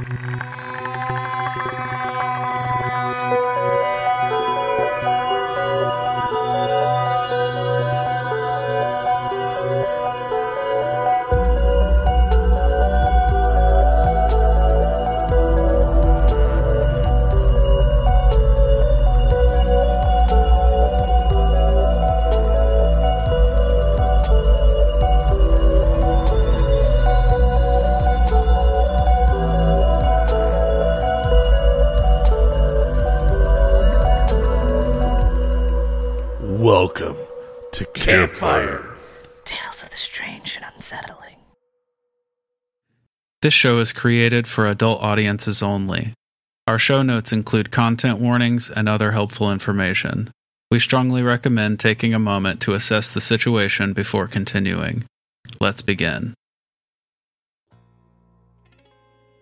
Welcome Campfire. Tales of the strange and unsettling. This show is created for adult audiences only. Our show notes include content warnings and other helpful information. We strongly recommend taking a moment to assess the situation before continuing. Let's begin.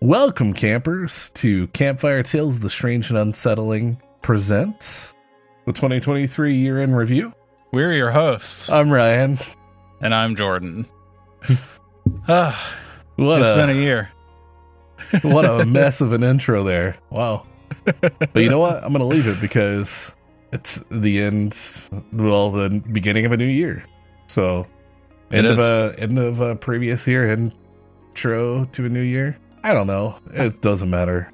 Welcome, campers, to Campfire Tales of the Strange and Unsettling presents the 2023 year in review. We're your hosts, I'm Ryan. and I'm Jordan. Ah, What it's a, been a year. what a mess of an intro there. Wow. But you know what? I'm going to leave it because it's the end, well, the beginning of a new year. So, end of a end of a previous year, intro to a new year. I don't know. It doesn't matter.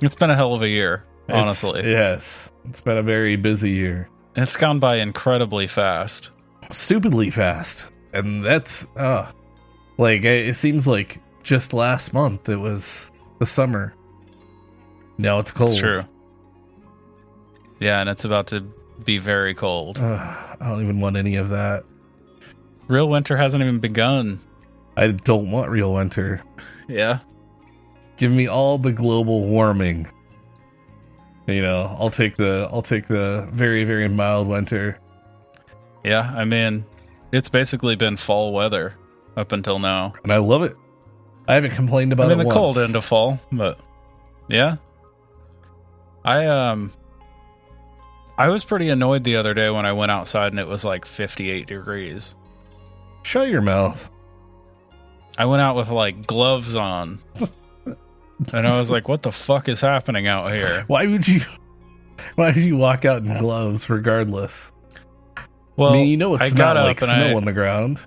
It's been a hell of a year, It's- honestly. yes, it's been a very busy year. It's gone by incredibly fast. stupidly fast. And that's uh like it seems like just last month it was the summer. Now it's cold. It's true. Yeah, and it's about to be very cold. Ugh, I don't even want any of that. Real winter hasn't even begun. I don't want real winter. Yeah. Give me all the global warming. You know, I'll take the I'll take the very very mild winter. Yeah, I mean, it's basically been fall weather up until now. And I love it. I haven't complained about I mean, it the once. cold end of fall, but yeah. I um I was pretty annoyed the other day when I went outside and it was like 58 degrees. Shut your mouth. I went out with like gloves on. and I was like, what the fuck is happening out here? Why would you why did you walk out in gloves regardless? Well, I mean, you know it's I got not up like and snow I- on the ground.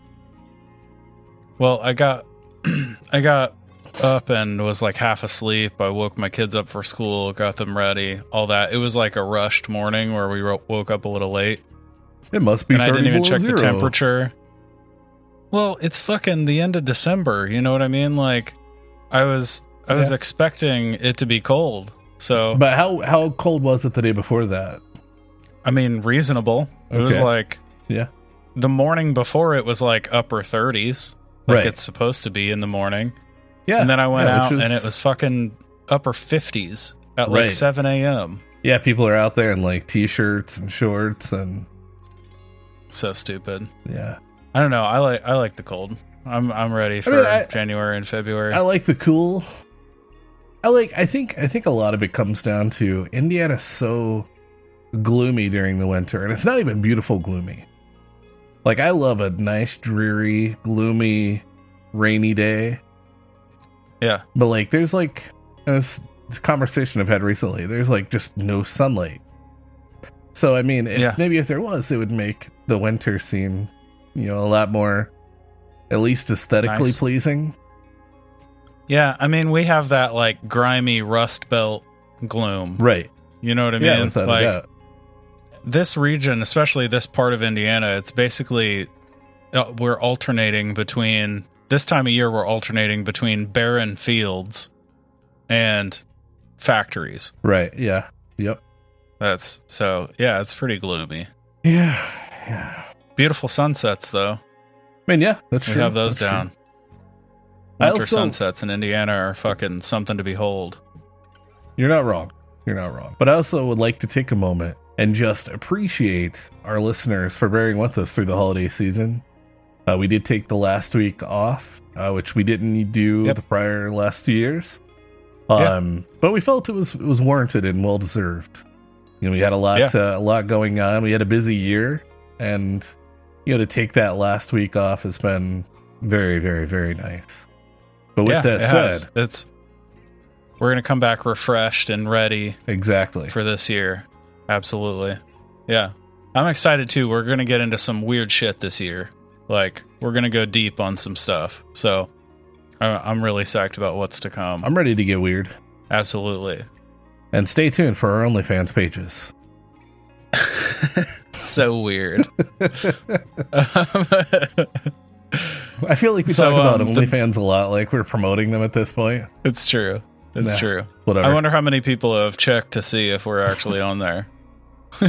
Well, I got I got up and was like half asleep. I woke my kids up for school, got them ready, all that. It was like a rushed morning where we woke up a little late, It must be and I didn't even check zero. the temperature. Well, it's fucking the end of December. You know what I mean? Like, I was I was Yeah. expecting it to be cold. So But how how cold was it the day before that? I mean, reasonable. It was like Yeah. the morning before it was like upper thirties, like Right. it's supposed to be in the morning. Yeah. And then I went Yeah, out which and it was fucking upper 50s at like 7 a.m. Yeah, people are out there in like t-shirts and shorts and So stupid. yeah. I don't know. I like I like the cold. I'm I'm ready for mean, I- January and February. I like the cool. I like I think I think a lot of it comes down to Indiana's so gloomy during the winter and it's not even beautiful gloomy. Like I love a nice dreary gloomy rainy day. yeah. But like, there's like this, this conversation I've had recently. There's like just no sunlight. So I mean, if, Yeah. maybe if there was, it would make the winter seem, you know, a lot more, at least aesthetically Nice. pleasing. Yeah, I mean we have that like grimy rust belt gloom. Right. You know what I yeah, mean? without like a doubt. this region, especially this part of Indiana, it's basically uh, we're alternating between this time of year we're alternating between barren fields and factories. Right. Yeah. Yep. That's so yeah, it's pretty gloomy. Yeah. Yeah. Beautiful sunsets though. I mean, yeah, that's We true. have those That's down. I Winter also- sunsets in Indiana are fucking something to behold. You're not wrong. You're not wrong. But I also would like to take a moment and just appreciate our listeners for bearing with us through the holiday season. Uh, we did take the last week off, uh, which we didn't do Yep. the prior last two years. Um, but we felt it was it was warranted and well deserved. You know, we had a lot Yeah. uh, a lot going on. We had a busy year, and you know, to take that last week off has been very, very, very nice. But with yeah, that it said, has. it's we're gonna come back refreshed and ready exactly. for this year. Absolutely. Yeah. I'm excited too. We're going to get into some weird shit this year. Like, we're going to go deep on some stuff. So, I- I'm really psyched about what's to come. I'm ready to get weird. Absolutely. And stay tuned for our OnlyFans pages. so weird. I feel like we So, talk about um, OnlyFans a lot, like we're promoting them at this point. it's true. It's Nah. true. Whatever. I wonder how many people have checked to see if we're actually on there.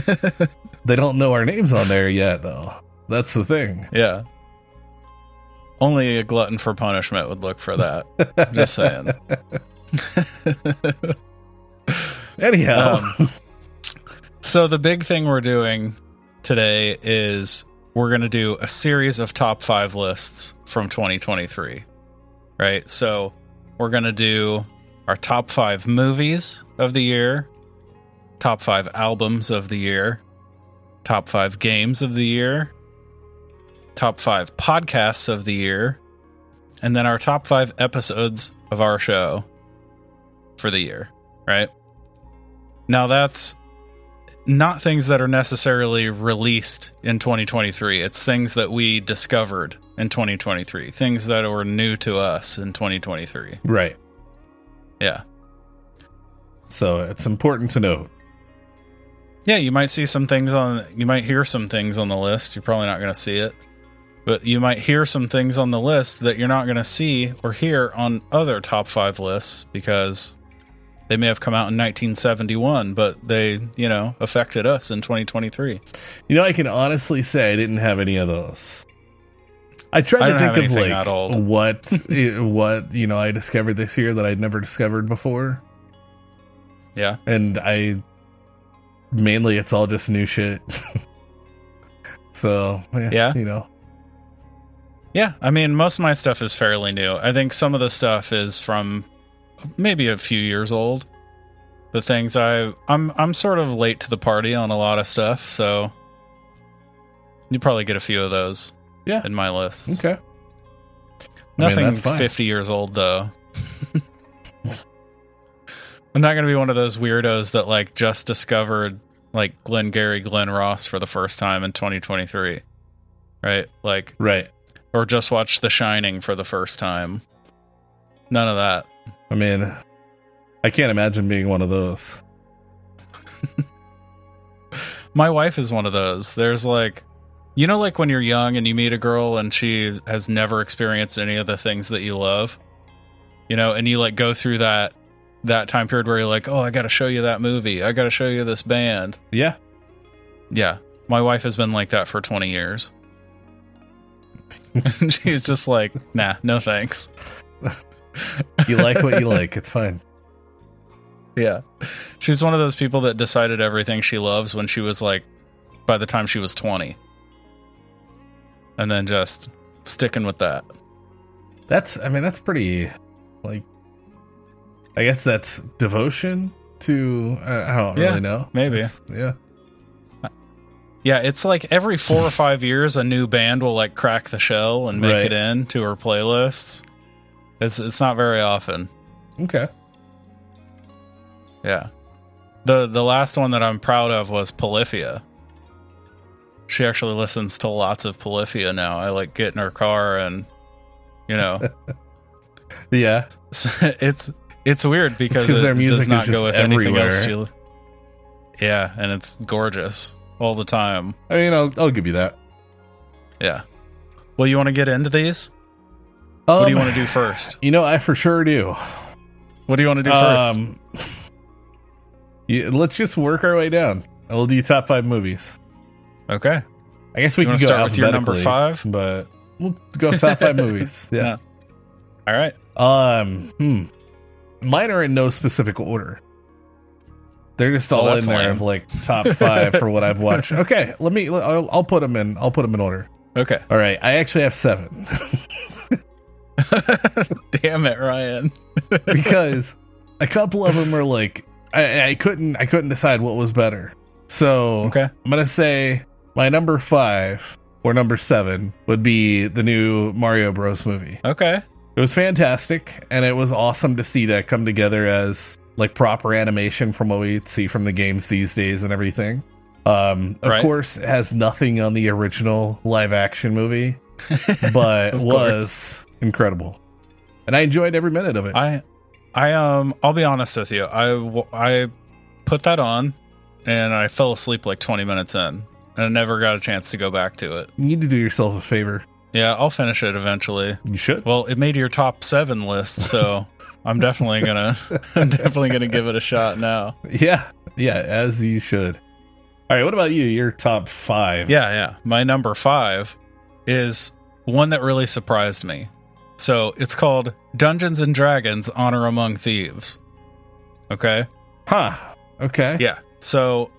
they don't know our names on there yet, though. That's the thing. Yeah. Only a glutton for punishment would look for that. Just saying. Anyhow, Um, so the big thing we're doing today is we're going to do a series of top five lists from 2023 right? So we're going to do our top five movies of the year top five albums of the year top five games of the year top five podcasts of the year and then our top five episodes of our show for the year right? Now that's not things that are necessarily released in 2023. It's things that we discovered in 2023, things that were new to us in 2023. right. Yeah. So it's important to note. Yeah, you might see some things on you might hear some things on the list. You're probably not going to see it. But you might hear some things on the list that you're not going to see or hear on other top 5 lists because they may have come out in 1971, but they, you know, affected us in 2023. You know, I can honestly say I didn't have any of those. I tried I to think of like what what you know I discovered this year that I'd never discovered before, Yeah. and I mainly it's all just new shit. so yeah, Yeah? you know, Yeah, I mean, most of my stuff is fairly new. I think some of the stuff is from maybe a few years old. The things I I'm I'm sort of late to the party on a lot of stuff, so you probably get a few of those. Yeah. in my list. okay. I mean, Nothing 50 years old though. I'm not going to be one of those weirdos that like just discovered like Glengarry Glen Ross for the first time in 2023. Right? Like Right. or just watched The Shining for the first time. None of that. I mean, I can't imagine being one of those. My wife is one of those. There's like, you know, like when you're young and you meet a girl and she has never experienced any of the things that you love, you know, and you like go through that that time period where you're like, oh, I got to show you that movie. I got to show you this band. Yeah. Yeah, my wife has been like that for 20 years. she's just like, nah, no thanks. You like what you like. It's fine. Yeah. She's one of those people that decided everything she loves when she was like by the time she was 20. And then just sticking with that. That's I mean that's pretty like I guess that's devotion to I, I don't Yeah, really know. maybe. It's- yeah. Yeah, it's like every 4 or 5 years a new band will like crack the shell and make Right. it in to her playlists. It's it's not very often. Okay. Yeah. The the last one that I'm proud of was Polyphia. She actually listens to lots of Polyphia now. I like get in her car and you know Yeah. It's it's weird because 'cause it their music does not go with anything else. She, yeah, and it's gorgeous all the time. I mean I'll I'll give you that. Yeah. Well, you want to get into these? What do you Um, want to do first? You know, I for sure do. What do you want to do first? Um yeah, let's just work our way down. I'll do top five movies. Okay. I guess we You can go start with your number five? but we'll go top five movies. Yeah. All right. Um, hmm. Mine are in no specific order. They're just Well, all in there lame. of like top five for what I've watched. Okay, let me. I'll, I'll put them in. I'll put them in order. Okay. All right, I actually have seven Damn it, Ryan. because a couple of them are like I, I couldn't. I couldn't decide what was better. So Okay. I'm gonna say my number five or number seven would be the new Mario Bros movie. Okay. It was fantastic, and it was awesome to see that come together as like proper animation from what we see from the games these days and everything. Um, of Right. course, it has nothing on the original live action movie, but was incredible, and I enjoyed every minute of it. I, I um, I'll be honest with you. I I put that on, and I fell asleep like 20 minutes in, and I never got a chance to go back to it. you need to do yourself a favor. Yeah, I'll finish it eventually. You should. Well, it made your top seven list, so I'm definitely gonna, I'm definitely gonna give it a shot now. Yeah, yeah, as you should. All right, what about you? Your top five? Yeah, yeah. My number five is one that really surprised me. So it's called Dungeons and Dragons: Honor Among Thieves. Okay. Huh. Okay. Yeah. So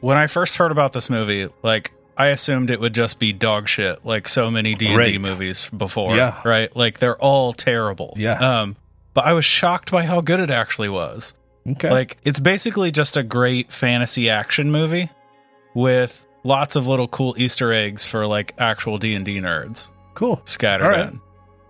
when I first heard about this movie, like I assumed it would just be dog shit, like so many D and D movies before. Yeah. Right. Like they're all terrible. Yeah. Um. But I was shocked by how good it actually was. Okay. Like it's basically just a great fantasy action movie with lots of little cool Easter eggs for like actual D and D nerds cool. scattered right. in.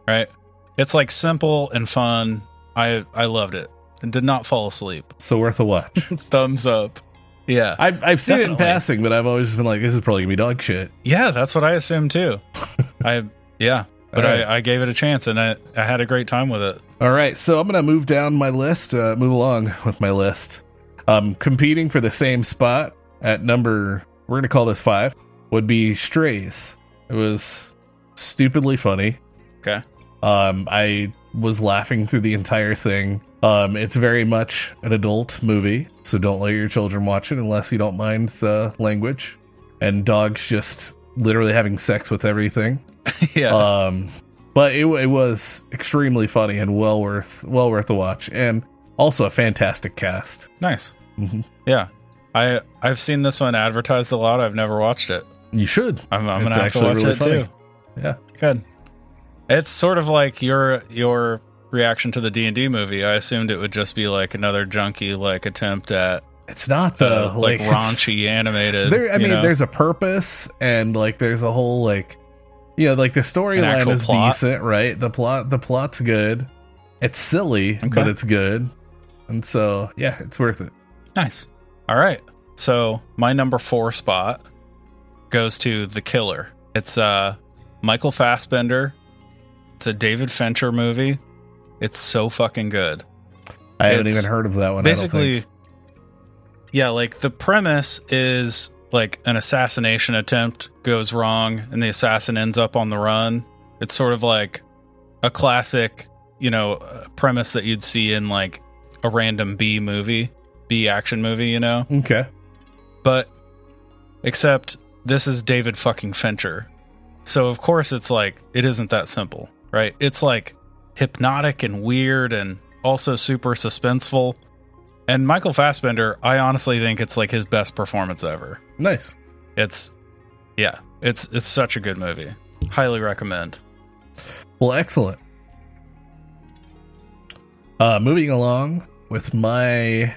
Right. It's like simple and fun. I I loved it and did not fall asleep. So worth a watch. Thumbs up. Yeah. I've I've seen it in passing, but I've always been like, this is probably gonna be dog shit. Yeah, that's what I assumed too. I yeah, but All right. I, I gave it a chance and I, I had a great time with it. All right, so I'm gonna move down my list, uh, move along with my list. Um, competing for the same spot at number, we're gonna call this five, would be Strays. It was stupidly funny. Okay. Um, I was laughing through the entire thing. Um, it's very much an adult movie, so don't let your children watch it unless you don't mind the language and dogs just literally having sex with everything. yeah. Um, but it, it was extremely funny and well worth well worth a watch, and also a fantastic cast. nice. Mhm. Yeah. I I've seen this one advertised a lot. I've never watched it. You should. I'm, I'm gonna have to actually watch really it funny. too. Yeah. Good. It's sort of like your your reaction to the D and D movie. I assumed it would just be like another junky like attempt at It's not the the like, it's- raunchy animated. There, I mean, know? there's a purpose, and like there's a whole like, you know, like the storyline is plot? decent, right? The plot, the plot's good. It's silly, Okay. but it's good, and so yeah, it's worth it. Nice. All right. So my number four spot goes to The Killer. It's uh Michael Fassbender. It's a David Fincher movie. It's so fucking good. I haven't It's even heard of that one. I don't Basically, yeah, like the premise is like an assassination attempt goes wrong and the assassin ends up on the run. It's sort of like a classic, you know, uh, premise that you'd see in like a random B movie, B action movie, you know? okay, but except this is David fucking Fincher. So of course it's like it isn't that simple, right? It's like hypnotic and weird and also super suspenseful. And Michael Fassbender, I honestly think it's like his best performance ever. nice. It's yeah, it's it's such a good movie. Highly recommend. Well, excellent. Uh, moving along with my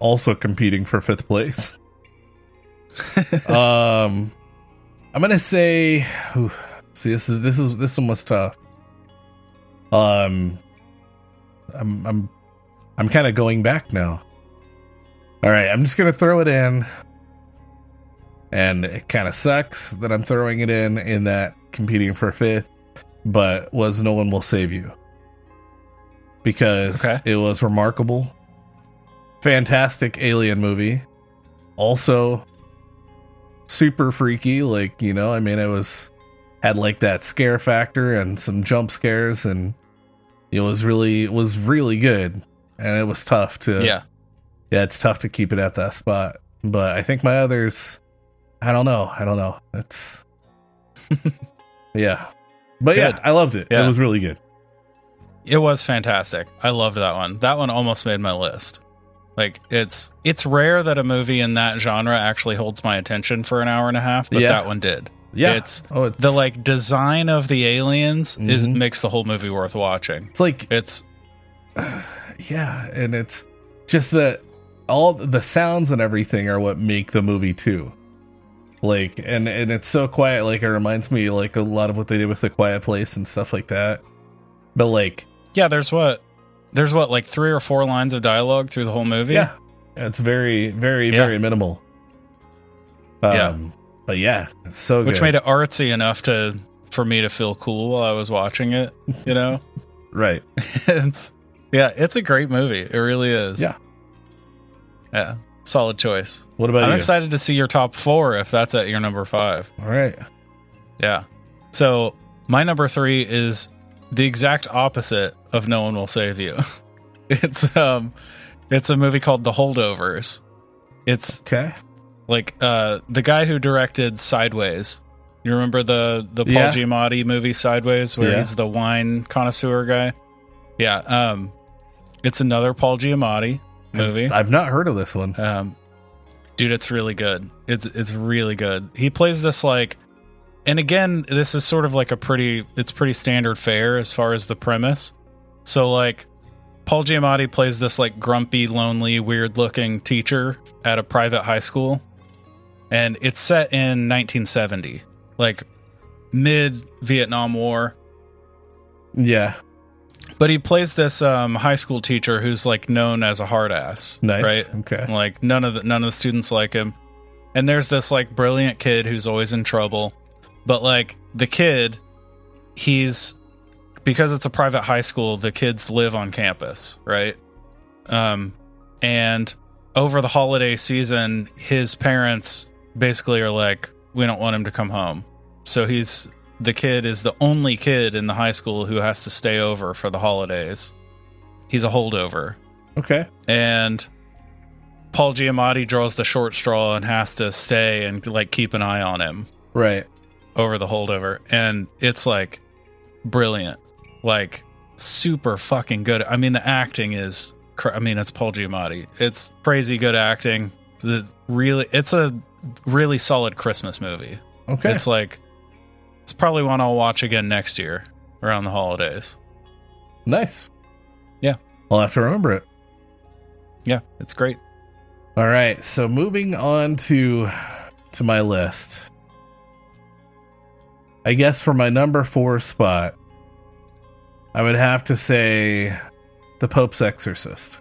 also competing for fifth place. um, I'm gonna say, ooh, see, this is this is this one was tough. Um, I'm I'm I'm kind of going back now. All right, I'm just gonna throw it in, and it kind of sucks that I'm throwing it in in that competing for fifth but was No One Will Save You. Because Okay. it was remarkable. Fantastic alien movie. Also super freaky, like, you know, I mean it was had like that scare factor and some jump scares and it was really it was really good. And it was tough to Yeah. yeah, it's tough to keep it at that spot. But I think my others, I don't know. I don't know. It's yeah, but yeah, I loved it. Yeah. It was really good. It was fantastic. I loved that one. That one almost made my list. Like it's it's rare that a movie in that genre actually holds my attention for an hour and a half, but Yeah. that one did. Yeah, It's oh, it's the like design of the aliens is Mhm. makes the whole movie worth watching. It's like It's yeah, and it's just that all the sounds and everything are what make the movie too. Like and and it's so quiet. Like it reminds me like a lot of what they did with the Quiet Place and stuff like that. But like, Yeah, there's what there's what like three or four lines of dialogue through the whole movie. yeah, it's very, very, Yeah. very minimal. Um, Yeah. But yeah, it's so which good. made it artsy enough to for me to feel cool while I was watching it. You know, right. it's yeah, it's a great movie. It really is. Yeah. yeah, solid choice. What about I'm you? excited to see your top four if that's at your number five. All right. Yeah. So my number three is the exact opposite of No One Will Save You. it's um, it's a movie called The Holdovers. It's Okay. Like uh the guy who directed Sideways. You remember the the Paul Yeah. Giamatti movie Sideways where Yeah. he's the wine connoisseur guy? Yeah, um it's another Paul Giamatti movie. I've, I've not heard of this one. Um dude, it's really good. It's it's really good. He plays this like and again, this is sort of like a pretty it's pretty standard fare as far as the premise. So like Paul Giamatti plays this like grumpy, lonely, weird-looking teacher at a private high school, and it's set in 1970, like mid Vietnam War. Yeah. But he plays this um, high school teacher who's like known as a hard ass, Nice. right? Okay. Like none of the none of the students like him. And there's this like brilliant kid who's always in trouble. But like the kid, he's because it's a private high school, the kids live on campus, right? Um and over the holiday season, his parents basically are like, We don't want him to come home. So he's the kid is the only kid in the high school who has to stay over for the holidays. He's a holdover Okay. and Paul Giamatti draws the short straw and has to stay and like keep an eye on him Right. over the holdover and it's like brilliant like super fucking good i mean the acting is cra- i mean it's paul giamatti it's crazy good acting the really it's a really solid christmas movie Okay. it's like it's probably one i'll watch again next year around the holidays nice. Yeah. I'll have to remember it. yeah it's great All right. So moving on to to my list. I guess for my number four spot, I would have to say The Pope's Exorcist.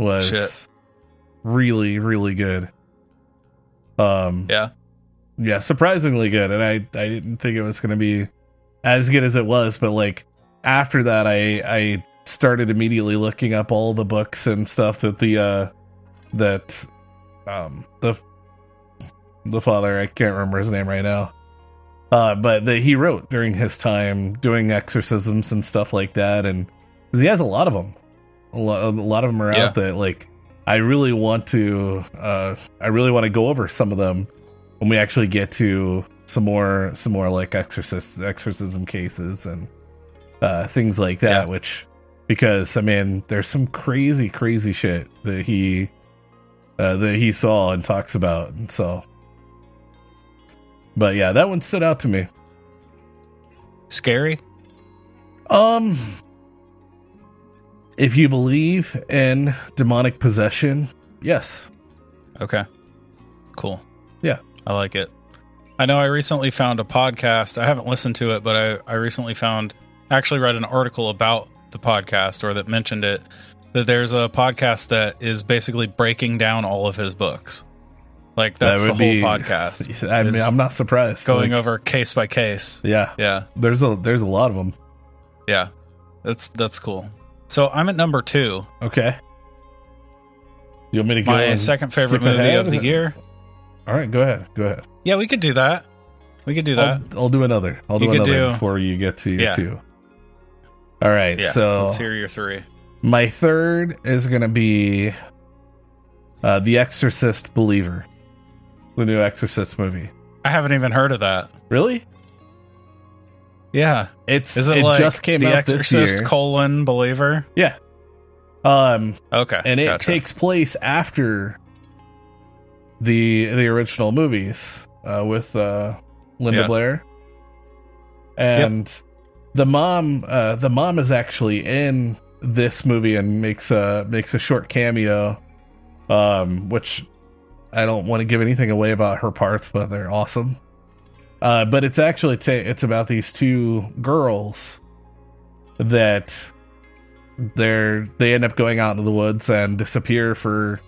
Was Shit. really, really good. Um yeah yeah, surprisingly good. And I I didn't think it was gonna be as good as it was, but like after that I I started immediately looking up all the books and stuff that the uh that um the the father I can't remember his name right now. Uh but that he wrote during his time doing exorcisms and stuff like that and he has a lot of them. A lot, a lot of them are Yeah. out that like I really want to uh I really want to go over some of them when we actually get to some more some more like exorcist exorcism cases and uh things like that Yeah. which because i mean there's some crazy crazy shit that he uh that he saw and talks about and so but yeah that one stood out to me scary um if you believe in demonic possession yes Okay. Cool. Yeah. I like it. I know I recently found a podcast. I haven't listened to it, but I, I recently found, actually read an article about the podcast or that mentioned it, that there's a podcast that is basically breaking down all of his books. Like that's That the would whole be- podcast. i mean i'm not surprised going Like, over case by case. yeah Yeah. there's a there's a lot of them Yeah. That's that's cool. So I'm at number two. Okay. You want me to go? My second favorite movie ahead? of the year. All right, go ahead. Go ahead. Yeah, we could do that. We could do that. I'll, I'll do another. I'll do You could another do- before you get to your Yeah. two. All right. yeah. so let's hear your three. my third is going to be uh, The Exorcist Believer, the new Exorcist movie. I haven't even heard of that. Really? Yeah. It's Is it, it like just came The out this Exorcist year. colon believer? yeah. Um, Okay. and it gotcha. takes place after the the original movies uh, with uh, Linda Yeah. Blair, and the mom uh, the mom is actually in this movie and makes a makes a short cameo, um, which I don't want to give anything away about her parts, but they're awesome. Uh, but it's actually ta- it's about these two girls that they're they end up going out into the woods and disappear for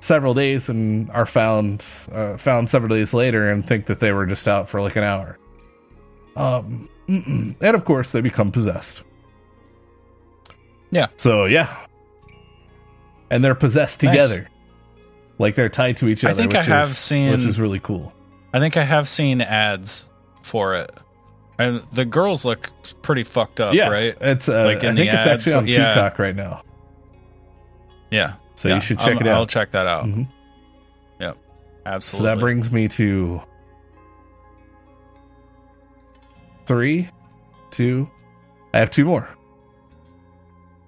several days and are found uh, found several days later and think that they were just out for like an hour. Um, and of course they become possessed. Yeah. So yeah, and they're possessed Nice. together, like they're tied to each other. I think I which have seen- which is really cool. I think I have seen ads for it. And the girls look pretty fucked up, yeah, right? It's uh, Like in I think the it's actually on yeah. Peacock right now, Yeah. so Yeah, you should check I'm- it out. I'll check that out. Mhm. So Absolutely. So that brings me to three, two. I have two more.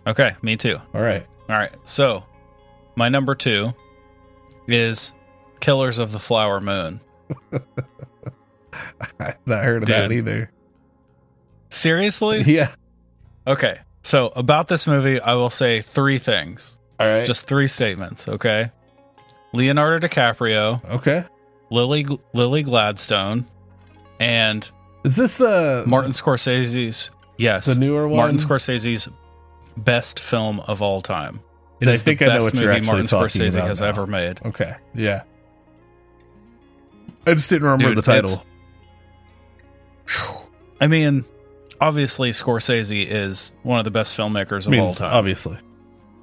Okay, me too. All right. All right. So, my number 2 is Killers of the Flower Moon. I've not heard of that either. Seriously? Yeah. Okay. So, about this movie, I will say three things. All right. Just three statements, okay? Leonardo DiCaprio, okay. Lily Lily Gladstone, and Is this the Martin Scorsese's yes, the newer one? Martin Scorsese's best film of all time. It I think the I know what you're movie Martin Scorsese has now. ever made. Okay. Yeah. I just didn't remember Dude, the title. I mean, obviously Scorsese is one of the best filmmakers I of mean, all time. obviously.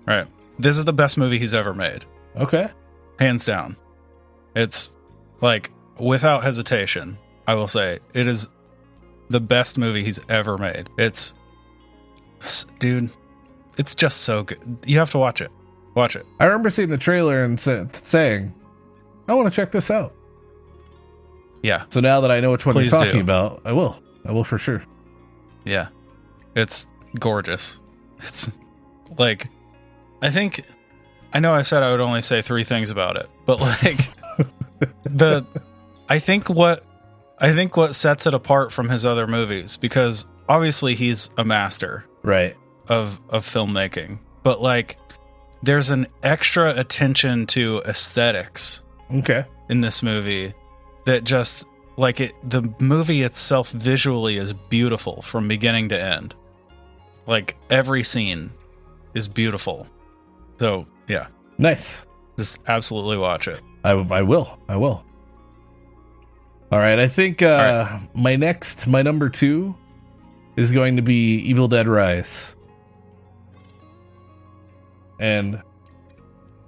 Right. This is the best movie he's ever made. Okay. Hands down. It's like without hesitation, I will say it is the best movie he's ever made. It's s- dude, it's just so good. You have to watch it. Watch it. I remember seeing the trailer and saying, "I want to check this out." Yeah. So now that I know which one Please you're talking do. about, I will. I will for sure. Yeah. It's gorgeous. It's like I think I know I said I would only say 3 things about it, but like the I think what I think what sets it apart from his other movies because obviously he's a master Right. of of filmmaking, but like there's an extra attention to aesthetics Okay. in this movie that just like it the movie itself visually is beautiful from beginning to end like every scene is beautiful so yeah Nice. just absolutely watch it I, I will. I will. All right. I think uh, my next, my number two, is going to be Evil Dead Rise, and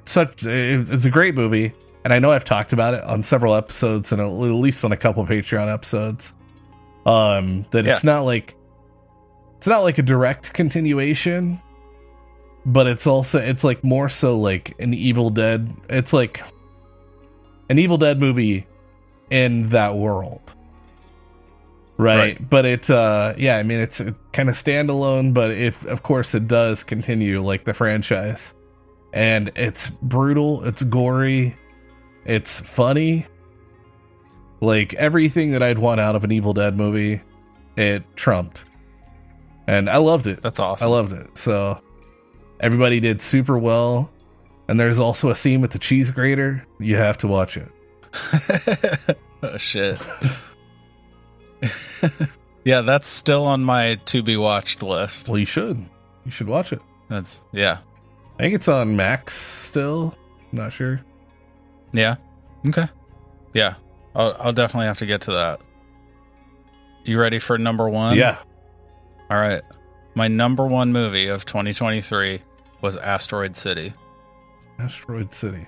such it's a great movie. And I know I've talked about it on several episodes, and at least on a couple Patreon episodes. Um, that it's not like it's not like a direct continuation, but it's also it's like more so like an Evil Dead. It's like an Evil Dead movie in that world. Right. Right. But it's uh yeah, I mean it's kind of standalone, but if of course it does continue like the franchise. And it's brutal, it's gory, it's funny. Like everything that I'd want out of an Evil Dead movie, it trumped. And I loved it. that's awesome. I loved it. So everybody did super well. And there's also a scene with the cheese grater. You have to watch it. oh shit yeah that's still on my to be watched list Well, you should. You should watch it. that's yeah I think it's on Max still. Not sure. Yeah okay yeah I'll, I'll definitely have to get to that you ready for number one yeah. All right. My number one movie of 2023 was Asteroid City. Asteroid City.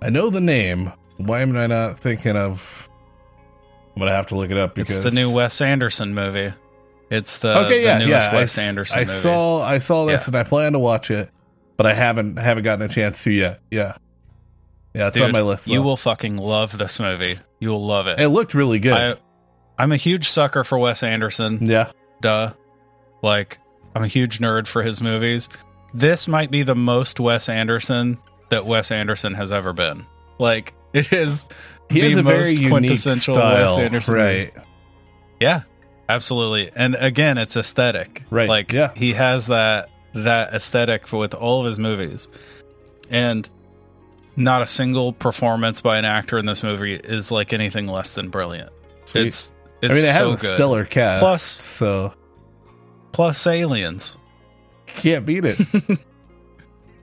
I know the name. Why am I not thinking of? I'm gonna have to look it up because It's the new Wes Anderson movie. It's the, okay, the yeah, newest yeah. Wes I, Anderson I movie. saw, I saw this, Yeah. and I plan to watch it, but I haven't, haven't gotten a chance to yet. Yeah, yeah, it's on my list. You will fucking love this movie. You will love it. It looked really good. I, I'm a huge sucker for Wes Anderson. yeah, Duh. Like, I'm a huge nerd for his movies. This might be the most Wes Anderson that Wes Anderson has ever been. Like, it is he the has a very most unique quintessential style, Wes Anderson movie. right? Yeah, absolutely. And again, it's aesthetic. Right, Like yeah. he has that that aesthetic for, with all of his movies. And not a single performance by an actor in this movie is like anything less than brilliant. Sweet. It's It's I mean, it has so a good. stellar cast, Plus- so Plus aliens. can't beat it.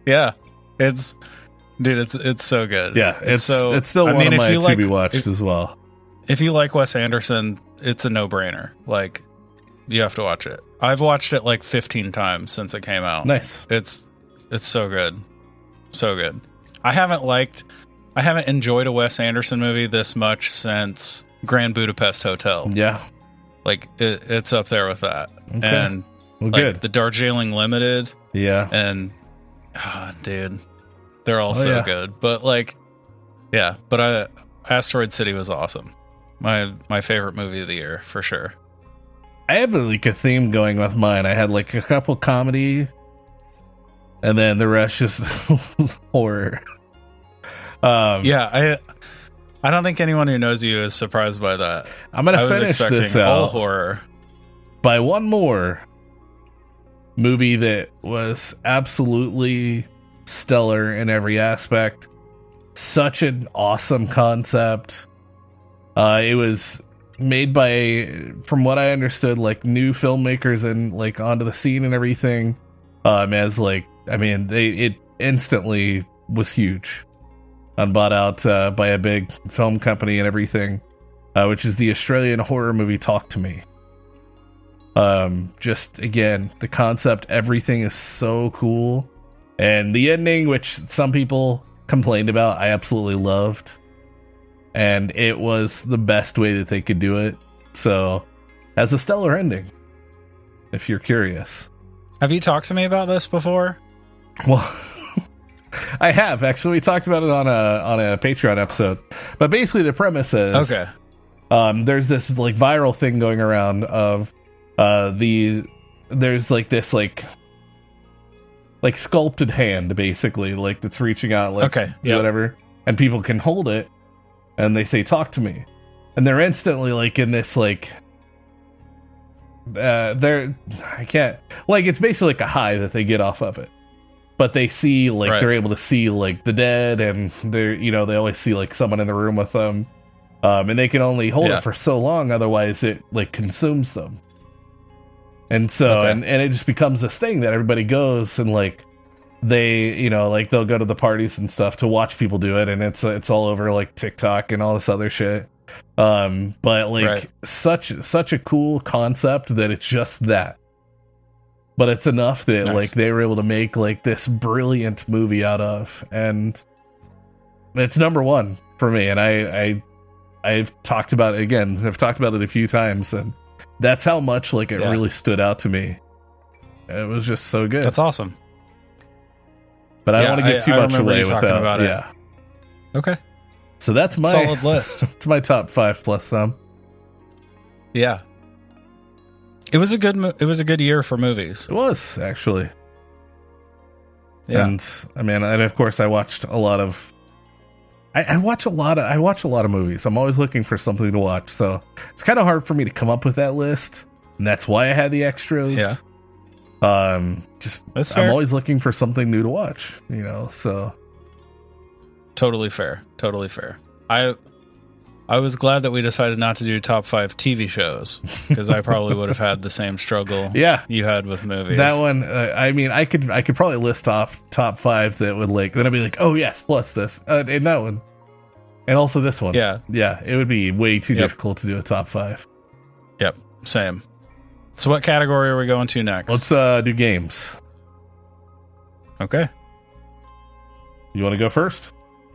Yeah, it's dude. It's it's so good. yeah, it's so. it's still I one mean, of my to like- be watched if- as well. If you like Wes Anderson, it's a no brainer. Like you have to watch it. I've watched it like 15 times since it came out. Nice. It's it's so good, so good. I haven't liked, I haven't enjoyed a Wes Anderson movie this much since Grand Budapest Hotel. Yeah. Like it, it's up there with that. Okay. And well, like good. the Darjeeling Limited yeah. and ah, dude, they're all Oh, so yeah. good. But like, yeah, but I Asteroid City was awesome. My my favorite movie of the year for sure. I have like a theme going with mine. I had like a couple comedy, and then the rest just horror. Um, Yeah, I I don't think anyone who knows you is surprised by that. I'm gonna I finish this all horror. by one more movie that was absolutely stellar in every aspect. Such an awesome concept. Uh, it was made by, from what I understood, like new filmmakers and like onto the scene and everything. Um, as like, I mean, they it instantly was huge, and bought out uh, by a big film company and everything, uh, which is the Australian horror movie Talk to Me. Um, just again, the concept, everything is so cool, and the ending, which some people complained about, I absolutely loved, and it was the best way that they could do it. So, has a stellar ending. If you're curious, Have you talked to me about this before? Well, I have actually. We talked about it on a on a Patreon episode, but basically the premise is Okay. um, there's this like viral thing going around of uh, the there's like this like like sculpted hand basically like that's reaching out like Okay, yep. whatever and people can hold it and they say talk to me and they're instantly like in this like uh they're i can't like it's basically like a high that they get off of it but they see like Right. they're able to see like the dead and they're you know they always see like someone in the room with them um and they can only hold Yeah. it for so long otherwise it like consumes them and so Okay. and, and it just becomes this thing that everybody goes and like they you know like they'll go to the parties and stuff to watch people do it and it's it's all over like tiktok and all this other shit um but like Right. such such a cool concept that it's just that but it's enough that Nice. like they were able to make like this brilliant movie out of and it's number one for me and i i i've talked about it again i've talked about it a few times and that's how much like it Yeah. really stood out to me it was just so good That's awesome. but i don't want to I- give too I much remember away talking without about it. yeah Okay. so that's my Solid list. it's my top five plus some Yeah. It was a good it was a good year for movies. it was actually Yeah. And I mean, and of course, I watched a lot of. I, I watch a lot of. I watch a lot of movies. I'm always looking for something to watch, so it's kind of hard for me to come up with that list, and that's why I had the extras. Yeah. Um, just That's I'm always looking for something new to watch. You know, so Totally fair. Totally fair. I I was glad that we decided not to do top 5 TV shows because I probably would have had the same struggle yeah, you had with movies. that one. Uh, I mean, I could I could probably list off top five that would like. Then I'd be like, oh yes, plus this uh, and that one, and also this one. Yeah. yeah. It would be way too Yep. difficult to do a top five. Yep. Same. So what category are we going to next? Let's uh do games. okay. You want to go first?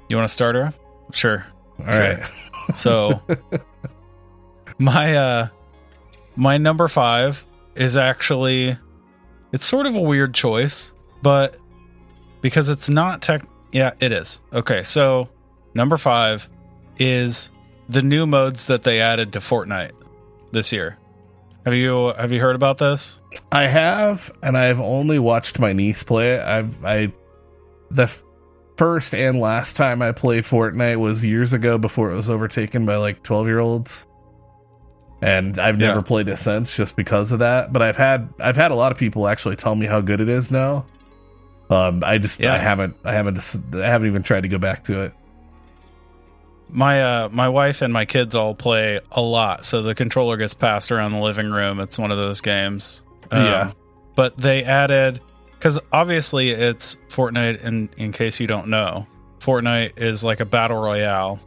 You want to start her? Sure. All Sure. right. So my uh my number 5 is actually it's sort of a weird choice, but because it's not tech yeah, it is. Okay, so number 5 is the new modes that they added to Fortnite this year. Have you have you heard about this? I have, and I've only watched my niece play it. I've I the first and last time I played Fortnite was years ago before it was overtaken by like twelve year olds. And I've never Yeah. played it since just because of that. But I've had I've had a lot of people actually tell me how good it is now. Um, I just Yeah. I haven't I haven't I haven't even tried to go back to it. my uh my wife and my kids all play a lot, so the controller gets passed around the living room. It's one of those games. Um, Yeah. But they added because obviously it's Fortnite. In in case you don't know, Fortnite is like a battle royale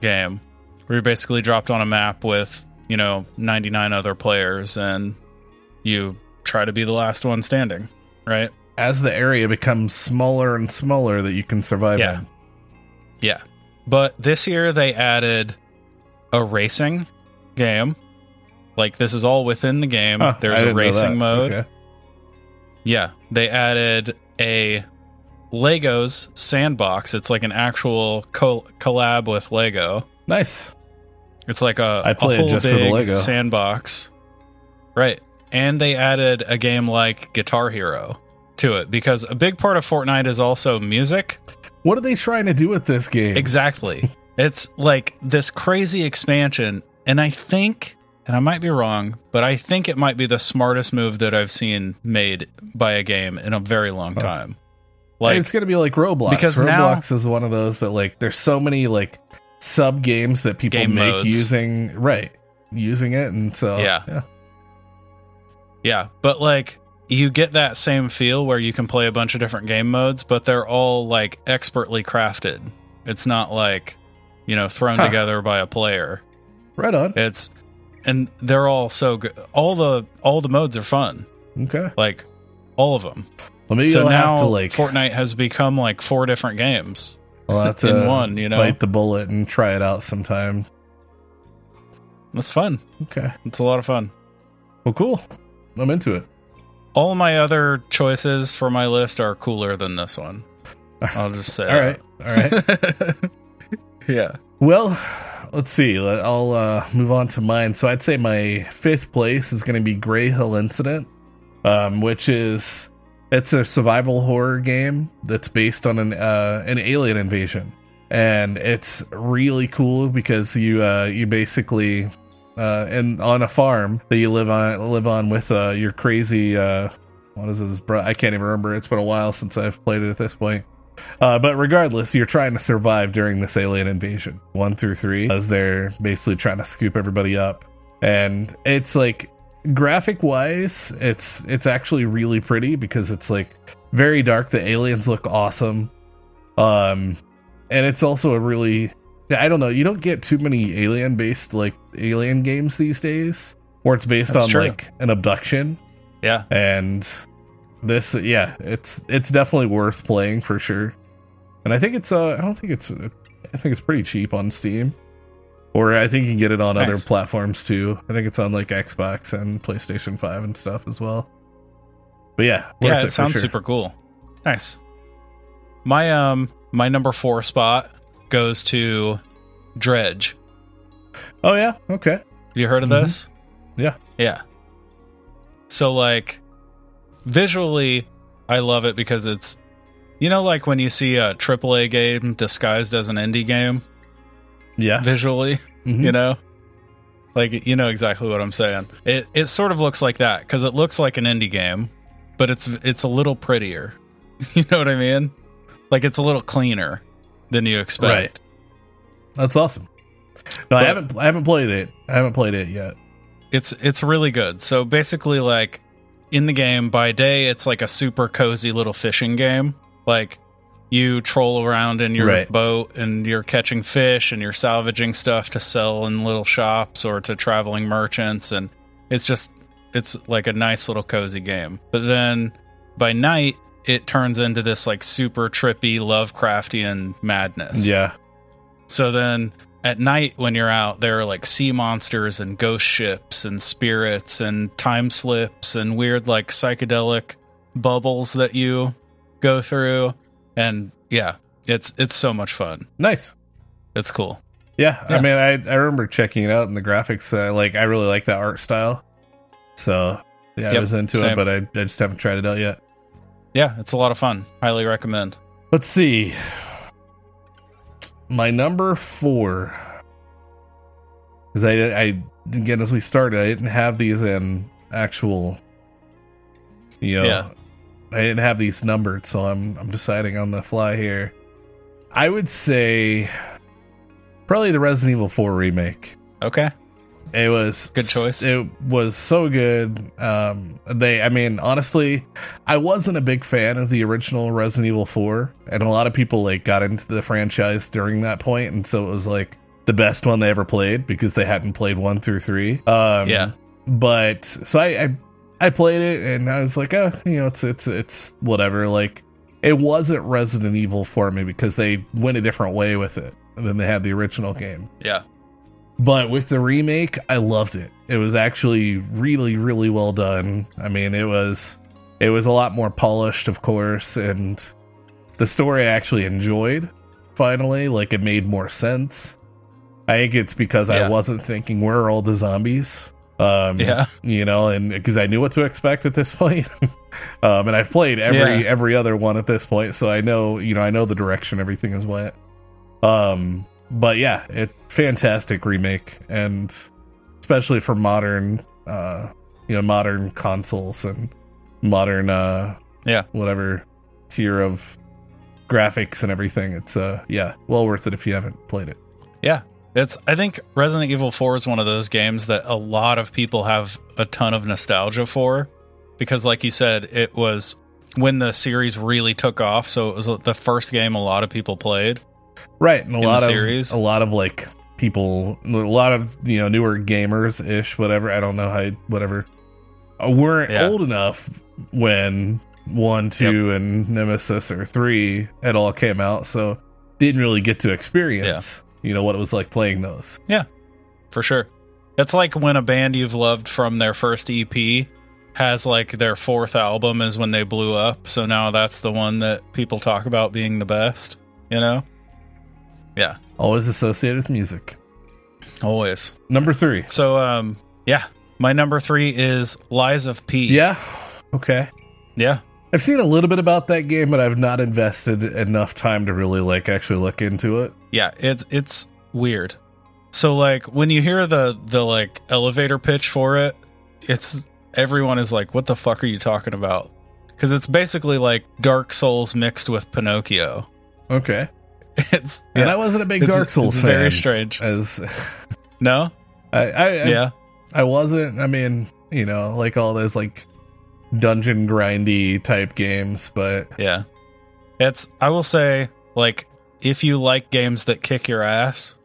game where you're basically dropped on a map with you know 99 other players and you try to be the last one standing, right? As the area becomes smaller and smaller that you can survive Yeah. in. Yeah. But this year they added a racing game. Like this is all within the game. Huh, There's I a racing mode. Okay. Yeah. They added a Legos sandbox. It's like an actual co- collab with Lego. Nice. It's like a, I a play it whole just for the Lego. sandbox. Right. And they added a game like Guitar Hero to it because a big part of Fortnite is also music. What are they trying to do with this game? Exactly. it's like this crazy expansion. And I think, and I might be wrong, but I think it might be the smartest move that I've seen made by a game in a very long Huh. time. Like, Like, it's gonna be like Roblox. because Roblox is one of those that like there's so many like sub games that people Game make modes. using right using it, and so Yeah. yeah. yeah, but like you get that same feel where you can play a bunch of different game modes, but they're all like expertly crafted. It's not like, you know, thrown Huh. together by a player. right on. It's, and they're all so good. All the, all the modes are fun. Okay, Like, all of them. well maybe so you'll now have to like Fortnite has become like four different games. I'll have in one, you know? bite the bullet and try it out sometime. That's fun. Okay, It's a lot of fun. well, cool. I'm into it. All my other choices for my list are cooler than this one. I'll just say. All right, all right. yeah. Well, let's see. I'll uh, move on to mine. So I'd say my fifth place is going to be Greyhill Incident, um, which is it's a survival horror game that's based on an uh, an alien invasion, and it's really cool because you uh, you basically uh, and on a farm that you live on live on with uh, your crazy uh, what is his bro? I can't even remember. It's been a while since I've played it at this point. Uh, but regardless, you're trying to survive during this alien invasion, one through three, as they're basically trying to scoop everybody up. And it's like graphic wise, it's it's actually really pretty because it's like very dark. The aliens look awesome, um, and it's also a really I don't know. You don't get too many alien based like alien games these days, where it's based That's on true. like an abduction Yeah. and this yeah it's it's definitely worth playing for sure and i think it's uh i don't think it's i think it's pretty cheap on steam or i think you can get it on other platforms too i think it's on like xbox and playstation 5 and stuff as well but yeah yeah, it, for sounds sure. super cool. Nice. My um my number four spot goes to Dredge. oh yeah okay you heard of Mhm. this? Yeah. Yeah. So like visually I love it because it's you know like when you see a AAA game disguised as an indie game yeah visually, Mhm. you know? Like you know exactly what I'm saying. It it sort of looks like that cuz it looks like an indie game, but it's it's a little prettier. You know what I mean? Like it's a little cleaner than you expect. Right. that's awesome no i haven't i haven't played it i haven't played it yet it's it's really good. So basically, like in the game, by day it's like a super cozy little fishing game. Like you troll around in your Right. boat and you're catching fish and you're salvaging stuff to sell in little shops or to traveling merchants, and it's just it's like a nice little cozy game. But then by night it turns into this like super trippy Lovecraftian madness. yeah So then at night when you're out, there are like sea monsters and ghost ships and spirits and time slips and weird like psychedelic bubbles that you go through. And yeah, it's it's so much fun. nice It's cool. Yeah, I mean, I I remember checking it out and the graphics. Uh, like, I really like that art style. So yeah, I was into same. it, but I, I just haven't tried it out yet. Yeah, it's a lot of fun. Highly recommend. Let's see. My number four, because I I again as we started, I didn't have these in actual. You know, Yeah. I didn't have these numbered, so I'm I'm deciding on the fly here. I would say Probably the Resident Evil 4 remake. Okay. It was Good choice. It was so good. Um, they, I mean, honestly, I wasn't a big fan of the original Resident Evil 4, and a lot of people like got into the franchise during that point, and so it was like the best one they ever played because they hadn't played one through three. Um, Yeah. but so I, I, I played it, and I was like, oh, you know, it's it's it's whatever. Like, it wasn't Resident Evil for me because they went a different way with it than they had the original game. Yeah. But with the remake, I loved it. It was actually really, really well done. I mean, it was it was a lot more polished, of course, and the story I actually enjoyed. Finally, like it made more sense. I think it's because I wasn't thinking where are all the zombies. Um, Yeah. you know, and because I knew what to expect at this point. um, and I've played every Yeah. every other one at this point, so I know you know I know the direction everything is went. Um, but yeah, it fantastic remake, and especially for modern, uh, you know, modern consoles and modern, uh, Yeah. whatever tier of graphics and everything. It's uh, yeah, well worth it if you haven't played it. Yeah. It's I think Resident Evil 4 is one of those games that a lot of people have a ton of nostalgia for because like you said, it was when the series really took off, so it was the first game a lot of people played. Right, and a lot of series. a lot of like people, a lot of you know newer gamers ish, whatever. I don't know how whatever uh, weren't Yeah. old enough when one, two, and Nemesis or three it all came out, so didn't really get to experience you know what it was like playing those. Yeah. For sure. It's like when a band you've loved from their first EP has like their fourth album is when they blew up. So now that's the one that people talk about being the best, you know? Yeah, Always associated with music. always. Number three. So um yeah, my number 3 is Lies of P. Yeah. Okay. Yeah. I've seen a little bit about that game, but I've not invested enough time to really like actually look into it. Yeah, it it's weird. So like when you hear the the like elevator pitch for it, it's everyone is like, "What the fuck are you talking about?" Because it's basically like Dark Souls mixed with Pinocchio. Okay. It's And I wasn't a big it's- Dark Souls it's fan. Very strange. As No, I, I, I yeah, I wasn't. I mean, you know, like all those like dungeon grindy type games, but yeah. It's I will say like if you like games that kick your ass,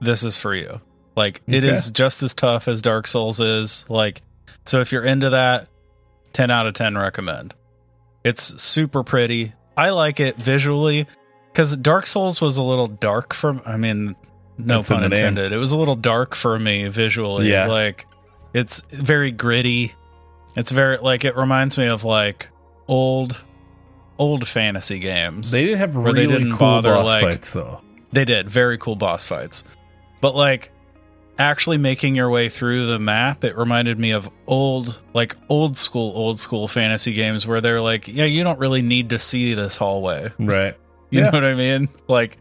this is for you. Like it Okay. is just as tough as Dark Souls is. Like so if you're into that, 10 out of 10 recommend. It's super pretty. I like it visually cuz Dark Souls was a little dark for I mean no That's in pun name. intended. It was a little dark for me visually. Yeah. Like it's very gritty. It's very like it reminds me of like old old fantasy games. they did have Where they really didn't cool bother, boss like- fights though. They did very cool boss fights. But like actually making your way through the map, it reminded me of old like old school old school fantasy games where they're like, yeah, you don't really need to see this hallway. Right. You Yeah. know what I mean? Like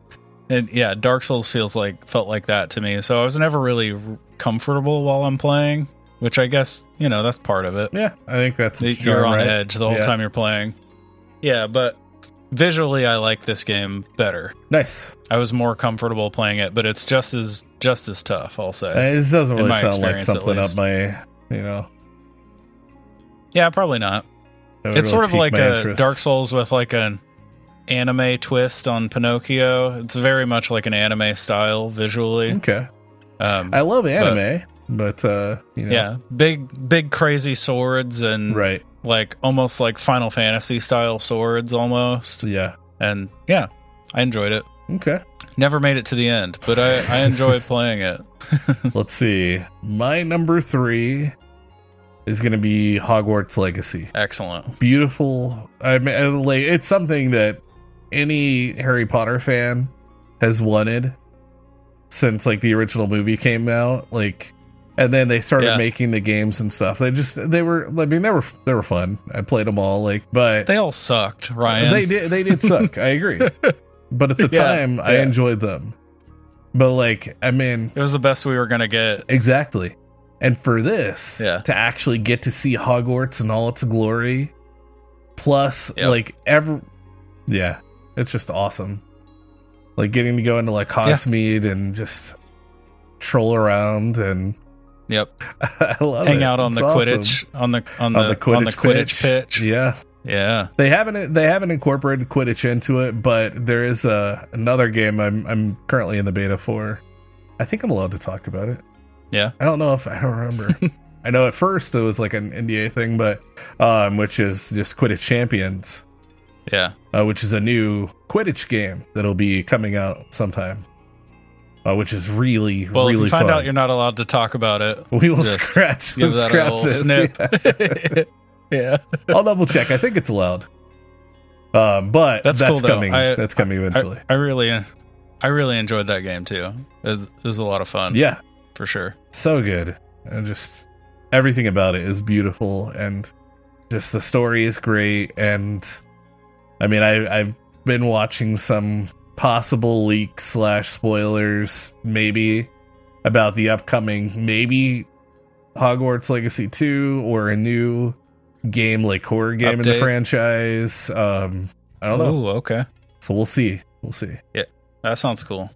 and yeah, Dark Souls feels like felt like that to me. So I was never really comfortable while I'm playing, which I guess, you know, that's part of it. Yeah, I think that's you're charm, on right? edge the whole Yeah. time you're playing. Yeah, but visually I like this game better. Nice. I was more comfortable playing it, but it's just as just as tough, I'll say. Uh, This doesn't really sound like something up my, you know. yeah, probably not. It's sort of like a interest. Dark Souls with like an anime twist on Pinocchio. It's very much like an anime style visually. Okay. Um, I love anime, but, uh, you know, yeah, big big crazy swords and right. like almost like Final Fantasy style swords almost. Yeah. And yeah, I enjoyed it. Okay. Never made it to the end, but I, I enjoyed playing it. Let's see. My number three is going to be Hogwarts Legacy. Excellent. Beautiful. I mean, like it's something that any Harry Potter fan has wanted since like the original movie came out. Like, and then they started Yeah. making the games and stuff. They just they were. I mean, they were they were fun. I played them all. Like, but They all sucked, Ryan. they did they did suck. I agree. But at the Yeah, time, I enjoyed them. But like, I mean, It was the best we were gonna get. Exactly. And for this, Yeah. to actually get to see Hogwarts in all its glory, plus Yep. like every, yeah, it's just awesome. like getting to go into like Hogsmeade and just troll around and Yep. I love Hang it. out on It's the awesome. Quidditch on the on the on the Quidditch, on the Quidditch pitch. Yeah, Yeah. they haven't they haven't incorporated Quidditch into it, but there is a another game I'm I'm currently in the beta for. I think I'm allowed to talk about it. Yeah. I don't know if I don't remember. I know at first it was like an NDA thing, but um, which is just Quidditch Champions, Yeah. uh, which is a new Quidditch game that'll be coming out sometime. Uh, which is really Well, really if you find fun. out you're not allowed to talk about it, we will scratch, give that scrap a little this. snip. yeah. yeah. I'll double check. I think it's allowed. Um, but That's that's, cool, coming. I- that's coming eventually. I, I really I really enjoyed that game too. It, it was a lot of fun. yeah, For sure. so good, and just everything about it is beautiful, and just the story is great. And I mean, I I've been watching some possible leaks slash spoilers, maybe about the upcoming maybe Hogwarts Legacy two or a new game like horror game in the franchise. Um, I don't know. Ooh, okay. So we'll see. We'll see. Yeah, that sounds cool.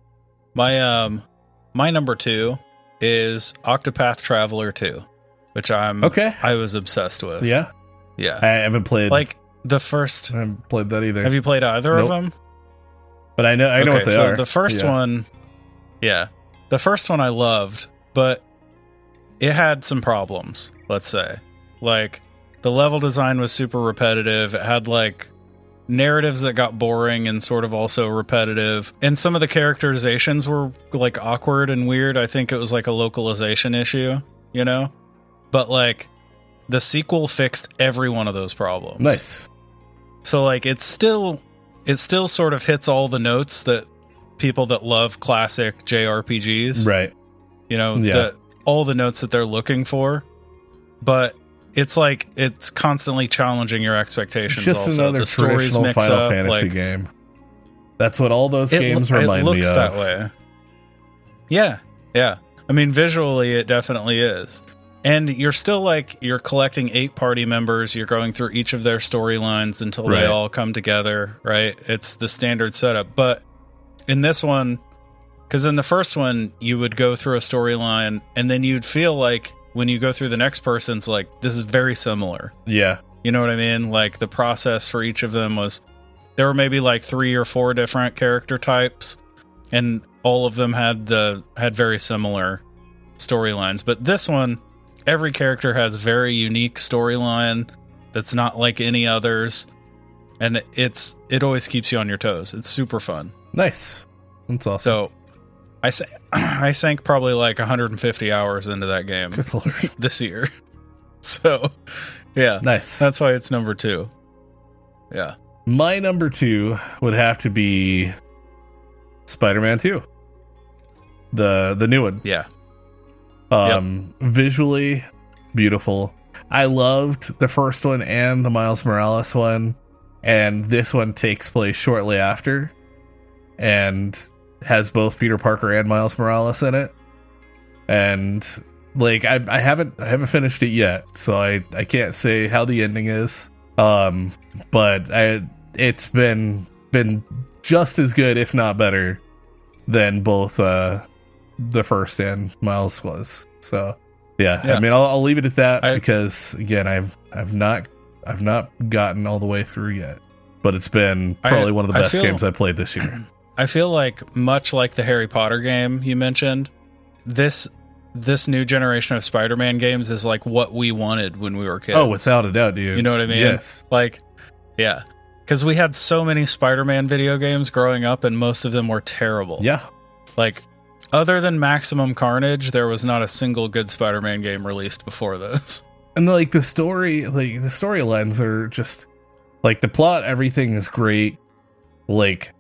My um my number 2 is Octopath Traveler 2, which I'm Okay. I was obsessed with. Yeah. Yeah. I haven't played like the first I haven't played that either. Have you played either Nope. of them? but I know I know okay, what they so are. the first Yeah. one, yeah, the first one I loved, but it had some problems. Let's say, like the level design was super repetitive. It had like narratives that got boring and sort of also repetitive, and some of the characterizations were like awkward and weird. I think it was like a localization issue, you know, but like. The sequel fixed every one of those problems. Nice. So like it's still it still sort of hits all the notes that people that love classic JRPGs, Right. you know, Yeah. the, all the notes that they're looking for. But it's like it's constantly challenging your expectations. Just also. another the stories traditional mix Final up, Fantasy like, game. That's what all those it, games lo- remind it looks me of. that way. Yeah, yeah. I mean, visually, it definitely is. And you're still like you're collecting eight party members. You're going through each of their storylines until Right. they all come together. Right? It's the standard setup. But in this one, because in the first one you would go through a storyline, and then you'd feel like when you go through the next person's, like this is very similar. Yeah. You know what I mean? Like the process for each of them was there were maybe like three or four different character types and all of them had the had very similar storylines. But this one every character has very unique storyline that's not like any others and it's it always keeps you on your toes. It's super fun. Nice. That's awesome. So I sa- I sank probably like 150 hours into that game this year. So, yeah. Nice. That's why it's number two. Yeah. My number two would have to be Spider-Man Two, the the new one. Yeah. Um, visually beautiful. I loved the first one and the Miles Morales one, and this one takes place shortly after, and has both Peter Parker and Miles Morales in it. And like I, I haven't I haven't finished it yet, so I I can't say how the ending is. Um, but I it's been been just as good, if not better, than both uh the first and Miles was. So yeah, Yeah. I mean I'll, I'll leave it at that I- because again I've I've not I've not gotten all the way through yet. But it's been I- probably one of the I best feel- games I played this year. I feel like much like the Harry Potter game you mentioned, this this new generation of Spider-Man games is like what we wanted when we were kids. oh, without a doubt, dude. You know what I mean? Yes. Like yeah. Cuz we had so many Spider-Man video games growing up and most of them were terrible. Yeah. Like other than Maximum Carnage, there was not a single good Spider-Man game released before this. and like the story like the storylines are just like the plot everything is great like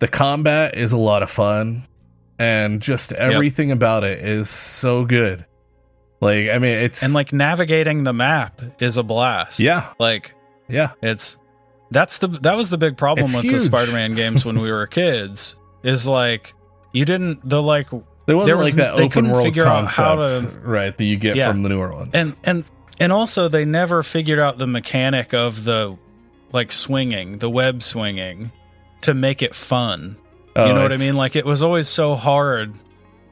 the combat is a lot of fun and just everything about it is so good like i mean it's And like navigating the map is a blast. yeah Like yeah It's that's the that was the big problem It's with the. Spider-Man games when we were kids. Is like you didn't the like there wasn't There was- like that they open world figure out concept how to- right that you get Yeah. from the newer ones and and and also they never figured out the mechanic of the like swinging, the web swinging to make it fun. Oh, you know what I mean? Like it was always so hard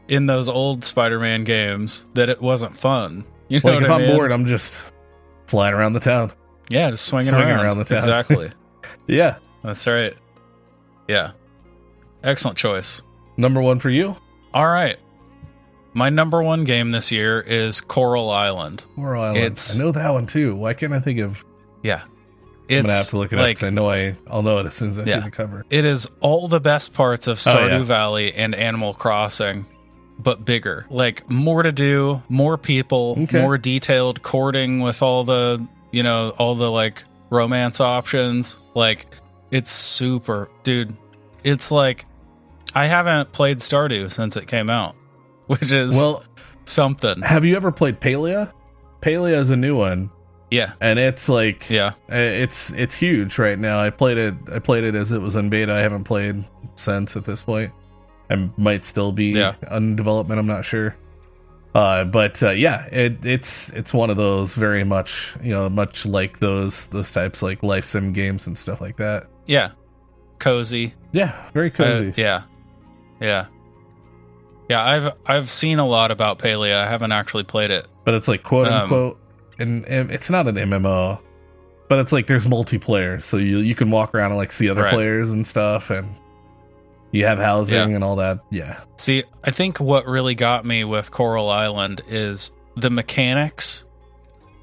in those old Spider-Man games that it wasn't fun. You know like if I I'm bored, I'm just flying around the town. yeah, just swinging, swinging around. around the town. Exactly. Yeah. That's right. Yeah. Excellent choice. Number one for you? All right. My number one game this year is Coral Island. Coral Island. It's- I know that one too. Why can't I think of? Yeah. I'm gonna have to look it up like, 'cause I know I I'll know it as soon as I Yeah. see the cover. It is all the best parts of Stardew Oh, yeah. Valley and Animal Crossing, but bigger. Like more to do, more people, Okay. more detailed courting with all the, you know, all the like romance options. Like it's super, dude. It's like I haven't played Stardew since it came out, which is Well, something. have you ever played Palia? Palia is a new one, Yeah. and it's like Yeah. it's it's huge right now. I played it. I played it as it was in beta. I haven't played since at this point. I might still be Yeah. on development. I'm not sure. Uh, but uh, yeah, it, it's it's one of those very much you know much like those those types like life sim games and stuff like that. Yeah. Cozy. Yeah, very cozy. Uh, yeah, yeah, yeah. I've I've seen a lot about Palia. I haven't actually played it. but it's like quote Um, unquote, and, and it's not an MMO, but it's like there's multiplayer, so you you can walk around and like see other Right. players and stuff, and you have housing Yeah. and all that. Yeah, See, I think what really got me with Coral Island is the mechanics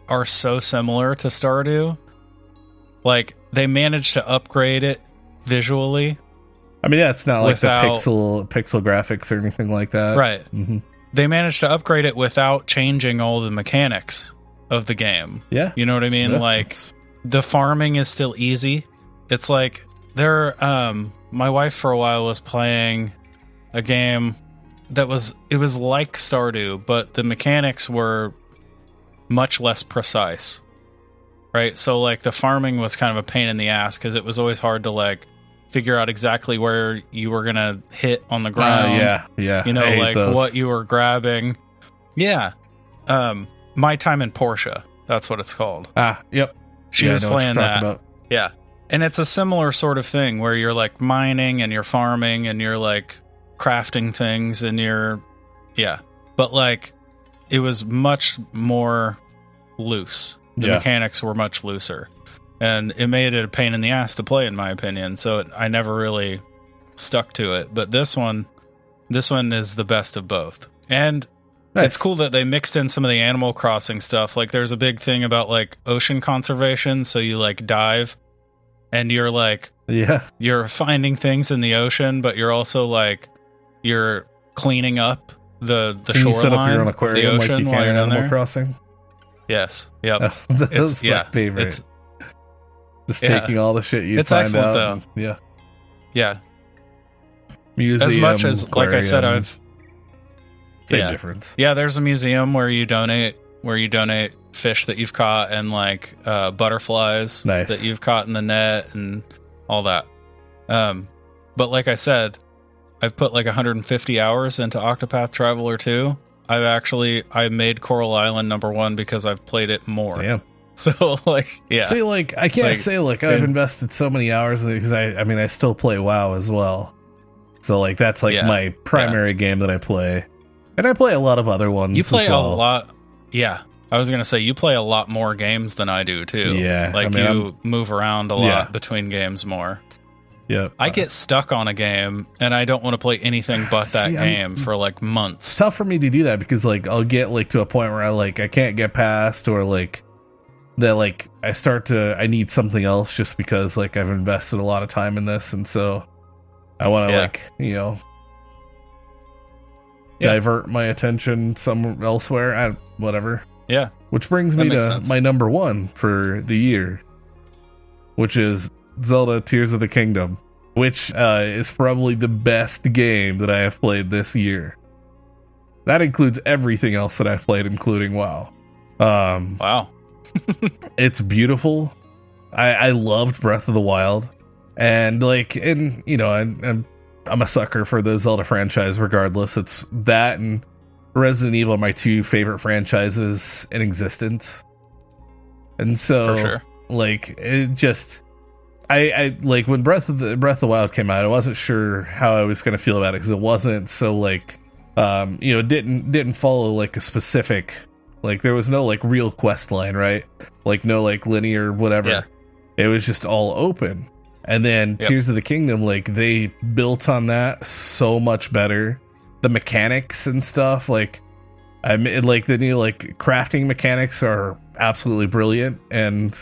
are so similar to Stardew. Like they managed to upgrade it visually, I mean, yeah, it's not like Without- the pixel pixel graphics or anything like that, right? hmm They managed to upgrade it without changing all the mechanics of the game. Yeah, You know what I mean? Yeah, like the farming is still easy. It's like there um my wife for a while was playing a game that was it was like Stardew, but the mechanics were much less precise. Right? So like the farming was kind of a pain in the ass cuz it was always hard to like figure out exactly where you were going to hit on the uh, ground yeah, yeah. you know like those. what you were grabbing yeah um my time in Portia that's what it's called Ah, yep. she Yeah, was know what you're playing that about. yeah and it's a similar sort of thing where you're like mining and you're farming and you're like crafting things and you're yeah but like it was much more loose the Yeah. mechanics were much looser and it made it a pain in the ass to play in my opinion. So it, i never really stuck to it. But this one this one is the best of both. And Nice. it's cool that they mixed in some of the animal crossing stuff. Like there's a big thing about like ocean conservation. So you like dive and you're like Yeah, you're finding things in the ocean but you're also like you're cleaning up the the can you shoreline set up your own aquarium the like you ocean can while you're down Animal there? Crossing? yes. Yep. That's it's my yeah favorite. it's Just yeah. taking all the shit you It's find excellent, out. though. and- yeah, yeah museum. as much as like i said i've same yeah. difference. Yeah, there's a museum where you donate where you donate fish that you've caught and like uh, butterflies Nice. that you've caught in the net and all that. Um, but like I said, I've put like 150 hours into Octopath Traveler 2. I've actually I made Coral Island number one because I've played it more. Damn. So like yeah, See, like I can't Like, say like I've and- invested so many hours because I, I mean, I still play WoW as well. So like that's like Yeah. my primary game that I play, and I play a lot of other ones. you play well. a lot. Yeah, I was gonna say you play a lot more games than I do too. Yeah, I like mean, you move around a lot Yeah. between games more. Yep. I get stuck on a game and I don't want to play anything but that See, I'm- game for like it's months. tough for me to do that because like I'll get like to a point where I like I can't get past or like that like I start to I need something else just because like I've invested a lot of time in this and so I want to Yeah. like you know Yeah. divert my attention somewhere elsewhere. I whatever. Yeah. Which brings That me to sense. my number one for the year, which is Zelda Tears of the Kingdom, which uh, is probably the best game that I have played this year. That includes everything else that I've played, including WoW. Um, Wow. it's beautiful. I, I loved Breath of the Wild, and like, and you know, I'm, I'm I'm a sucker for the Zelda franchise. Regardless, it's that and Resident Evil are my two favorite franchises in existence. And so, sure. like, it just I, I like when Breath of the Breath of the Wild came out. I wasn't sure how I was going to feel about it because it wasn't so like, um, you know, it didn't didn't follow like a specific, like there was no like real quest line, right? Like no like linear whatever. Yeah. It was just all open. And then Yep. Tears of the Kingdom, like they built on that so much better. The mechanics and stuff, like I mean, like the new like crafting mechanics are absolutely brilliant, and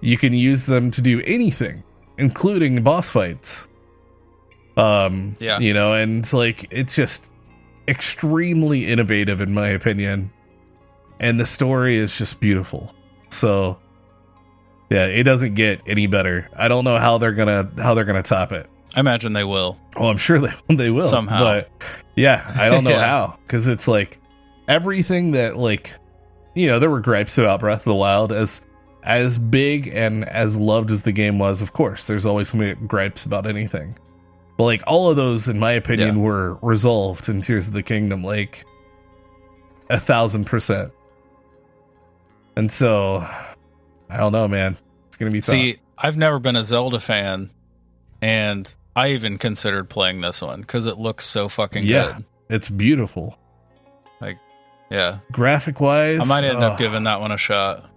you can use them to do anything, including boss fights. Um, Yeah. you know, and like it's just extremely innovative in my opinion, and the story is just beautiful. So, yeah, it doesn't get any better. I don't know how they're gonna how they're gonna top it. I imagine they will. Oh, I'm sure they they will Somehow. But yeah, I don't know Yeah. how because it's like everything that like you know there were gripes about Breath of the Wild as as big and as loved as the game was. Of course, there's always be gripes about anything. But like all of those, in my opinion, Yeah. were resolved in Tears of the Kingdom, like a thousand percent. And so, I don't know, man. It's gonna be tough. See, I've never been a Zelda fan, and I even considered playing this one because it looks so fucking Yeah. good. it's beautiful, Like, Yeah, graphic wise. I might end oh, up giving that one a shot.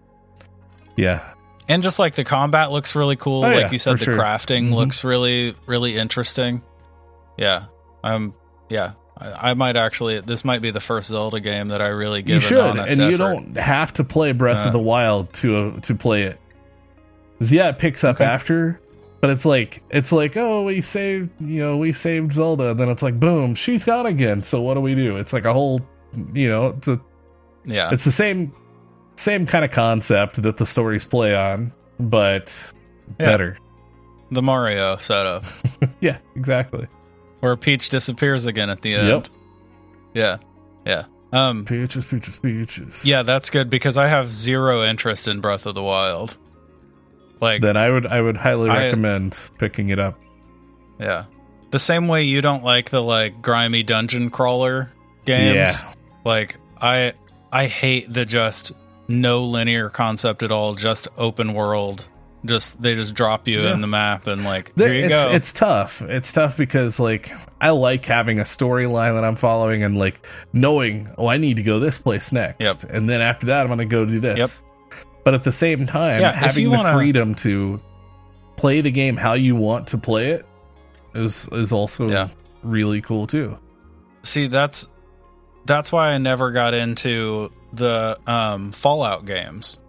Yeah, And just like the combat looks really cool. Oh, like yeah, you said, the sure. crafting Mhm. looks really, really interesting. Yeah, I'm. Yeah, I, might actually. This might be the first Zelda game that I really give you an should, honest and you don't have to play Breath Uh. of the Wild to uh, to play it. yeah, it picks up Okay. after, but it's like it's like oh we saved you know we saved Zelda, and then it's like boom she's gone again. So what do we do? It's like a whole you know it's a Yeah, it's the same same kind of concept that the stories play on, but Yeah. better. the Mario setup yeah, exactly. Where Peach disappears again at the end. Yep. Yeah, yeah. Um, Peaches, peaches, peaches. yeah, that's good because I have zero interest in Breath of the Wild. Like, Then I would I would highly I- recommend picking it up. yeah, the same way you don't like the like grimy dungeon crawler games. Yeah. Like I I hate the just no linear concept at all, just open world. Just they just drop you Yeah. in the map and like There, here you it's, go. it's tough. It's tough because like I like having a storyline that I'm following and like knowing, oh, I need to go this place next, Yep. and then after that, I'm going to go do this. But at the same time, Yeah, having the wanna- freedom to play the game how you want to play it is is also Yeah. really cool too. See, that's that's why I never got into the um Fallout games.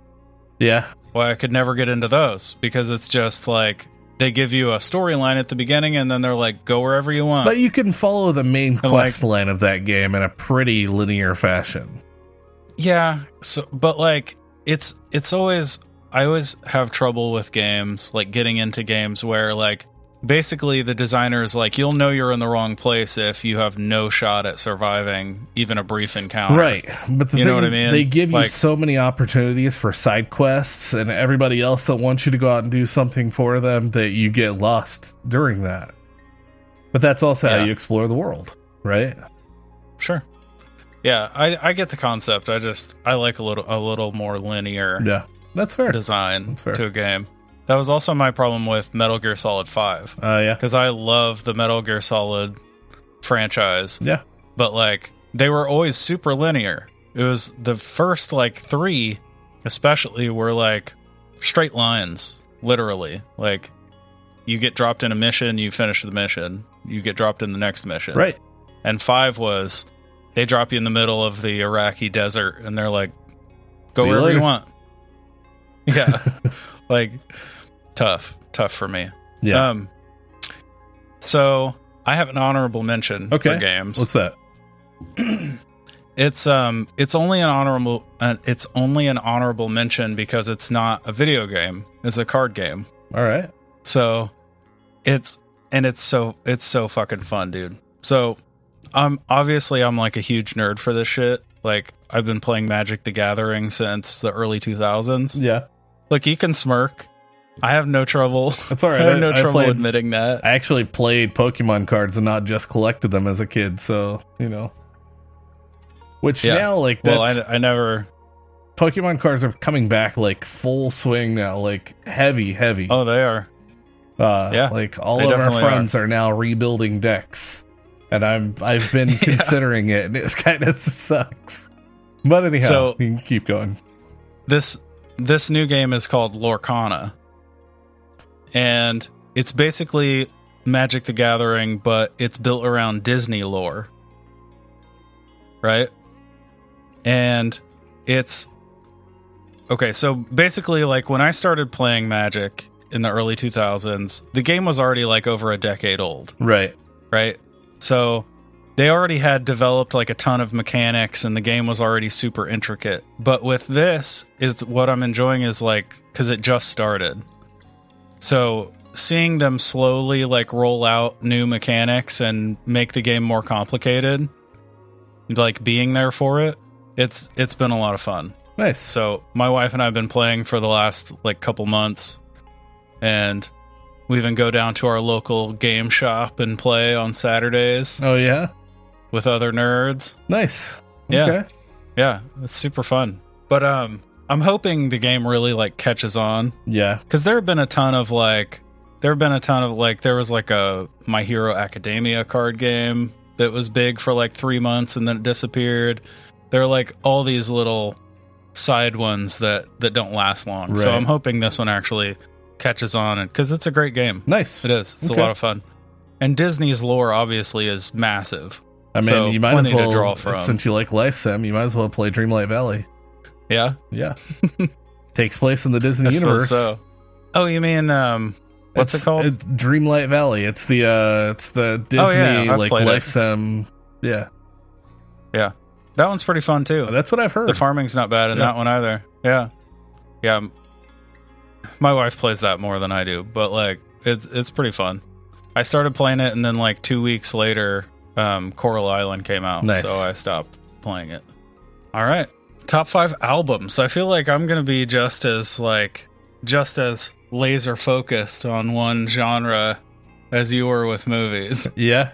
Yeah, Why I could never get into those because it's just like they give you a storyline at the beginning and then they're like go wherever you want. but you can follow the main like- quest line of that game in a pretty linear fashion. Yeah. So, but like, it's it's always I always have trouble with games like getting into games where like basically the designer is like you'll know you're in the wrong place if you have no shot at surviving even a brief encounter. Right, but the You know what I mean? They give you so many opportunities for side quests, and everybody else that wants you to go out and do something for them that you get lost during that. But that's also how you explore the world, right? Sure. Yeah, I I get the concept. I just I like a little a little more linear Yeah, that's fair. design That's fair. to a game. That was also my problem with Metal Gear Solid 5 Uh, yeah, because I love the Metal Gear Solid franchise. yeah, but like they were always super linear. It was the first like three, especially, were like straight lines, literally. Like you get dropped in a mission, you finish the mission, you get dropped in the next mission. right. And five was they drop you in the middle of the Iraqi desert and they're like, go See wherever you later." want. Yeah. like tough, tough for me. Yeah. Um, so I have an honorable mention Okay. for games. What's that? It's um it's only an honorable uh, it's only an honorable mention because it's not a video game. It's a card game. All right. So it's and it's so it's so fucking fun, dude. So I'm um obviously I'm like a huge nerd for this shit. Like I've been playing Magic the Gathering since the early 2000s. Yeah, Look, you can smirk. I have no trouble. that's all right. I have no I, trouble played, admitting that. I actually played Pokemon cards and not just collected them as a kid, so you know. Which Yeah. now, like, well, I, I never Pokemon cards are coming back like full swing now, like heavy, heavy. Oh, they are. Uh, Yeah, like all of our friends are. now rebuilding decks, and I'm I've been Yeah. considering it, and it kind of sucks. But anyhow, So- you can keep going. this this new game is called Lorcana, and it's basically Magic the Gathering, but it's built around Disney lore, right? And it's okay. So basically, like when I started playing Magic in the early 2000s, the game was already like over a decade old Right. right? So they already had developed like a ton of mechanics and the game was already super intricate. But with this, it's what I'm enjoying is like cuz it just started. So seeing them slowly like roll out new mechanics and make the game more complicated, like being there for it, it's it's been a lot of fun. Nice. So my wife and I have been playing for the last like couple months, and we even go down to our local game shop and play on Saturdays oh yeah. with other nerds. Nice. Yeah. Okay. Yeah, it's super fun. But um, I'm hoping the game really like catches on Yeah. because there have been a ton of like there have been a ton of like there was like a My Hero Academia card game that was big for like three months and then it disappeared. There are like all these little side ones that that don't last long. So I'm hoping this one actually catches on and because it's a great game. Nice. It is. It's Okay. a lot of fun. And Disney's lore obviously is massive. I mean, So, you might as to well draw from. since you like Life Sim, you might as well play Dreamlight Valley. Yeah, Yeah. Takes place in the Disney I universe. so. Oh, you mean um, what's It's- it called? It's Dreamlight Valley. It's the uh it's the Disney Oh, yeah, like. Life Sim. Yeah. Yeah. That one's pretty fun too. That's what I've heard. The farming's not bad in Yeah. that one either. Yeah, yeah. My wife plays that more than I do, but like it's it's pretty fun. I started playing it, and then like two weeks later, um, Coral Island came out, Nice. so I stopped playing it. All right, top five albums. I feel like I'm gonna be just as like just as laser focused on one genre as you were with movies. yeah.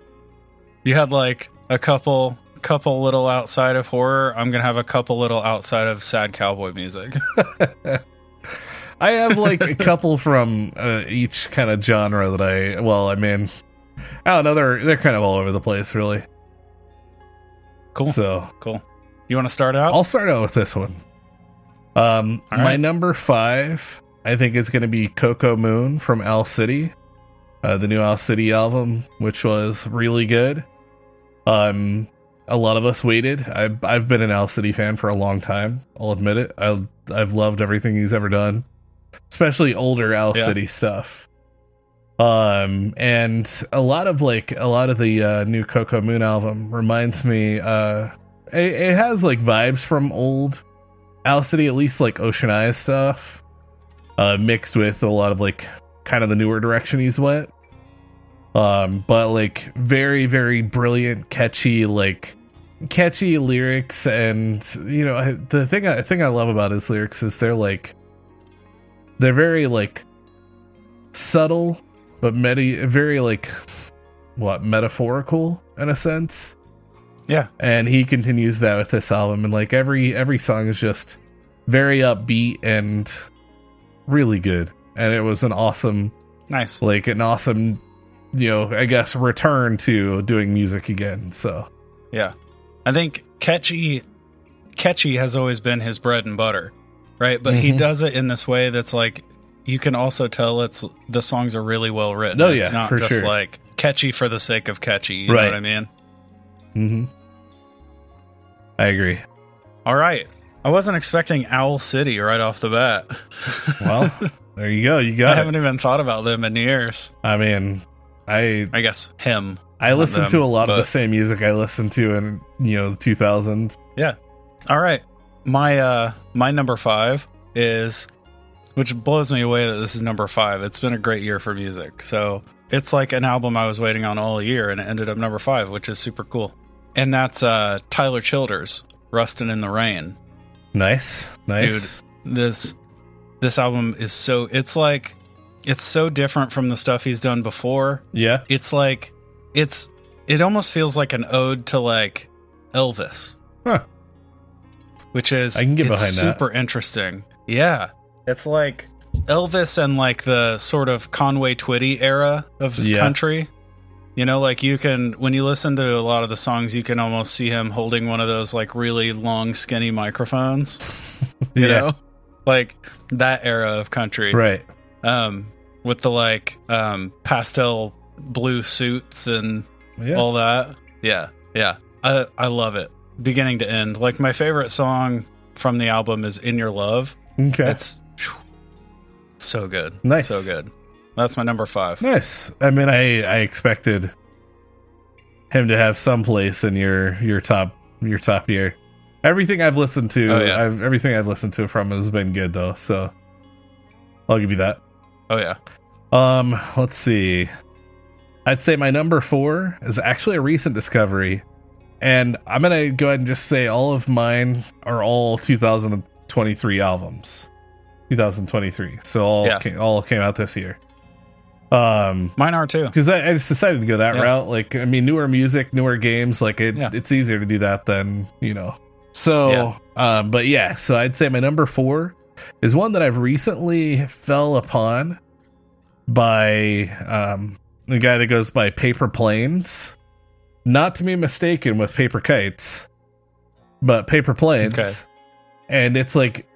You had like a couple couple little outside of horror. I'm gonna have a couple little outside of sad cowboy music. I have like a couple from uh, each kind of genre that I well, I mean I don't know, they're they're kind of all over the place really. Cool. So cool. You want to start out? I'll start out with this one. Um, All my number five, I think, is going to be Coco Moon from Owl City, uh, the new Owl City album, which was really good. Um, a lot of us waited. I've I've been an Owl City fan for a long time. I'll admit it. I I've loved everything he's ever done, especially older Owl Yeah. City stuff. Um, and a lot of like a lot of the uh, new Coco Moon album reminds me. Uh, it, it has like vibes from old Owl City, at least like Ocean Eyes stuff, uh, mixed with a lot of like kind of the newer direction he's went. Um, but like very, very brilliant, catchy, like catchy lyrics, and you know I, the thing I thing I love about his lyrics is they're like they're very like subtle, but meta, very like what metaphorical in a sense yeah. and he continues that with this album and like every every song is just very upbeat and really good and it was an awesome Nice. like an awesome you know i guess return to doing music again so Yeah. I think catchy catchy has always been his bread and butter, right? But he Mhm. does it in this way that's like you can also tell it's the songs are really well written. Oh, it's yeah, not for just sure. like catchy for the sake of catchy. You Right. know what I mean? Hmm i agree All right. I wasn't expecting Owl City right off the bat. well there you go you got. I got haven't even thought about them in years. i mean i I guess him. i listen them, to a lot of the same music i listened to in you know the 2000s Yeah. All right. My uh my number 5 is which blows me away that this is number 5. It's been a great year for music. So, it's like an album I was waiting on all year and it ended up number 5, which is super cool. And that's uh Tyler Childers, Rustin' in the Rain. nice nice This this album is so it's like it's so different from the stuff he's done before. yeah It's like it's it almost feels like an ode to like Elvis. Huh. Which is I can get it's behind that. super interesting. Yeah. It's like Elvis and like the sort of Conway Twitty era of Yeah. country. You know, like you can when you listen to a lot of the songs, you can almost see him holding one of those like really long, skinny microphones. You Yeah. know, like that era of country, Right. um, with the like um, pastel blue suits and Yeah. all that. Yeah, yeah. I I love it, beginning to end. Like my favorite song from the album is "In Your Love." okay. It's so good, Nice. so good. That's my number five. Nice. I mean, I I expected him to have some place in your your top your top here. Everything I've listened to, Oh, yeah. I've everything I've listened to from has been good though. So I'll give you that. Oh yeah, Um, let's see. I'd say my number four is actually a recent discovery, and I'm gonna go ahead and just say all of mine are all 2023 albums. 2023, so all Yeah. came, all came out this year. Um, mine are too. because I, I just decided to go that Yeah. route. Like, I mean, newer music, newer games. Like, it, Yeah. it's easier to do that than you know. So, um, but yeah. So I'd say my number four is one that I've recently fell upon by um, the guy that goes by Paper Planes, not to be mistaken with Paper Kites, but Paper Planes. Okay. And it's like,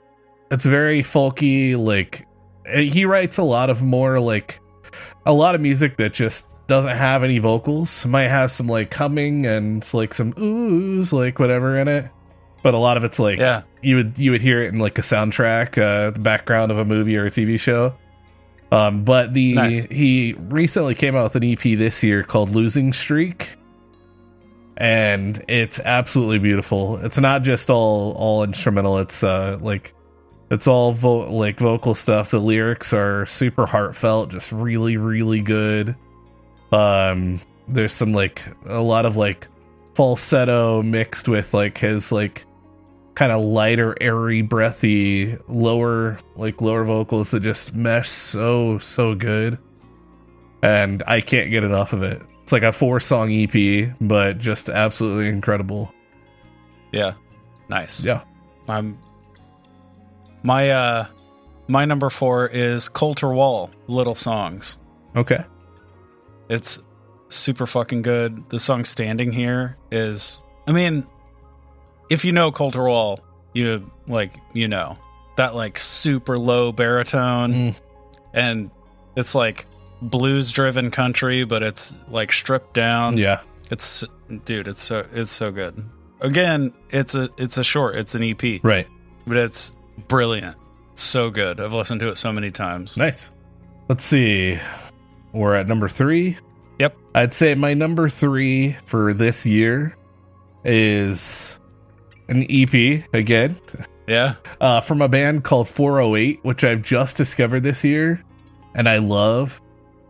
it's very folky. Like, he writes a lot of more like a lot of music that just doesn't have any vocals. Might have some like humming and like some oohs, like whatever in it. But a lot of it's like Yeah, you would you would hear it in like a soundtrack, uh, the background of a movie or a TV show. Um, but the Nice. he recently came out with an EP this year called Losing Streak, and it's absolutely beautiful. It's not just all all instrumental. It's uh like it's all vo- like vocal stuff. The lyrics are super heartfelt, just really really good. Um, there's some like a lot of like falsetto mixed with like his like kind of lighter, airy, breathy, lower like lower vocals that just mesh so so good. And I can't get enough of it. It's like a four song EP, but just absolutely incredible. yeah, nice. Yeah. I'm my uh my number four is Colter Wall, Little Songs. Okay. It's super fucking good. The song Standing Here is I mean, if you know Colter Wall, you like you know. That like super low baritone Mm. and it's like blues driven country, but it's like stripped down. Yeah. It's dude, it's so it's so good. Again, it's a it's a short, it's an EP, Right. but it's brilliant. So good. I've listened to it so many times. Nice. Let's see. We're at number three. Yep. I'd say my number three for this year is an EP again Yeah. uh, from a band called 408, which I've just discovered this year and I love.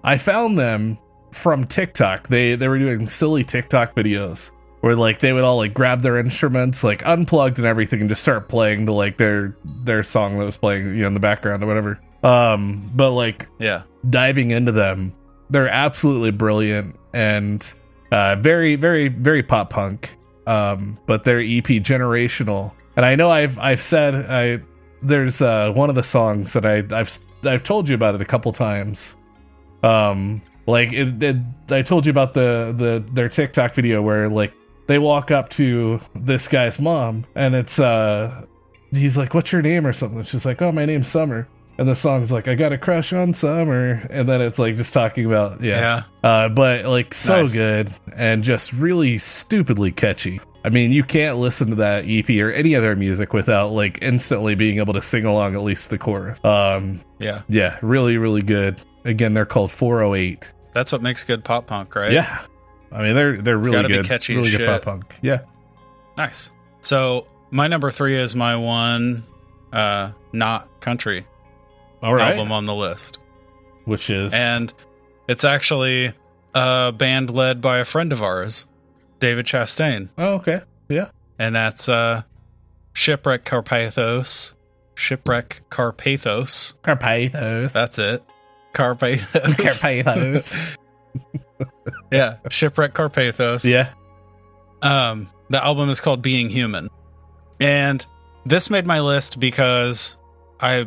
I found them from TikTok. They they were doing silly TikTok videos where like they would all like grab their instruments like unplugged and everything and just start playing to like their their song that was playing you know in the background or whatever. Um but like Yeah. diving into them. They're absolutely brilliant and uh, very, very, very pop punk. Um, but their EP generational, and I know I've I've said I there's uh, one of the songs that I I've I've told you about it a couple times. Um, like it, it, I told you about the the their TikTok video where like they walk up to this guy's mom and it's uh he's like what's your name or something? She's like oh my name's summer. And the song's like i got a crush on summer. And then it's like just talking about yeah, Yeah. uh but like so Nice. good and just really stupidly catchy. I mean you can't listen to that ep or any other music without like instantly being able to sing along at least the chorus. Um Yeah. yeah really really good. Again they're called 408 That's what makes good pop punk, right? yeah i mean they're they're really gotta be good catchy really good pop punk yeah Nice. So my number three is my one uh not country all right album on the list. which is And it's actually a band led by a friend of ours, David Chastain. oh okay yeah And that's uh Shipwreck Carpathos. Shipwreck Carpathos. Carpathos. That's it. Carpathos. Carpathos. yeah. Shipwreck Carpathos. yeah. Um, the album is called Being Human. And this made my list because I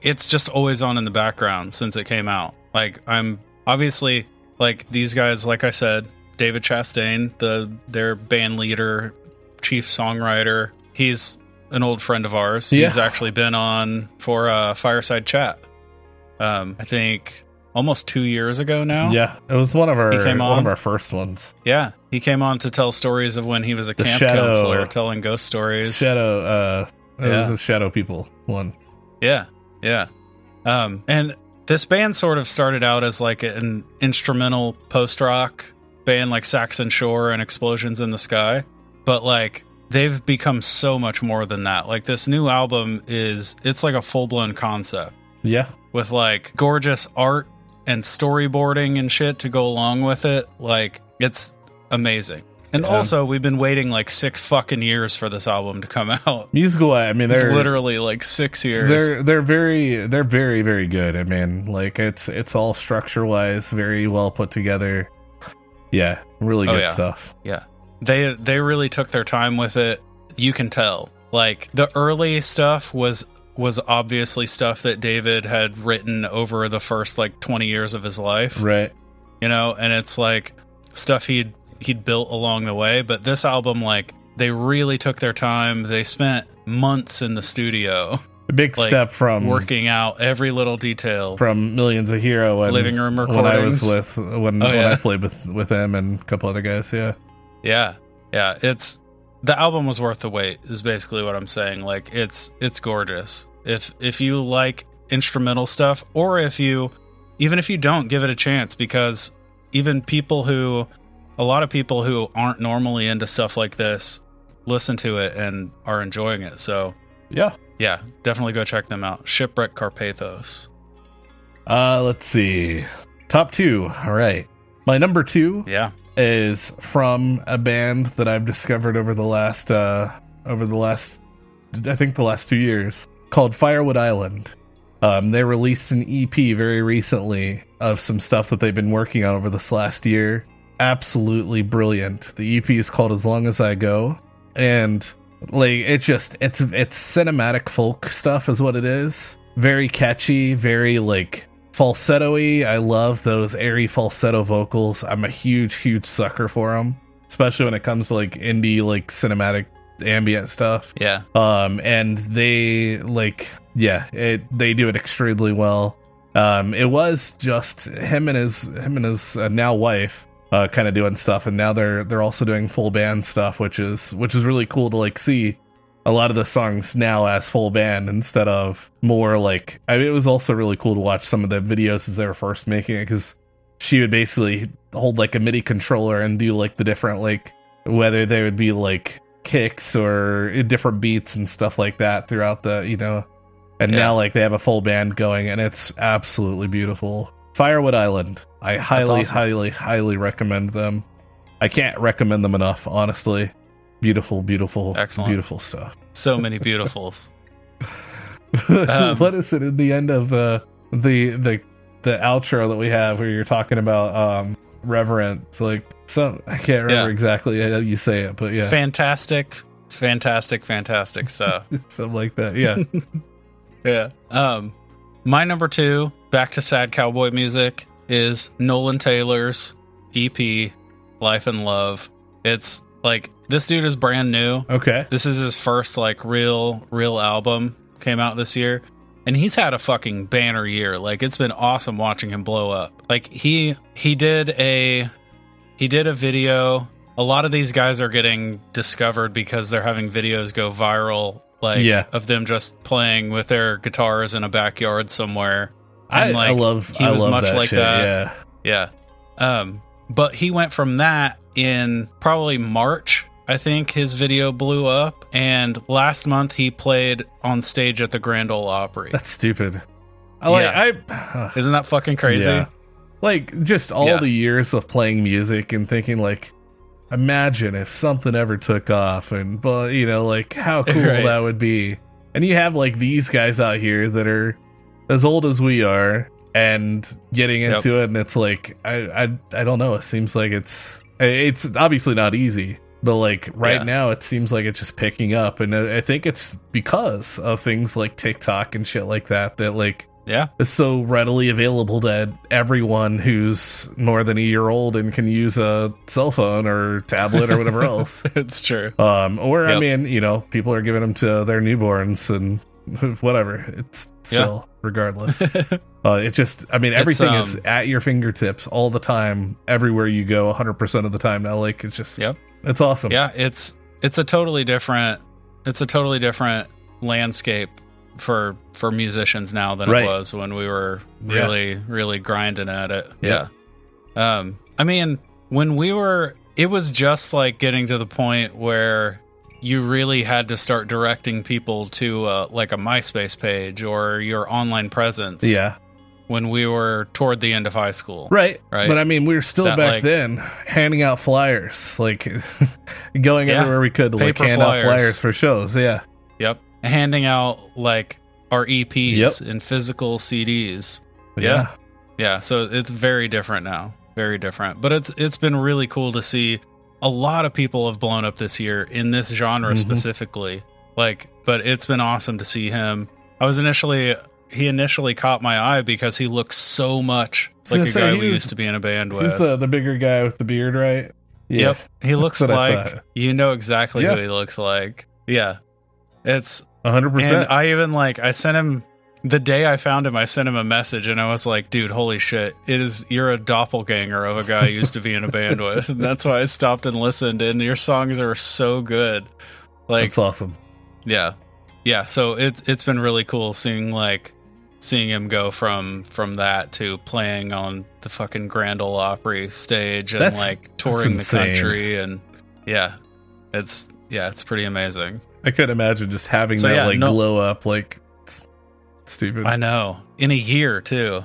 it's just always on in the background since it came out. Like I'm obviously like these guys, like I said, David Chastain, the their band leader, chief songwriter. He's an old friend of ours. Yeah. He's actually been on for a fireside chat. Um, I think almost two years ago now. Yeah, it was one of our He came one of our first ones. Yeah, he came on to tell stories of when he was a The camp Shadow- counselor, telling ghost stories. Shadow, uh, it was a Shadow People one. Yeah, yeah. Um, and this band sort of started out as like an instrumental post rock band, like Saxon Shore and Explosions in the Sky, but like they've become so much more than that. Like this new album is it's like a full blown concept Yeah, with like gorgeous art and storyboarding and shit to go along with it. Like it's amazing. And Yeah. also, we've been waiting like six fucking years for this album to come out. musical. I mean, they're Literally like six years. they're they're very they're very very good. I mean, like it's it's all structure wise very well put together. Yeah, really Oh, good yeah. stuff. Yeah. They they really took their time with it. You can tell. Like the early stuff was was obviously stuff that David had written over the first like 20 years of his life, Right. you know, and it's like stuff he'd he'd built along the way, but this album like they really took their time. They spent months in the studio A big Like, step from working out every little detail. from Millions of Hero and Living room recordings. when I was with when, Oh, when yeah. I played with with them and a couple other guys. Yeah. Yeah. Yeah, it's the album was worth the wait is basically what I'm saying. Like it's it's gorgeous. If if you like instrumental stuff or if you even if you don't give it a chance because even people who a lot of people who aren't normally into stuff like this listen to it and are enjoying it. So, Yeah. yeah, definitely go check them out. Shipwreck Carpathos. Uh, let's see. Top two. All right. My number two Yeah. Is from a band that I've discovered over the last uh over the last I think the last two years called Firewood Island. Um, they released an EP very recently of some stuff that they've been working on over this last year. Absolutely brilliant. The EP is called As Long as I Go, and like it just it's it's cinematic folk stuff is what it is. Very catchy, very like falsetto-y. I love those airy falsetto vocals. I'm a huge, huge sucker for them, especially when it comes to like indie, like cinematic ambient stuff. Yeah. Um, and they like, yeah, it they do it extremely well. Um, it was just him and his him and his uh, now wife uh, kind of doing stuff, and now they're they're also doing full band stuff, which is which is really cool to like see a lot of the songs now as full band instead of more like I mean, it was also really cool to watch some of the videos as they were first making it because she would basically hold like a MIDI controller and do like the different like whether they would be like kicks or different beats and stuff like that throughout the you know? And Yeah. now like they have a full band going and it's absolutely beautiful. Firewood island. I highly awesome. highly highly recommend them. I can't recommend them enough honestly beautiful beautiful Excellent. beautiful stuff So many beautifuls. Um, what is it in the end of the the the the outro that we have where you're talking about um reverence like some i can't remember Yeah. exactly how you say it but yeah Fantastic, fantastic, fantastic stuff. something like that yeah Yeah. Um, my number two, back to sad cowboy music, is Nolan Taylor's EP, Life and Love. It's like this dude is brand new. okay This is his first like real, real album. Came out this year. And he's had a fucking banner year. Like it's been awesome watching him blow up. Like he he did a he did a video. A lot of these guys are getting discovered because they're having videos go viral like Yeah. of them just playing with their guitars in a backyard somewhere. I, And, I like, love he I was love much that like shit, that. yeah Yeah. Um, but he went from that in probably March. I think his video blew up, and last month he played on stage at the Grand Ole Opry. that's stupid i like Yeah. i Isn't that fucking crazy? Yeah. like just all Yeah. the years of playing music and thinking like imagine if something ever took off and but you know like how cool Right. that would be and you have like these guys out here that are as old as we are and getting Yep. into it and it's like I, I i don't know it seems like it's it's obviously not easy But like right Yeah. now, it seems like it's just picking up, and I think it's because of things like TikTok and shit like that that like Yeah. is so readily available to everyone who's more than a year old and can use a cell phone or tablet or whatever else. it's true. Um, or I mean, you know, people are giving them to their newborns and whatever. It's still regardless. Uh, it just, I mean, everything is um, at your fingertips all the time, everywhere you go, 100% of the time now. Like, it's just, Yep. it's awesome. yeah, it's it's a totally different it's a totally different landscape for for musicians now than Right. it was when we were Yeah. really really grinding at it. Yeah. Yeah. Um I mean, when we were it was just like getting to the point where you really had to start directing people to uh, like a MySpace page or your online presence Yeah. when we were toward the end of high school. Right. Right. But I mean, we were still That, back like- then handing out flyers, like going Yeah. everywhere we could to like hand out flyers. flyers for shows. Yeah. Yep. Handing out like our EPs Yep. and physical CDs. But Yeah. Yeah, so it's very different now. Very different. But it's it's been really cool to see a lot of people have blown up this year in this genre Mhm. specifically. Like but it's been awesome to see him. I was initially he initially caught my eye because he looks so much like a say, guy we was- used to be in a band with. He's the, the bigger guy with the beard, right? Yep. He looks like you know exactly Yeah. who he looks like. Yeah. It's 100%. and I even like I sent him the day I found him, I sent him a message and I was like, dude, holy shit. It is you're a doppelganger of a guy I used to be in a band with. And that's why I stopped and listened and your songs are so good. Like That's awesome. yeah. Yeah. So it it's been really cool seeing like seeing him go from from that to playing on the fucking Grand Ole Opry stage and That's- like touring the country and yeah. It's yeah, it's pretty amazing. I could imagine just having So, that yeah, like no- glow up, like s- stupid. I know. In a year too.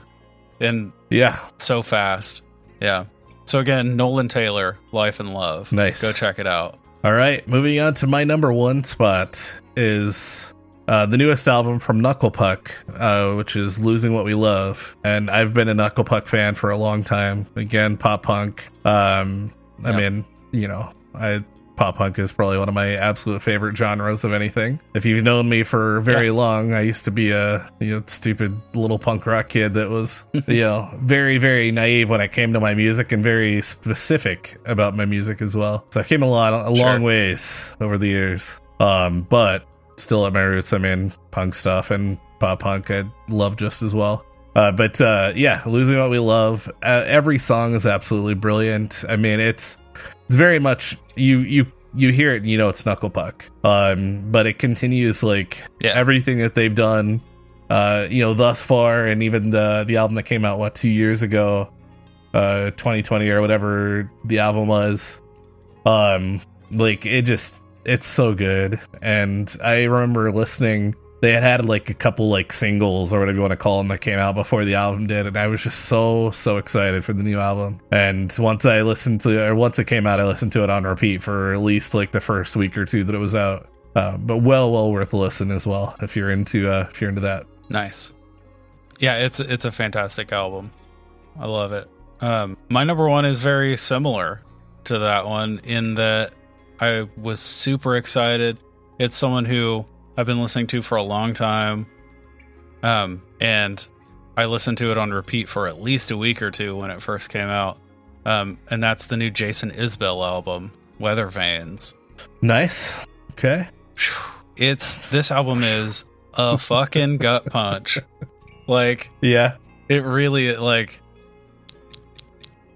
And yeah, so fast. Yeah. So again, Nolan Taylor, Life and Love. Nice. Go check it out. All right, moving on to my number one spot is uh, the newest album from Knuckle Puck, uh, which is "Losing What We Love," and I've been a Knuckle Puck fan for a long time. Again, pop punk. Um, I Yeah. mean, you know, I pop punk is probably one of my absolute favorite genres of anything. If you've known me for very long, I used to be a you know stupid little punk rock kid that was you know very very naive when it came to my music and very specific about my music as well. So I came a lot a Sure. long ways over the years. Um, but still at my roots, I mean punk stuff and pop punk I love just as well. Uh, but uh, yeah, losing what we love. Uh, every song is absolutely brilliant. I mean, it's it's very much you you you hear it and you know it's Knuckle Puck. Um, but it continues like Yeah. everything that they've done, uh, you know, thus far, and even the the album that came out what two years ago, uh, 2020 or whatever the album was. Um, like it just it's so good, and I remember listening. They had had like a couple like singles or whatever you want to call them that came out before the album did, and I was just so so excited for the new album. And once I listened to or once it came out, I listened to it on repeat for at least like the first week or two that it was out. Uh, but well, well worth a listen as well if you're into uh, if you're into that. Nice. Yeah, it's it's a fantastic album. I love it. Um, my number one is very similar to that one in that I was super excited. It's someone who I've been listening to for a long time, um, and I listened to it on repeat for at least a week or two when it first came out. Um, and that's the new Jason Isbell album, Weathervanes. Nice. Okay. It's this album is a fucking gut punch. Like Yeah. it really like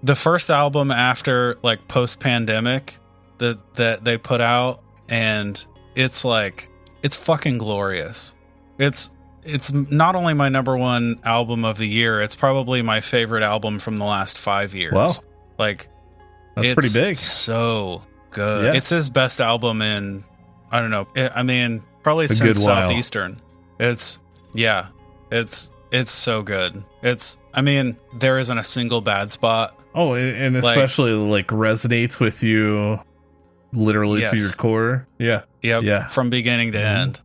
the first album after like post pandemic that that they put out and it's like it's fucking glorious. It's it's not only my number one album of the year, it's probably my favorite album from the last 5 years. Wow. Like That's it's pretty big. So good. Yeah. It's his best album in I don't know. I I mean, probably A since. Southeastern. It's yeah. It's it's so good. It's I mean, there isn't a single bad spot. Oh, and, and Like- especially like, resonates with you literally to your core. Yeah. Yep. Yeah. From beginning to Mhm. end.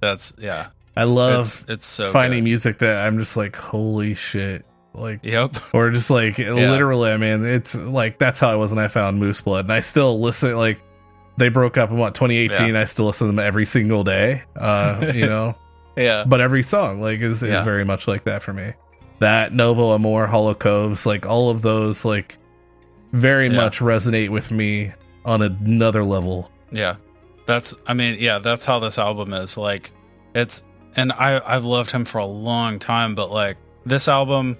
That's yeah. I love it's it's so finding good. music that I'm just like, holy shit. Like, Yep. or just like literally, I mean, it's like that's how I was when I found Moose Blood. And I still listen, like, they broke up in what 2018. I still listen to them every single day. Uh, you know, Yeah. but every song like is, is Yeah. very much like that for me. That Novo Amor, Hollow Coves, like all of those, like very Yeah. much resonate with me on another level. Yeah. That's I mean, yeah, that's how this album is. Like it's and I I've loved him for a long time, but like this album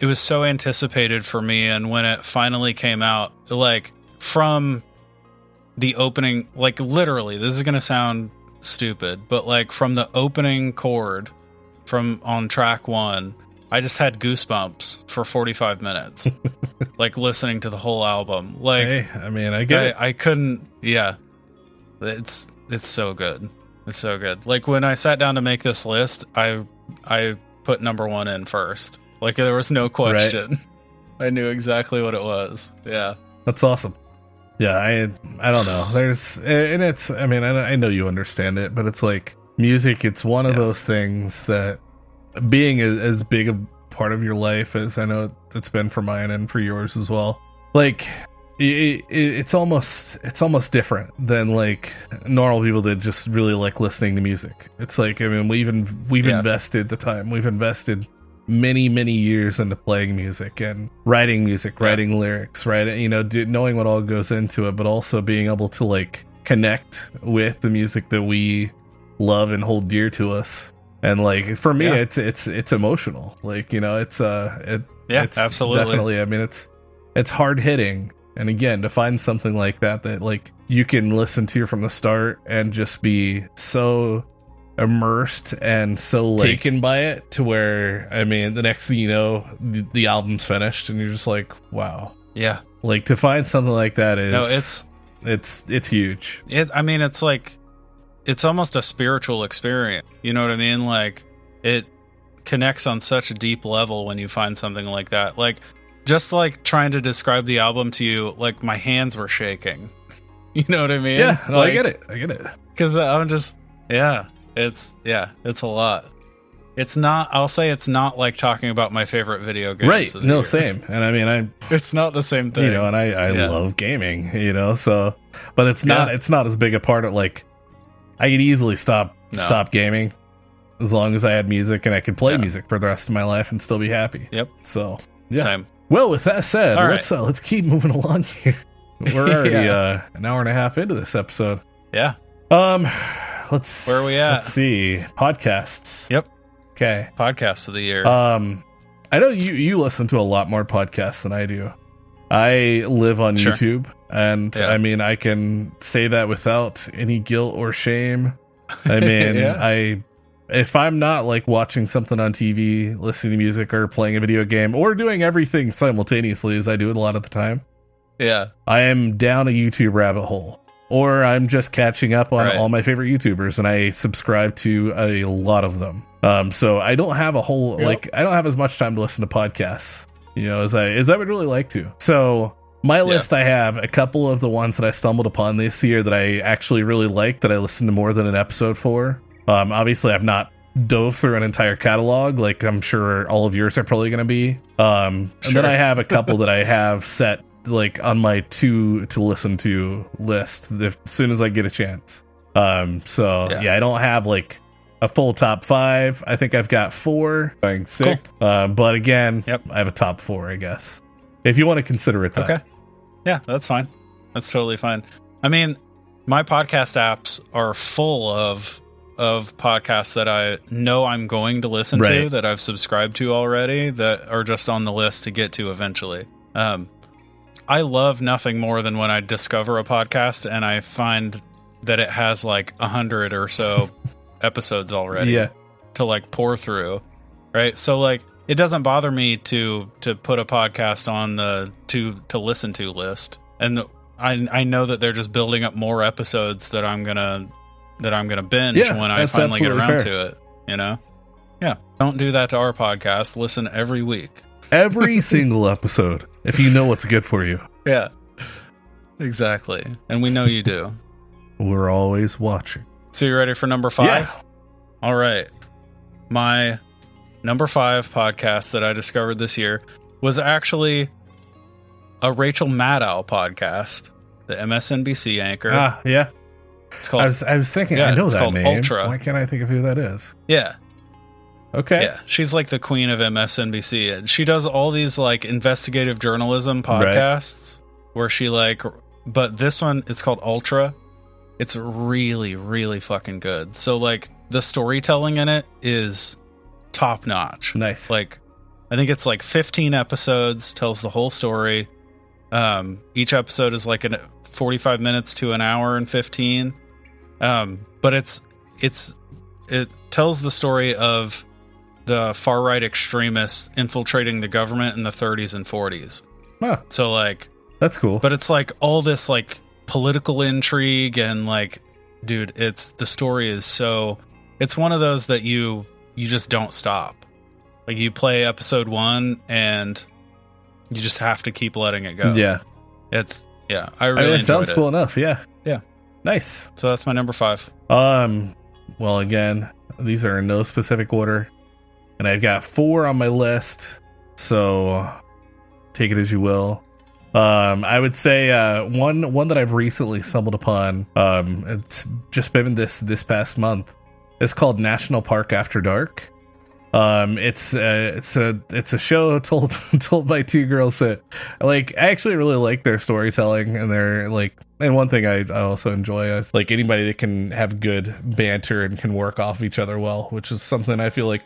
it was so anticipated for me and when it finally came out, like from the opening like literally, this is going to sound stupid, but like from the opening chord from on track 1, I just had goosebumps for 45 minutes. like listening to the whole album. Like hey, I mean, I get, I, I couldn't yeah it's it's so good it's so good like when i sat down to make this list i i put number one in first like there was no question i knew exactly what it was yeah That's awesome. Yeah, I I don't know. There's and it's I mean I, I know you understand it, but it's like music. It's one of Yeah. those things that being as, as big a part of your life as I know it's been for mine and for yours as well. Like it, it, it's almost it's almost different than like normal people that just really like listening to music. It's like I mean we've in, we've Yeah. invested the time, we've invested many many years into playing music and writing music Yeah. writing lyrics writing you know do, knowing what all goes into it but also being able to like connect with the music that we love and hold dear to us and like for me Yeah. it's it's it's emotional. Like you know it's uh it, yeah it's absolutely. definitely i mean it's it's hard hitting and again to find something like that that like you can listen to from the start and just be so immersed and so like, taken by it. to where i mean the next thing you know the, the album's finished and you're just like wow. Yeah. Like to find something like that is no it's it's it's huge. It i mean it's like it's almost a spiritual experience you know what i mean like it connects on such a deep level when you find something like that like just like trying to describe the album to you like my hands were shaking you know what i mean yeah no, like, i get it i get it because i'm just yeah it's yeah it's a lot it's not i'll say it's not like talking about my favorite video game. right no year. same and i mean i it's not the same thing you know and i i Yeah. love gaming you know so but it's not Yeah. it's not as big a part of like i could easily stop No. stop gaming as long as i had music and i could play Yeah. music for the rest of my life and still be happy Yep. so yeah same well with that said All right. let's uh, let's keep moving along here we're already Yeah. uh an hour and a half into this episode yeah um let's Where are we at? let's see podcasts Yep. okay Podcasts of the year um, I know you you listen to a lot more podcasts than I do. I live on Sure. YouTube, and Yeah. I mean I can say that without any guilt or shame. I mean, Yeah. I if I'm not like watching something on TV, listening to music, or playing a video game, or doing everything simultaneously as I do it a lot of the time, yeah I am down a YouTube rabbit hole. Or I'm just catching up on Right. all my favorite YouTubers, and I subscribe to a lot of them. Um, so I don't have a whole Yep. like I don't have as much time to listen to podcasts, you know, as I as I would really like to. So my list, I have a couple of the ones that I stumbled upon this year that I actually really like that I listened to more than an episode for. Um, obviously, I've not dove through an entire catalog like I'm sure all of yours are probably going to be. Um, and then I have a couple that I have set like on my two to listen to list if, as soon as I get a chance. Um, so Yeah. yeah. I don't have like a full top five. I think I've got four going sick. Uh, but again, Yep. I have a top four, I guess. If you want to consider it that. Okay. Yeah, that's fine. That's totally fine. I mean, my podcast apps are full of of podcasts that I know I'm going to listen to that I've subscribed to already that are just on the list to get to eventually. Um I love nothing more than when I discover a podcast and I find that it has like a hundred or so episodes already Yeah. to like pour through right so like it doesn't bother me to to put a podcast on the to to listen to list and i i know that they're just building up more episodes that i'm gonna that i'm gonna binge Yeah, when i finally get around fair. to it you know yeah don't do that to our podcast listen every week Every single episode, if you know what's good for you. yeah exactly and we know you do We're always watching. So you ready for number five Yeah. All right. My number five podcast that I discovered this year was actually a Rachel Maddow podcast. the MSNBC anchor. Ah, yeah. it's called I was I was thinking Yeah, I know it's that called name. Ultra. Why can't I think of who that is? yeah, Okay. yeah. She's like the queen of MSNBC. And She does all these like investigative journalism Right. podcasts where she like, but this one it's called Ultra. It's really, really fucking good. So like the storytelling in it is top notch. Nice. like i think it's like 15 episodes tells the whole story um each episode is like an 45 minutes to an hour and 15 um but it's it's it tells the story of the far right extremists infiltrating the government in the 30s and 40s Huh, so like that's cool. but it's like all this like political intrigue and like dude it's the story is so it's one of those that you you just don't stop like you play episode one and you just have to keep letting it go yeah. it's yeah i I really mean, it sounds it. cool enough. Yeah. Yeah. Nice. so that's my number five Um, well, again, these are in no specific order, and I've got four on my list, so take it as you will. Um, I would say uh, one one that I've recently stumbled upon. Um, it's just been this this past month. It's called National Park After Dark. Um, it's uh, it's a it's a show told told by two girls that like I actually really like their storytelling and they're like and one thing I, I also enjoy is like anybody that can have good banter and can work off each other well, which is something I feel like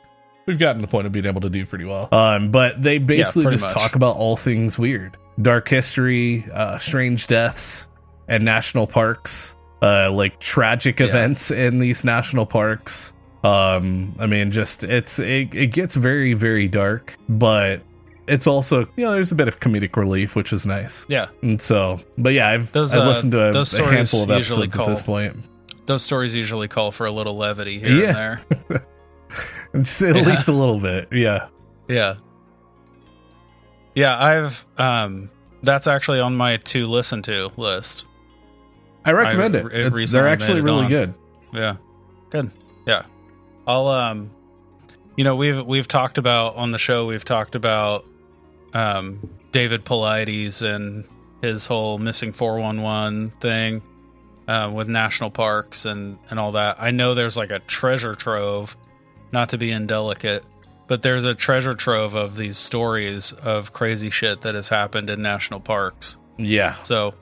we've gotten to the point of being able to do pretty well. Um, but they basically pretty just much. talk about all things weird, dark history, uh, strange deaths, and national parks, uh, like tragic Yeah. events in these national parks. Um, I mean, just it's it, it gets very very dark, but it's also you know there's a bit of comedic relief, which is nice. yeah And so, but yeah, I've, Those, I've uh, listened to a, those a stories handful of usually episodes at this call- point. those stories usually call for a little levity here Yeah. and there Just at Yeah. least a little bit. Yeah. Yeah. Yeah, I've um that's actually on my to listen to list. I recommend I it. recently they're actually it really on. good. Yeah. Good. Yeah. I'll um you know, we've we've talked about on the show we've talked about um David Paulides and his whole missing 411 thing uh, with national parks and and all that. I know there's like a treasure trove, not to be indelicate, but there's a treasure trove of these stories of crazy shit that has happened in national parks. Yeah. So,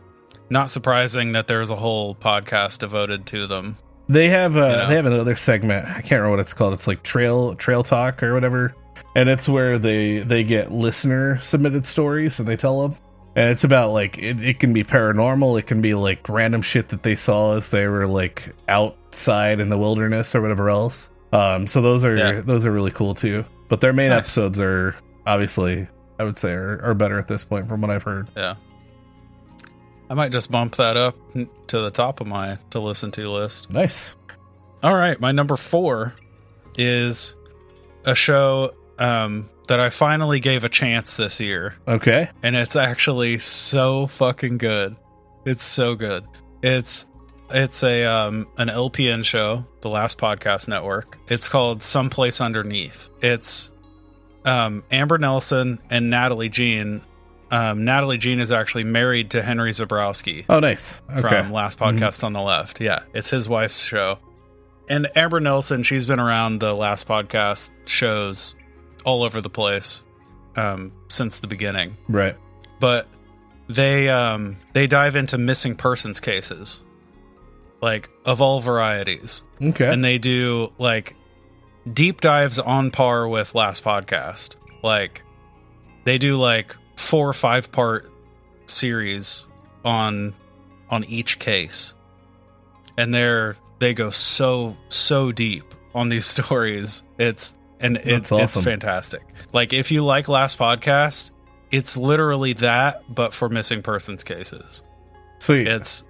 not surprising that there's a whole podcast devoted to them. They have uh, You know? they have another segment. I can't remember what it's called. It's like trail trail talk or whatever, and it's where they they get listener submitted stories and they tell them. And it's about like it, it can be paranormal. It can be like random shit that they saw as they were like outside in the wilderness or whatever else. Um, so those are Yeah. those are really cool too. But their main Nice. episodes are obviously I would say are, are better at this point from what I've heard. Yeah. I might just bump that up to the top of my to listen to list. Nice. All right, my number 4 is a show um that I finally gave a chance this year Okay. and it's actually so fucking good. It's so good. It's it's a um an LPN show, the Last Podcast Network. It's called Someplace Under Neith. It's um Amber Nelson and Natalie Jean. Um, Natalie Jean is actually married to Henry Zebrowski Oh, nice. Okay. from Last Podcast on the Left. Yeah, it's his wife's show. And Amber Nelson, she's been around the Last Podcast shows all over the place um, since the beginning right. but they um they dive into missing persons cases like of all varieties. Okay. and they do like deep dives on par with last podcast. Like they do like four or five part series on on each case. And they're they go so so deep on these stories. It's and it's That's it's fantastic. Like if you like last podcast it's literally that but for missing persons cases. Sweet. it's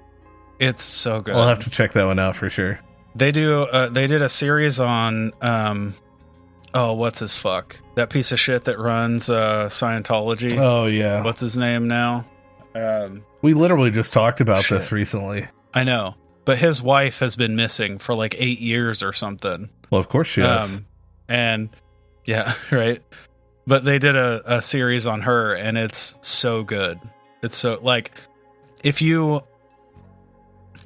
it's so good I'll have to check that one out for sure. they do. Uh, they did a series on. Um, oh, what's his fuck? That piece of shit that runs uh, Scientology. Oh yeah. What's his name now? Um, We literally just talked about Shit. this recently. I know, but his wife has been missing for like eight years or something. Well, of course she has. Um, and yeah, right. But they did a, a series on her, and it's so good. It's so like if you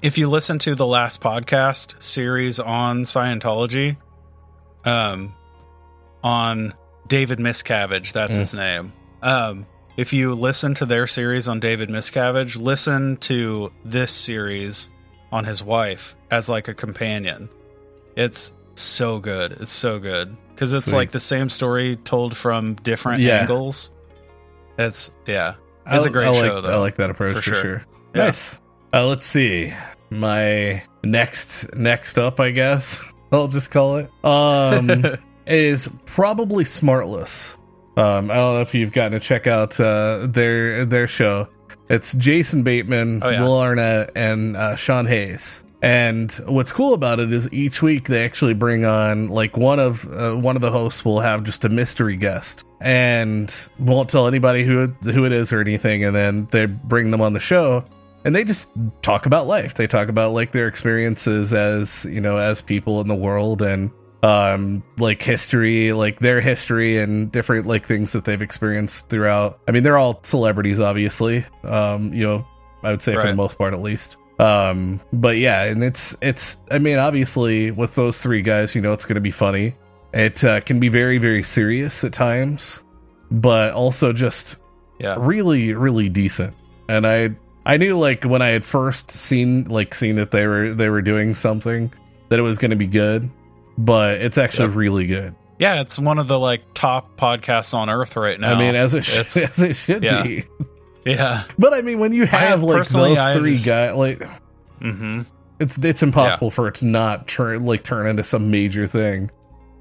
if you listen to the last podcast series on Scientology, um, on David Miscavige, that's Mm. his name. Um, if you listen to their series on David Miscavige, listen to this series on his wife as like a companion. It's so good. It's so good because it's Sweet. like the same story told from different Yeah. angles. It's yeah. It's a I- great I like, show, though, I like that approach for for, sure. sure. Yeah. Nice. Uh, let's see. My next next up, I guess I'll just call it. Um, is probably Smartless. Um, I don't know if you've gotten to check out uh, their their show. It's Jason Bateman, Oh, yeah. Will Arnett, and uh, Sean Hayes. And what's cool about it is each week they actually bring on like one of uh, one of the hosts will have just a mystery guest and won't tell anybody who who it is or anything. And then they bring them on the show and they just talk about life. They talk about like their experiences as you know as people in the world and um like history like their history and different like things that they've experienced throughout. I mean they're all celebrities obviously um you know i would say for the most part at least. Um but yeah and it's it's i mean obviously with those three guys you know it's going to be funny. It uh, can be very very serious at times but also just Yeah. really really decent. And i i knew like when i had first seen like seen that they were they were doing something that it was going to be good but it's actually really good Yeah, it's one of the like top podcasts on earth right now. i mean as it, sh- as it should yeah. be yeah. but i mean when you have like personally, those I three just- guys like Mm-hmm. it's it's impossible for it to not turn like turn into some major thing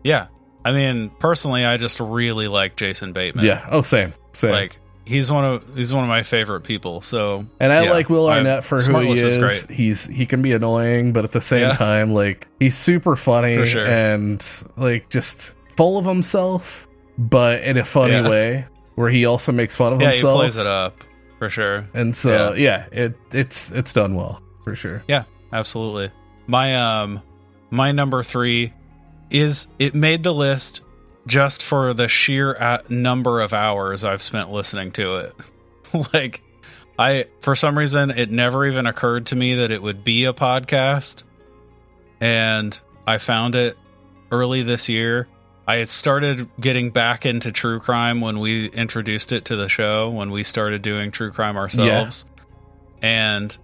Yeah. I mean, personally, I just really like Jason Bateman. yeah oh same same Like he's one of he's one of my favorite people. So And I Yeah, like Will I- Arnett for who he is. is. He's he can be annoying, but at the same Yeah. time, like he's super funny sure. and like just full of himself, but in a funny Yeah. way where he also makes fun of himself. yeah, he plays it up for sure. And so yeah. it it's it's done well for sure. Yeah, absolutely. My um my number 3 is it made the list just for the sheer uh, number of hours I've spent listening to it. like I for some reason it never even occurred to me that it would be a podcast and I found it early this year. I had started getting back into true crime when we introduced it to the show when we started doing true crime ourselves. And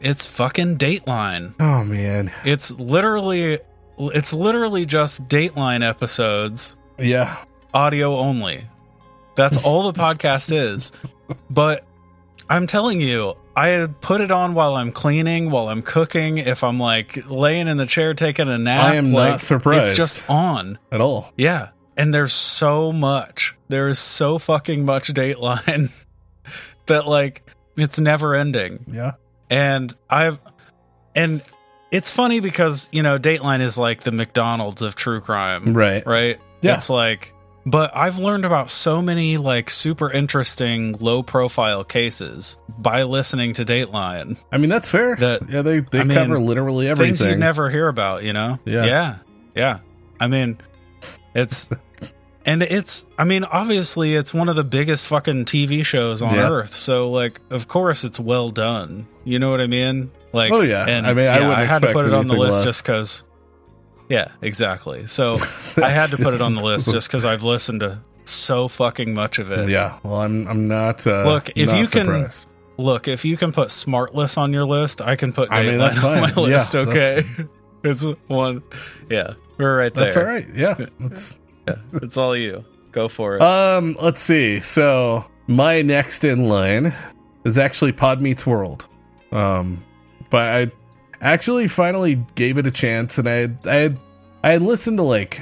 it's fucking Dateline. Oh man. It's literally it's literally just Dateline episodes, Yeah. audio only. That's all the podcast is. But I'm telling you, I put it on while I'm cleaning, while I'm cooking, if I'm like laying in the chair taking a nap. I am not like, surprised. It's just on. At all. Yeah. And there's so much. There is so fucking much Dateline that like it's never ending Yeah. and I've and it's funny because you know Dateline is like the McDonald's of true crime, Right. right? Yeah. It's like, but I've learned about so many like super interesting low profile cases by listening to Dateline. I mean that's fair. That- yeah, they they I mean, cover literally everything. Things you never hear about, you know? Yeah. yeah, yeah. I mean, it's. And it's, I mean, obviously, it's one of the biggest fucking TV shows on Yeah. earth. So, like, of course, it's well done. You know what I mean? Like, Oh, yeah. And I mean, I yeah, wouldn't I had to put it on the list less. just because. Yeah, exactly. So I had to put it on the list just because I've listened to so fucking much of it. Yeah. Well, I'm I'm not. Uh, Look, if not you can- Look, if you can put Smartless on your list, I can put I mean, that's on my fine. Yeah, list. okay, it's one. Yeah, we're right there. That's all right. Yeah. That's, Yeah, it's all you. Go for it. Um, let's see. So my next in line is actually Pod Meets World. Um, but I actually finally gave it a chance, and I I I listened to like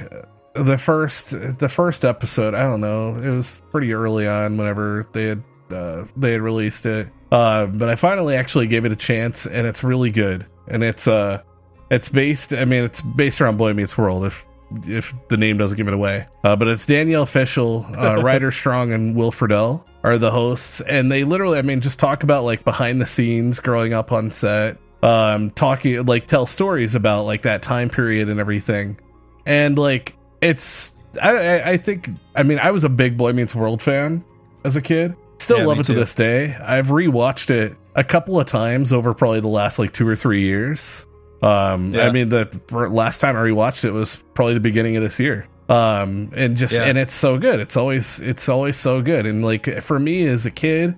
the first the first episode. I don't know. It was pretty early on whenever they had uh, they had released it. Uh, but I finally actually gave it a chance, and it's really good. And it's uh, it's based. I mean, it's based around Boy Meets World. If if the name doesn't give it away. Uh, but it's Danielle Fishel, uh, Ryder Strong, and Will Friedle are the hosts, and they literally, I mean, just talk about like behind the scenes, growing up on set, um, talking like tell stories about like that time period and everything, and like it's, I, I, think, I mean, I was a big Boy Meets World fan as a kid. Still Yeah, love it to this day. I've rewatched it a couple of times over probably the last like two or three years. Um, Yeah. I mean, the for last time I rewatched it was probably the beginning of this year. Um, and just Yeah. and it's so good. It's always it's always so good. And like for me as a kid,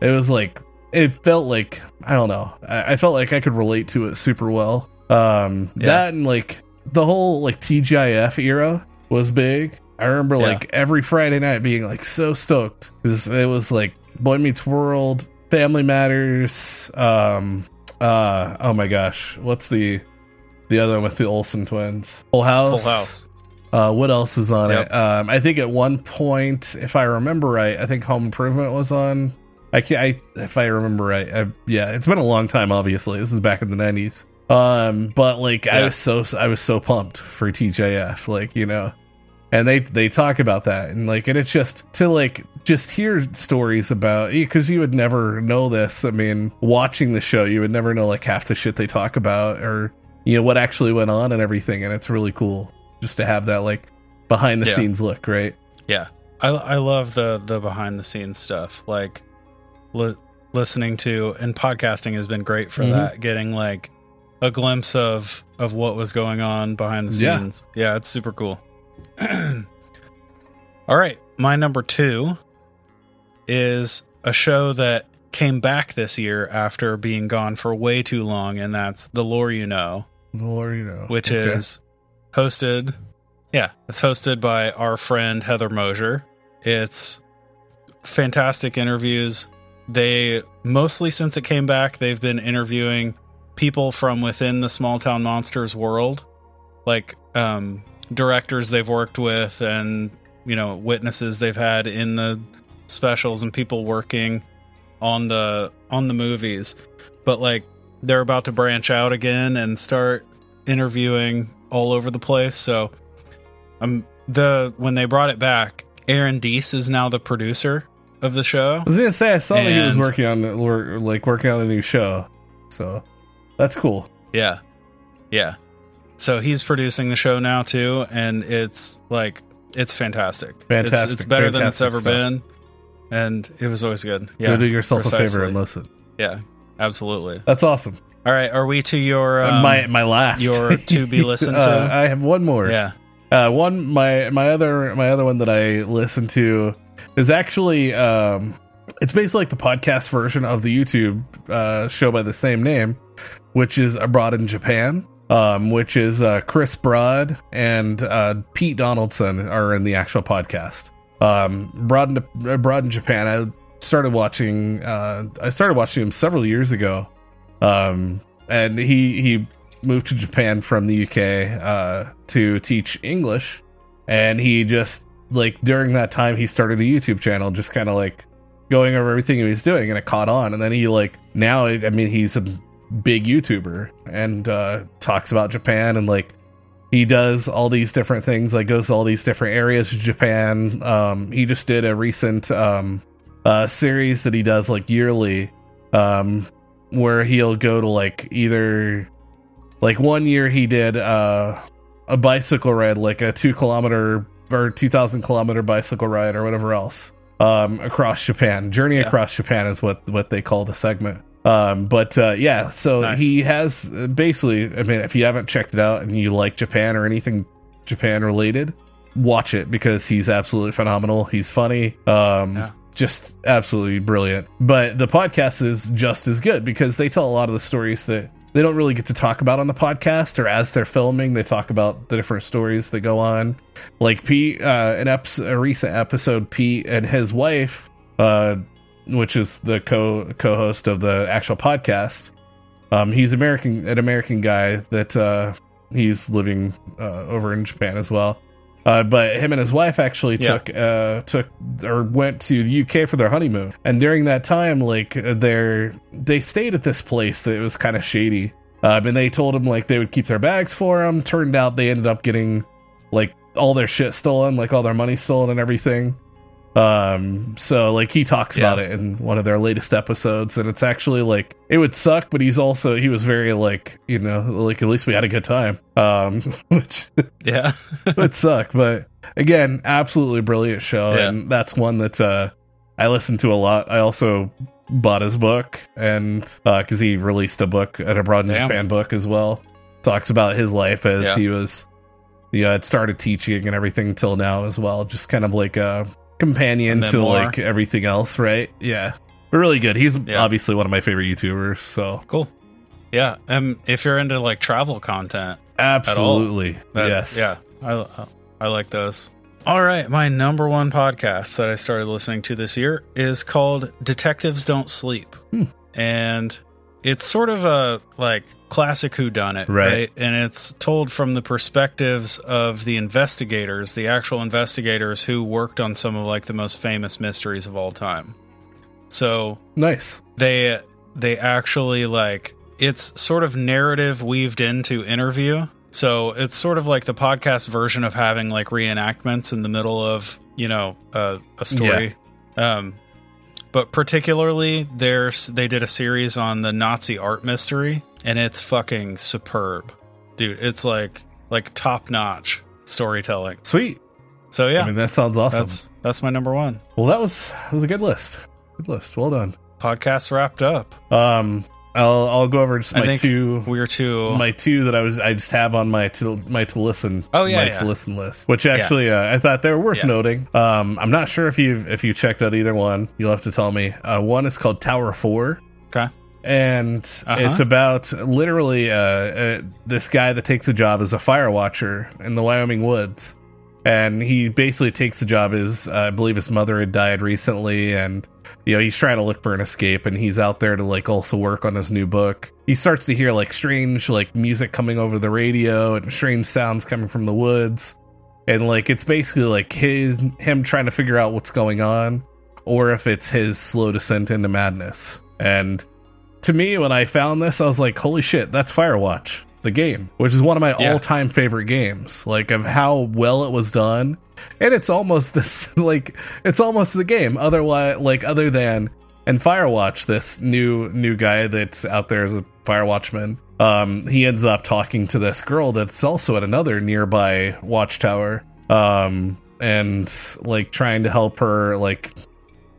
it was like it felt like I don't know. I, I felt like I could relate to it super well. Um, Yeah. that and like the whole like TGIF era was big. I remember like every Friday night being like so stoked because it was like Boy Meets World, Family Matters. Um, uh, oh my gosh, what's the the other one with the Olsen twins? Full House. Full House. Uh, what else was on Yep. it? Um, I think at one point, if I remember right, I think Home Improvement was on. I can't. I if I remember right. I, yeah, it's been a long time. Obviously, this is back in the nineties. Um, but like I was so I was so pumped for TJF, like you know, and they they talk about that and like and it's just to like just hear stories about because you would never know this. I mean, watching the show, you would never know like half the shit they talk about or you know what actually went on and everything, and it's really cool just to have that like behind the Yeah. scenes look, right? Yeah, I I love the the behind the scenes stuff. Like li- listening to and podcasting has been great for Mhm. that. Getting like a glimpse of of what was going on behind the Yeah. scenes. Yeah, it's super cool. All right, my number two is a show that came back this year after being gone for way too long, and that's The Lore You Know The Lore you know, which okay. is hosted yeah it's hosted by our friend heather mosier. It's fantastic interviews. They mostly since it came back they've been interviewing people from within the small town monsters world. Like um directors they've worked with and you know witnesses they've had in the specials and people working on the on the movies but like they're about to branch out again and start interviewing all over the place so um the when they brought it back aaron deese is now the producer of the show I was gonna say I saw that he was working on or like working on a new show, so that's cool. Yeah. Yeah. So he's producing the show now too, and it's like it's fantastic. It's, Fantastic. it's better than it's ever stuff. been. And it was always good. Yeah, Yeah. do yourself a favor and listen. Yeah. Absolutely. That's awesome. All right. Are we to your Uh, um, my my last your to be listened to? Uh, I have one more. Yeah. Uh, one my my other my other one that I listen to is actually um, it's basically like the podcast version of the YouTube uh, show by the same name, which is abroad in Japan. Um, which is uh, Chris Broad and uh, Pete Donaldson are in the actual podcast. Um, Broad in, Abroad in Japan. I started watching. Uh, I started watching him several years ago, um, and he he moved to Japan from the UK uh, to teach English, and he just like during that time he started a YouTube channel, just kind of like going over everything he was doing, and it caught on. And then he like now, I mean, he's a big YouTuber and uh, talks about Japan and like he does all these different things, like goes to all these different areas of Japan. Um, he just did a recent um, uh, series that he does like yearly, um, where he'll go to like either like one year he did uh, a bicycle ride, like a two kilometer or two thousand kilometer bicycle ride or whatever else um, across Japan. Journey Yeah. across Japan is what what they call the segment. Um, but uh, yeah, so Nice. he has uh, basically. I mean, if you haven't checked it out and you like Japan or anything Japan related, watch it because he's absolutely phenomenal. He's funny. Um, Yeah. just absolutely brilliant. But the podcast is just as good because they tell a lot of the stories that they don't really get to talk about on the podcast or as they're filming they talk about the different stories that go on like pete uh an ep- a recent episode pete and his wife uh which is the co co-host of the actual podcast um he's american an american guy that uh he's living uh over in japan as well uh, but him and his wife actually Yeah. took uh, took or went to the UK for their honeymoon, and during that time, like they're they stayed at this place that was kind of shady. Uh, and they told him like they would keep their bags for him. Turned out they ended up getting like all their shit stolen, like all their money stolen and everything. Um, so like he talks Yeah. about it in one of their latest episodes, and it's actually like it would suck, but he's also he was very like you know like at least we had a good time. Um, which Yeah. would suck, but again, absolutely brilliant show, Yeah. and that's one that uh, I listened to a lot. I also bought his book and because he released a book at Abroad in Damn. Japan book as well. Talks about his life as Yeah. he was, you know, had started teaching and everything till now as well. Just kind of like a companion to like everything else, right? Yeah, but really good. He's Yeah. obviously one of my favorite YouTubers. So Cool. Yeah. Um, if you're into like travel content, absolutely, that- yes, Yeah. I, I like those. All right. My number one podcast that I started listening to this year is called Detectives Don't Sleep. Hmm. And it's sort of a like classic who done it, Right. right? And it's told from the perspectives of the investigators, the actual investigators who worked on some of like the most famous mysteries of all time. So nice. they they actually like it's sort of narrative weaved into interview so it's sort of like the podcast version of having like reenactments in the middle of you know a, a story um but particularly there's they did a series on the nazi art mystery and it's fucking superb dude it's like like top notch storytelling Sweet. so yeah I mean, that sounds awesome. that's that's my number one well, that was that was a good list. Good list. Well done. podcast wrapped up Um, I'll I'll go over just my two we're too my two that I was I just have on my to my to listen Oh, yeah, my yeah. to listen list, which actually uh, I thought they were worth Yeah. noting. Um, I'm not sure if you've if you checked out either one. You'll have to tell me. Uh, one is called Tower Four. Okay. And Uh-huh. it's about literally uh, uh, this guy that takes a job as a fire watcher in the Wyoming woods, and he basically takes the job as uh, I believe his mother had died recently, and you know he's trying to look for an escape, and he's out there to like also work on his new book. He starts to hear like strange like music coming over the radio and strange sounds coming from the woods, and like it's basically like his him trying to figure out what's going on, or if it's his slow descent into madness, and to me, when I found this, I was like, holy shit, that's Firewatch, the game, which is one of my Yeah. all time favorite games. Like, of how well it was done. And it's almost this, like, it's almost the game. Otherwise, like, other than, and Firewatch, this new, new guy that's out there as a Firewatchman, um, he ends up talking to this girl that's also at another nearby watchtower. Um, and like trying to help her, like,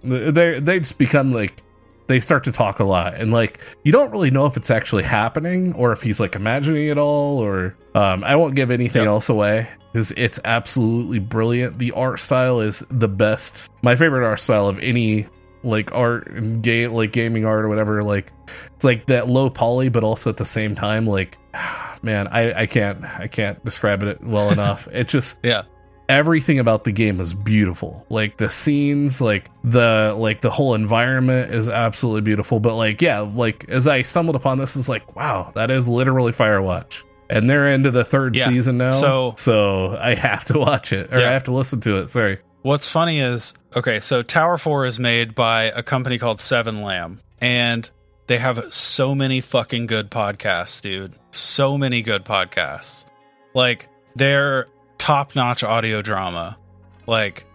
they they just become like they start to talk a lot. And like you don't really know if it's actually happening or if he's like imagining it all or um i won't give anything Yep. else away because it's absolutely brilliant. The art style is the best. My favorite art style of any like art and game like gaming art or whatever like it's like that low poly but also at the same time like man i i can't i can't describe it well enough. It just yeah everything about the game is beautiful like the scenes like the like the whole environment is absolutely beautiful but like yeah like as i stumbled upon this is like wow that is literally firewatch and they're into the third Yeah. season now So- so i have to watch it or Yeah. i have to listen to it sorry What's funny is okay, so Tower 4 is made by a company called Seven Lamb, and they have so many fucking good podcasts, dude. So many good podcasts. Like, they're top notch audio drama. Like,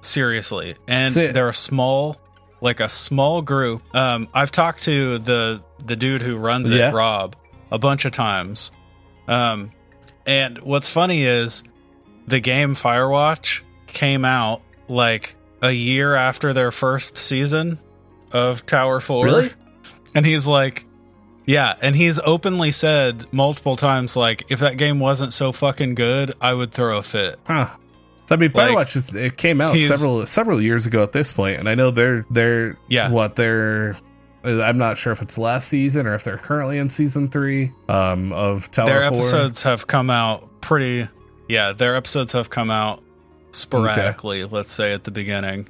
seriously. And they're a small, like a small group. Um, I've talked to the the dude who runs it, Yeah. Rob, a bunch of times. Um, and what's funny is the game Firewatch came out like a year after their first season of Tower 4. Really? And he's like, yeah, and he's openly said multiple times, like, if that game wasn't so fucking good, I would throw a fit. huh I mean, Like, Firewatch is it came out several several years ago at this point, and I know they're they're Yeah. what they're. I'm not sure if it's last season or if they're currently in season three um, of Tower their 4. episodes have come out pretty, yeah, their episodes have come out sporadically, let's say at the beginning.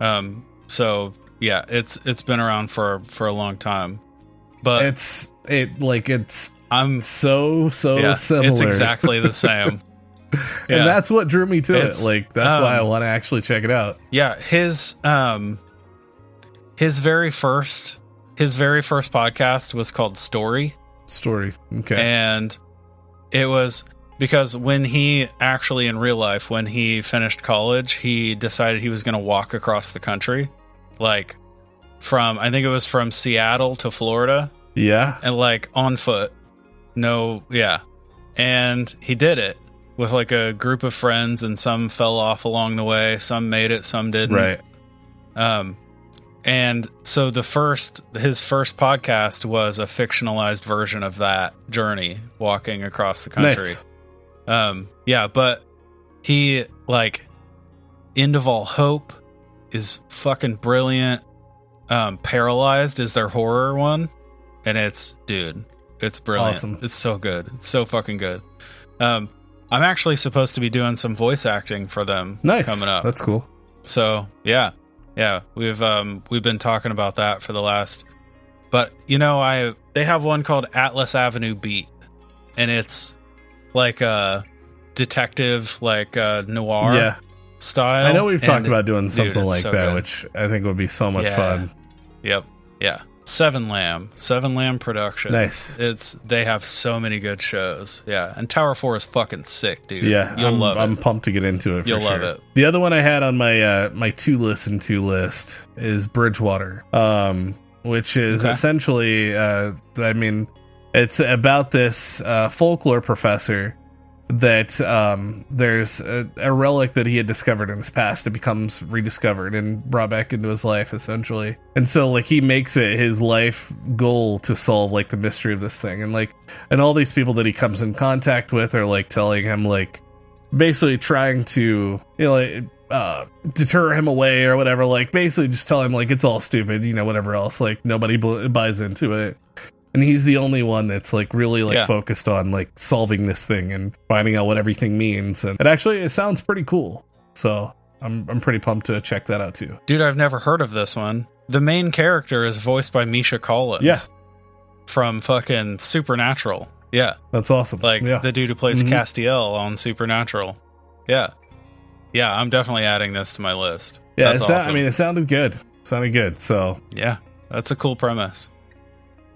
Um, so yeah, it's it's been around for for a long time. But It's it like it's I'm so so yeah, similar. it's exactly the same. yeah. and that's what drew me to it. Like that's why I um, want to actually check it out. Yeah, his um his very first his very first podcast was called Story Story. Okay. and it was because when he actually in real life when he finished college, he decided he was going to walk across the country like from I think it was from Seattle to Florida yeah. and like on foot. No, yeah. And he did it with like a group of friends and some fell off along the way, some made it, some didn't. Right. Um, and so the first his first podcast was a fictionalized version of that journey walking across the country. Nice. Um, yeah, but he like End of All Hope is fucking brilliant. Um, Paralyzed is their horror one, and it's dude, it's brilliant. Awesome. It's so good. It's so fucking good. Um, I'm actually supposed to be doing some voice acting for them Nice. coming up. That's cool. So yeah, yeah, we've um we've been talking about that for the last. But you know, I they have one called Atlas Avenue Beat, and it's like a detective, like uh, noir yeah. style. I know we've talked And- about doing something it's like so that, good. which I think would be so much Yeah. fun. Yep, yeah. Seven Lamb, Seven Lamb Productions. Nice. It's they have so many good shows. Yeah, and Tower Four is fucking sick, dude. Yeah, you'll I'm, love I'm it. pumped to get into it. For You'll sure. love it. The other one I had on my uh, my to listen to list is Bridgewater, um, which is Okay. essentially, uh, I mean, it's about this uh, folklore professor that um, there's a, a relic that he had discovered in his past that becomes rediscovered and brought back into his life essentially. And so like he makes it his life goal to solve like the mystery of this thing. And like and all these people that he comes in contact with are like telling him like basically trying to you know like, uh deter him away or whatever. Like basically just tell him like it's all stupid you know whatever else. Like nobody bl- buys into it and he's the only one that's like really like Yeah. focused on like solving this thing and finding out what everything means and it actually it sounds pretty cool so i'm i'm pretty pumped to check that out too Dude, I've never heard of this one. The main character is voiced by Misha Collins. Yeah. From fucking Supernatural. Yeah. that's awesome Like yeah the dude who plays Mhm. Castiel on Supernatural. Yeah. Yeah, I'm definitely adding this to my list. yeah That's it awesome. i mean it sounded good sounded good so yeah. That's a cool premise.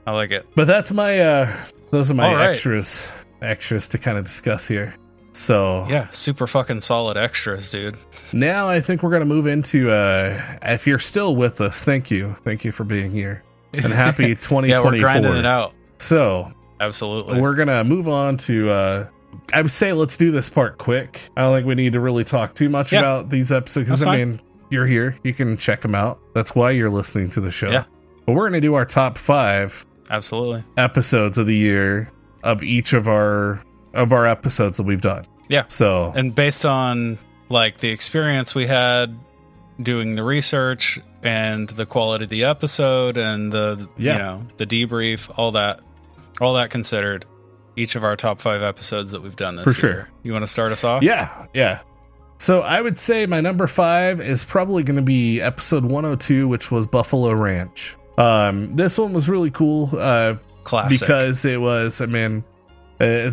I like it. But that's my uh those are my right. extras extras to kind of discuss here. So Yeah, super fucking solid extras, dude. now I think we're gonna move into uh if you're still with us, thank you. Thank you for being here. And happy yeah, 2024. we're grinding it out. So Absolutely. we're gonna move on to uh I would say let's do this part quick. I don't think we need to really talk too much Yeah. about these episodes because I mean you're here, you can check them out. That's why you're listening to the show. Yeah. But we're gonna do our top five Absolutely. episodes of the year of each of our of our episodes that we've done. Yeah. So And based on like the experience we had doing the research and the quality of the episode and the Yeah. you know, the debrief, all that all that considered, each of our top 5 episodes that we've done this For sure. year. You want to start us off? yeah, yeah. So I would say my number five is probably going to be episode 102, which was Buffalo Ranch. Um, this one was really cool uh, Classic. because it was, I mean, uh,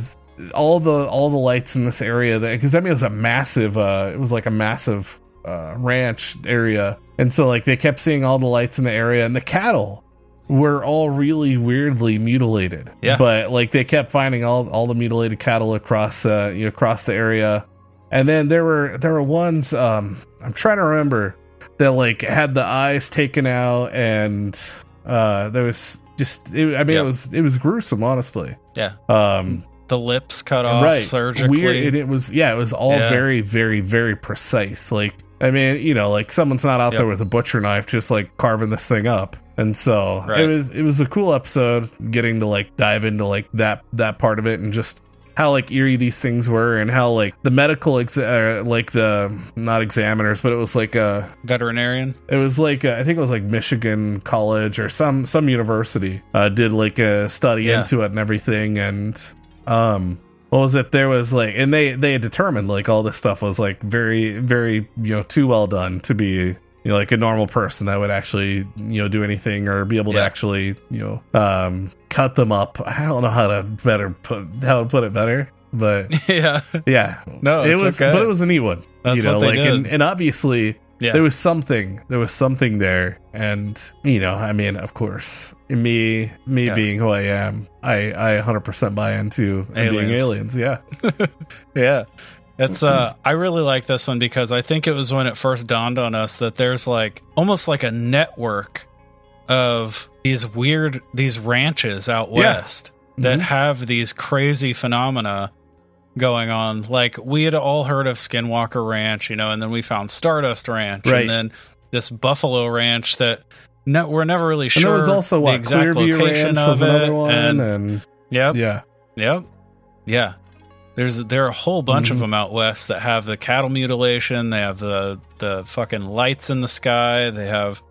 all the all the lights in this area because I mean it was a massive, uh, it was like a massive uh, ranch area, and so like they kept seeing all the lights in the area and the cattle were all really weirdly mutilated. Yeah. But like they kept finding all all the mutilated cattle across uh you know, across the area. And then there were there were ones um I'm trying to remember that like had the eyes taken out and uh there was just it, I mean Yep. it was it was gruesome honestly. Yeah. Um the lips cut off right surgically. weird and it was yeah it was all Yeah. very very very precise like i mean you know like someone's not out Yep. there with a butcher knife just like carving this thing up and so Right. it was it was a cool episode getting to like dive into like that that part of it and just how like eerie these things were and how like the medical exa- uh, like the not examiners but it was like a Veterinarian. it was like uh, I think it was like Michigan College or some some university uh, did like a study Yeah. into it and everything, and um, what was it? There was like, and they they had determined like all this stuff was like very very you know too well done to be you know like a normal person that would actually you know do anything or be able to actually you know um cut them up. I don't know how to better put how to put it better, but yeah. yeah, No, it was okay. but it was a neat one. That's you know, what they like and, did. and obviously Yeah. there was something there was something there and you know i mean of course me me Yeah. being who i am i i 100% buy into and being Aliens. aliens yeah Yeah. It's uh I really like this one because I think it was when it first dawned on us that there's like almost like a network of these weird these ranches out Yeah. west that Mhm. have these crazy phenomena going on. Like we had all heard of Skinwalker Ranch, you know, and then we found Stardust Ranch Right. and then this buffalo ranch that no, we're never really And sure there was also the what exact Clearview location Ranch was of it. another one, and, and yep, yeah, Yep. Yeah. There's there are a whole bunch of Mhm. them out west that have the cattle mutilation. They have the the fucking lights in the sky. They have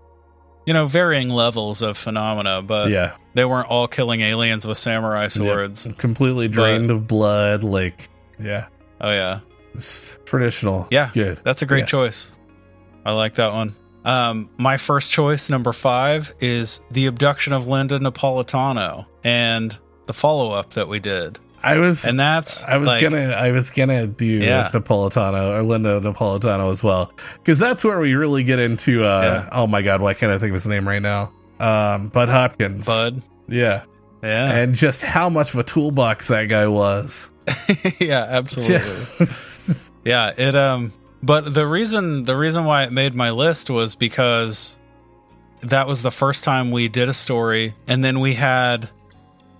you know varying levels of phenomena, but yeah, they weren't all killing aliens with samurai swords. completely drained of blood. Like, yeah, Oh yeah, traditional. Yeah. good. that's a great Yeah. choice. I like that one. Um, my first choice, number five, is the abduction of Linda Napolitano and the follow up that we did, I was, and that's I was like, gonna, I was gonna do Yeah. Napolitano or Linda Napolitano as well, because that's where we really get into. uh Yeah. Oh my god, why can't I think of his name right now? Um, Bud Hopkins. Bud. Yeah, Yeah, and just how much of a toolbox that guy was. yeah, absolutely. Yeah, it um but the reason the reason why it made my list was because that was the first time we did a story and then we had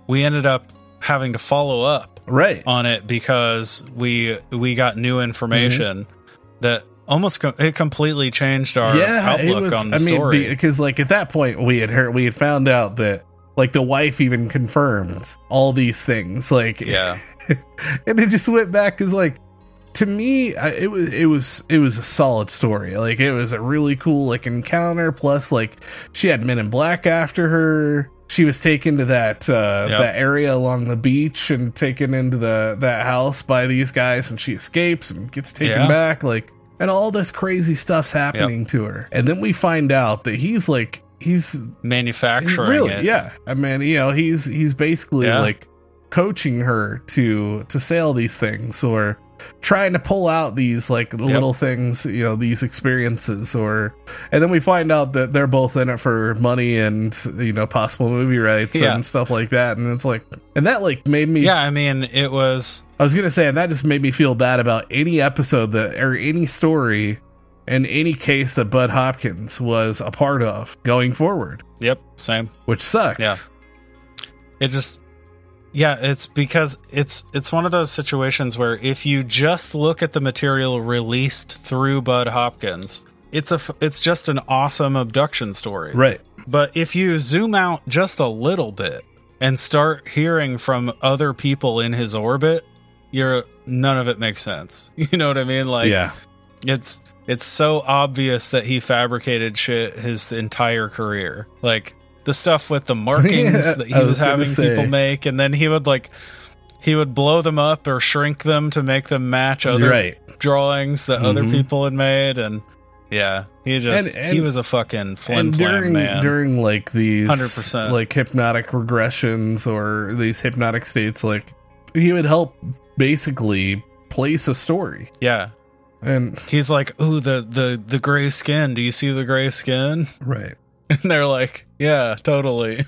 we ended up having to follow up right. on it because we we got new information mm-hmm. that almost com- it completely changed our outlook on the I story. mean, because like at that point we had heard we had found out that like the wife even confirmed all these things. Like, yeah. and it just went back because like to me I, it was it was it was a solid story like it was a really cool like encounter plus like she had men in black after her she was taken to that uh Yep. that area along the beach and taken into the that house by these guys and she escapes and gets taken Yeah. back like and all this crazy stuff's happening to her and then we find out that he's like he's Manufacturing really it. yeah i mean you know he's he's basically Yeah. like coaching her to to sail these things or trying to pull out these like little things you know these experiences or and then we find out that they're both in it for money and you know possible movie rights Yeah. and stuff like that and it's like and that like made me Yeah, I mean, it was i was gonna say and that just made me feel bad about any episode that or any story and any case that bud hopkins was a part of going forward yep, same. which sucks Yeah. it just yeah it's because it's it's one of those situations where if you just look at the material released through bud hopkins it's a it's just an awesome abduction story. Right. But if you zoom out just a little bit and start hearing from other people in his orbit you're none of it makes sense. You know what i mean? Like yeah. it's it's so obvious that he fabricated shit his entire career. Like the stuff with the markings Yeah, that he was, was having say. people make, and then he would like he would blow them up or shrink them to make them match other right drawings that other Mhm. people had made, and yeah, he just And- and- he was a fucking flim during man. during like these 100%. like hypnotic regressions or these hypnotic states like he would help basically place a story yeah, and he's like, "Ooh, the the the gray skin. Do you see the gray skin?" right And they're like, "Yeah, totally."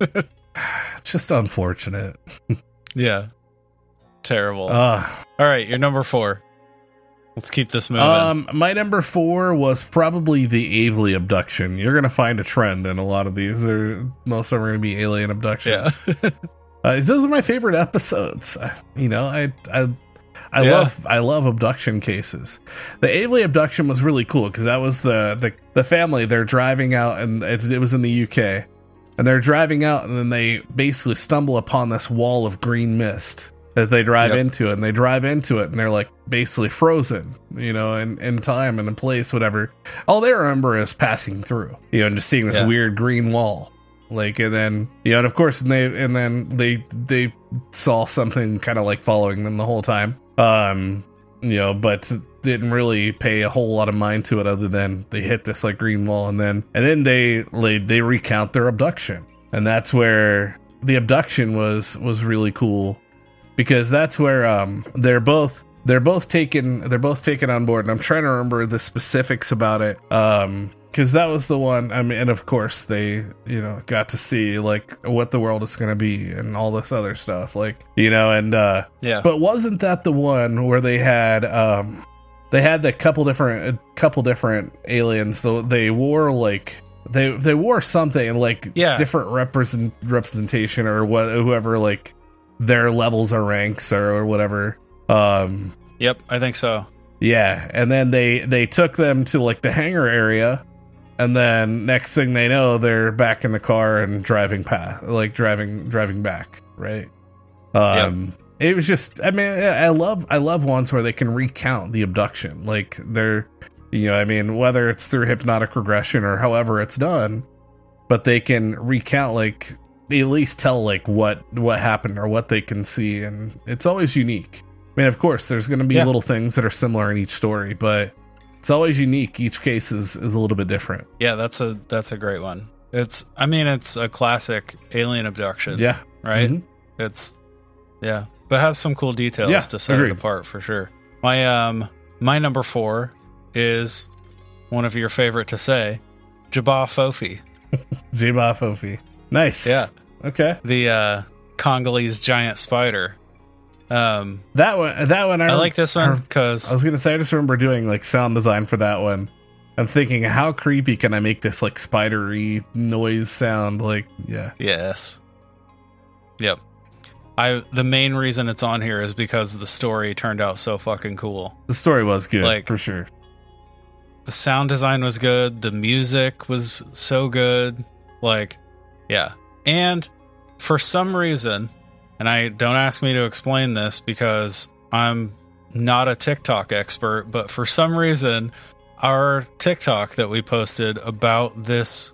just unfortunate Yeah, terrible. uh All right, you're number four. Let's keep this moving. um my number four was probably the Aveley abduction you're gonna find a trend in a lot of these They're, most of them are gonna be alien abductions yeah, Uh, those are my favorite episodes. Uh, You know, I I I Yeah. love I love abduction cases. The Aveley abduction was really cool because that was the, the the family. They're driving out, and it, it was in the UK, and they're driving out, and then they basically stumble upon this wall of green mist that they drive Yep. into, and they drive into it, and they're like basically frozen, you know, in in time and in place, whatever. All they remember is passing through, you know, and just seeing this Yeah. weird green wall like and then you know and of course and they and then they they saw something kind of like following them the whole time. Um you know but didn't really pay a whole lot of mind to it other than they hit this like green wall and then and then they they, they recount their abduction. And that's where the abduction was was really cool. Because that's where um they're both they're both taken they're both taken on board and i'm trying to remember the specifics about it. Um because that was the one i mean and of course they you know got to see like what the world is going to be and all this other stuff like you know and uh yeah, but wasn't that the one where they had um they had the couple different a couple different aliens though they wore like they they wore something like Yeah. different represent representation or what whoever like their levels or ranks or, or whatever um yep. I think so. yeah and then they they took them to like the hangar area and then next thing they know, they're back in the car and driving past, like driving driving back, right? Um, it was just, I mean, I love I love ones where they can recount the abduction, like they're, you know, I mean, whether it's through hypnotic regression or however it's done, but they can recount like at least tell like what what happened or what they can see, and it's always unique. I mean, of course, there's going to be Yeah. little things that are similar in each story, but it's always unique. Each case is, is a little bit different. Yeah, that's a that's a great one. It's I mean it's a classic alien abduction. Yeah. Right? Mhm. It's yeah. But has some cool details Yeah, to set agreed. it apart for sure. My um my number four is one of your favorite to say, Jabba Fofi. J-Ba Fofi. Nice. Yeah. Okay. The uh Congolese giant spider. Um That one. That one. I, I like this one because I was gonna say. I just remember doing like sound design for that one. I'm thinking, how creepy can I make this like spidery noise sound? Like, yeah, Yes. Yep. I the main reason it's on here is because the story turned out so fucking cool. the story was good, Like- for sure. The sound design was good, the music was so good. Like, yeah. And for some reason, and I don't ask me to explain this because I'm not a TikTok expert, but for some reason, our TikTok that we posted about this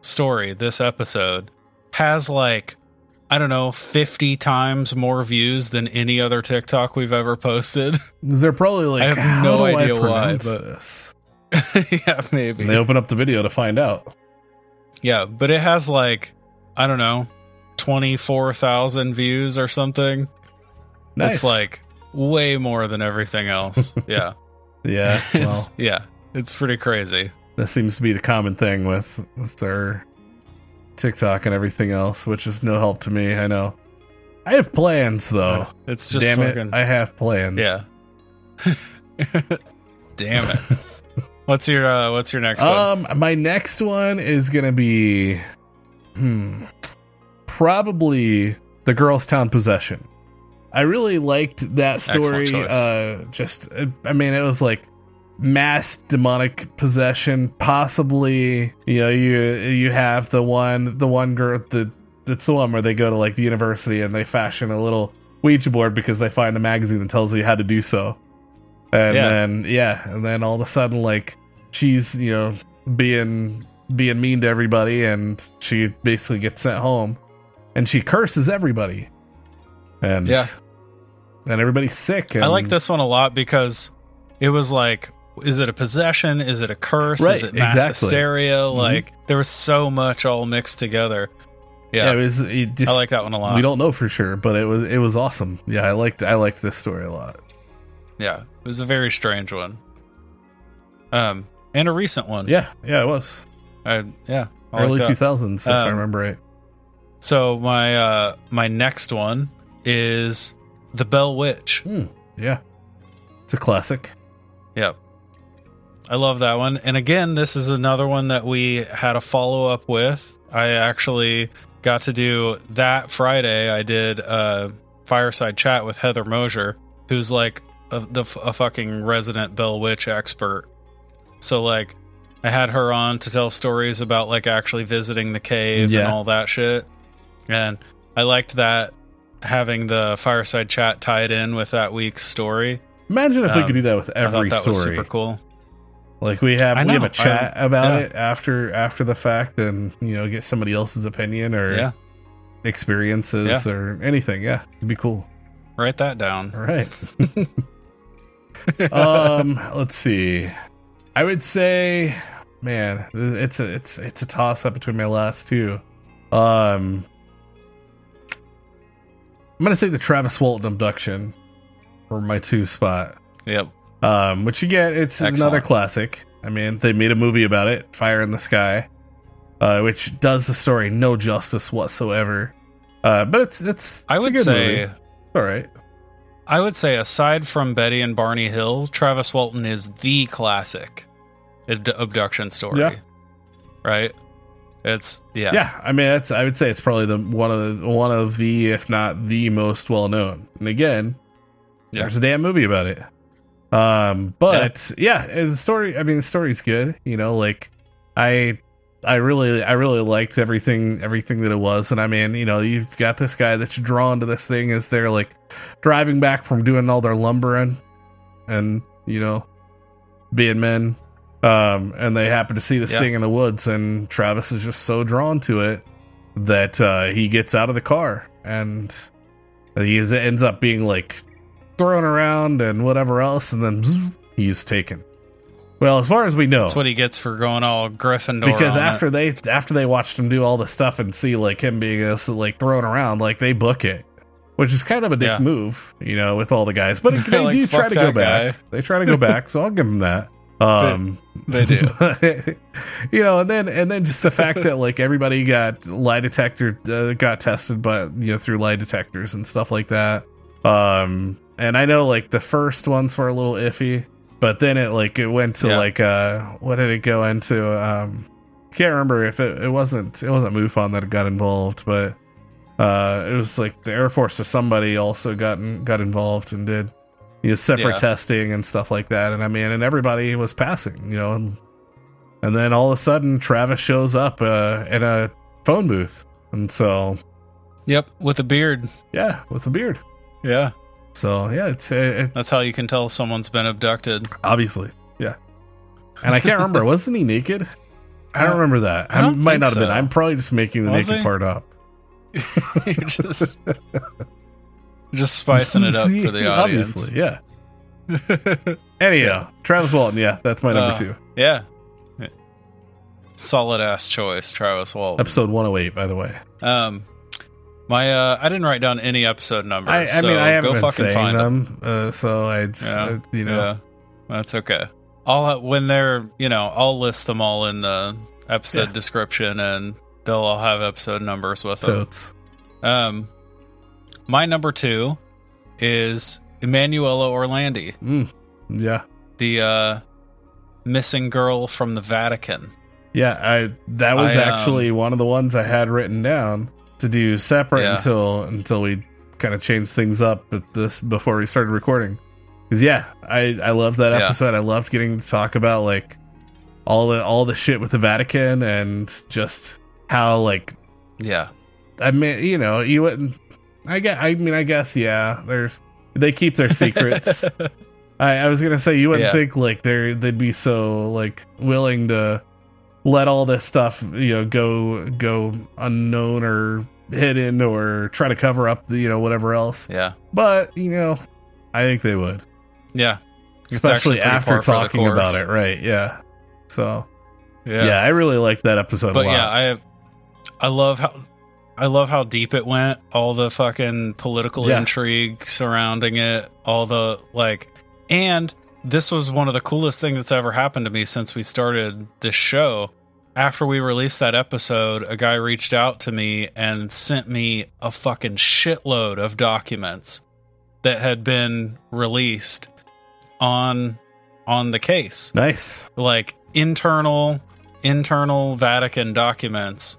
story, this episode, has like, I don't know, 50 times more views than any other TikTok we've ever posted. They're probably like, I have how no do idea why, but- yeah, maybe. And they open up the video to find out. Yeah, but it has like, I don't know, 24,000 views or something. Nice. It's like way more than everything else. yeah. yeah. It's, yeah. It's pretty crazy. that seems to be the common thing with with their TikTok and everything else, which is no help to me. I know. I have plans though. It's just Damn fucking. it, I have plans. yeah. Damn it. What's your uh what's your next one? Um, my next one is gonna be, hmm, probably the Girls Town Possession. I really liked that story. Uh, just, I mean, it was like mass demonic possession. Possibly, you know, you you have the one, the one girl, the that's the one where they go to like the university and they fashion a little Ouija board because they find a magazine that tells you how to do so. And Yeah. then yeah, and then all of a sudden like she's, you know, being being mean to everybody and she basically gets sent home and she curses everybody. And Yeah. And everybody's sick. And, I like this one a lot because it was like is it a possession? Is it a curse? Right, is it mass exactly. hysteria? Mhm. Like there was so much all mixed together. Yeah, Yeah. it was. It just, I like that one a lot. We don't know for sure, but it was it was awesome. Yeah, I liked I liked this story a lot. Yeah, it was a very strange one. Um, and a recent one. Yeah, yeah, it was I, yeah, I early two thousands if I Um, remember right. So my uh my next one is the Bell Witch. Hmm, yeah, it's a classic. Yep. I love that one. And again, this is another one that we had a follow up with. I actually got to do that Friday. I did a fireside chat with Heather Mosier, who's like a, the, a fucking resident Bell Witch expert. So, like, I had her on to tell stories about like actually visiting the cave and all that shit. And I liked that having the fireside chat tied in with that week's story. Imagine if we Um, could do that with I thought every that was story. super cool. Like we have I we have a chat about yeah. it after after the fact, and you know get somebody else's opinion or Yeah, experiences Yeah. or anything. Yeah, it'd be cool. write that down. All right. um, let's see. I would say, man, it's a it's it's a toss up between my last two. Um, I'm gonna say the Travis Walton abduction for my two spot. Yep. Um, which again, it's Excellent. another classic. I mean, they made a movie about it, Fire in the Sky, uh, which does the story no justice whatsoever. Uh, but it's it's, I it's a would say movie. all right. I would say aside from Betty and Barney Hill, Travis Walton is the classic abduction story. Yeah. Right? It's yeah. Yeah, I mean, that's I would say it's probably the one of the one of the if not the most well known. And again, Yeah. there's a damn movie about it. Um, but yeah, and the story. I mean, the story's good. You know, like I I really I really liked everything everything that it was, and I mean, you know, you've got this guy that's drawn to this thing as they're like driving back from doing all their lumbering, and you know, being men, um, and they happen to see this Yeah. thing in the woods, and Travis is just so drawn to it that uh, he gets out of the car, and he is, ends up being like thrown around and whatever else, and then bzz, he's taken. Well, as far as we know, That's what he gets for going all Gryffindor. because after it. they after they watched him do all the stuff and see like him being this like thrown around, like they book it, which is kind of a dick Yeah. move, you know, with all the guys. But They're like, do try to go that back. They try to go back, so I'll give them that. Um, They do. you know, and then and then just the fact that like everybody got lie detector uh, got tested, but you know through lie detectors and stuff like that. Um, and I know like the first ones were a little iffy, but then it like it went to Yeah. like uh what did it go into? Um, can't remember if it, it wasn't it wasn't MUFON that got involved, but uh it was like the Air Force or somebody also got in, got involved and did you know separate Yeah. testing and stuff like that. And I mean, and everybody was passing, you know, and and then all of a sudden Travis shows up uh in a phone booth, and so Yep, with a beard. yeah, with a beard. Yeah, So yeah, it's it, that's how you can tell someone's been abducted. obviously yeah. And I can't remember, wasn't he naked? I don't Uh, remember that. I I, might not have been. I'm probably just making the Was naked part up. You're just just spicing it up for the audience. Obviously, yeah. Anyhow, Travis Walton, yeah, that's my number Uh, two. yeah. Solid ass choice, Travis Walton. Episode 108, by the way. Um, my uh, I didn't write down any episode numbers. I, I so mean, I haven't go been fucking find them. them, uh, so I just, Yeah, uh, you know, Yeah, that's okay. I'll when they're you know I'll list them all in the episode Yeah. description, and they'll all have episode numbers with them. Um, my number two is Emanuela Orlandi, Mm, yeah, the uh, missing girl from the Vatican. yeah. I that was I, um, actually one of the ones I had written down to do separate Yeah. until until we kind of changed things up at this before we started recording. Because yeah, I I loved that Yeah. episode. I loved getting to talk about like all the all the shit with the Vatican and just how like Yeah, I mean, you know, you wouldn't. I get. I mean, I guess yeah. There's they keep their secrets. I, I was gonna say you wouldn't Yeah. think like they they'd be so like willing to let all this stuff you know go go unknown or hidden or try to cover up the you know whatever else. yeah, But you know, I think they would, yeah. It's especially after par for the talking about it. Right? Yeah. So Yeah, yeah, I really liked that episode but a lot. yeah, I I love how I love how deep it went. All the fucking political Yeah. intrigue surrounding it. All the like, and this was one of the coolest things that's ever happened to me since we started this show. After we released that episode, a guy reached out to me and sent me a fucking shitload of documents that had been released on on the case nice. like internal internal Vatican documents.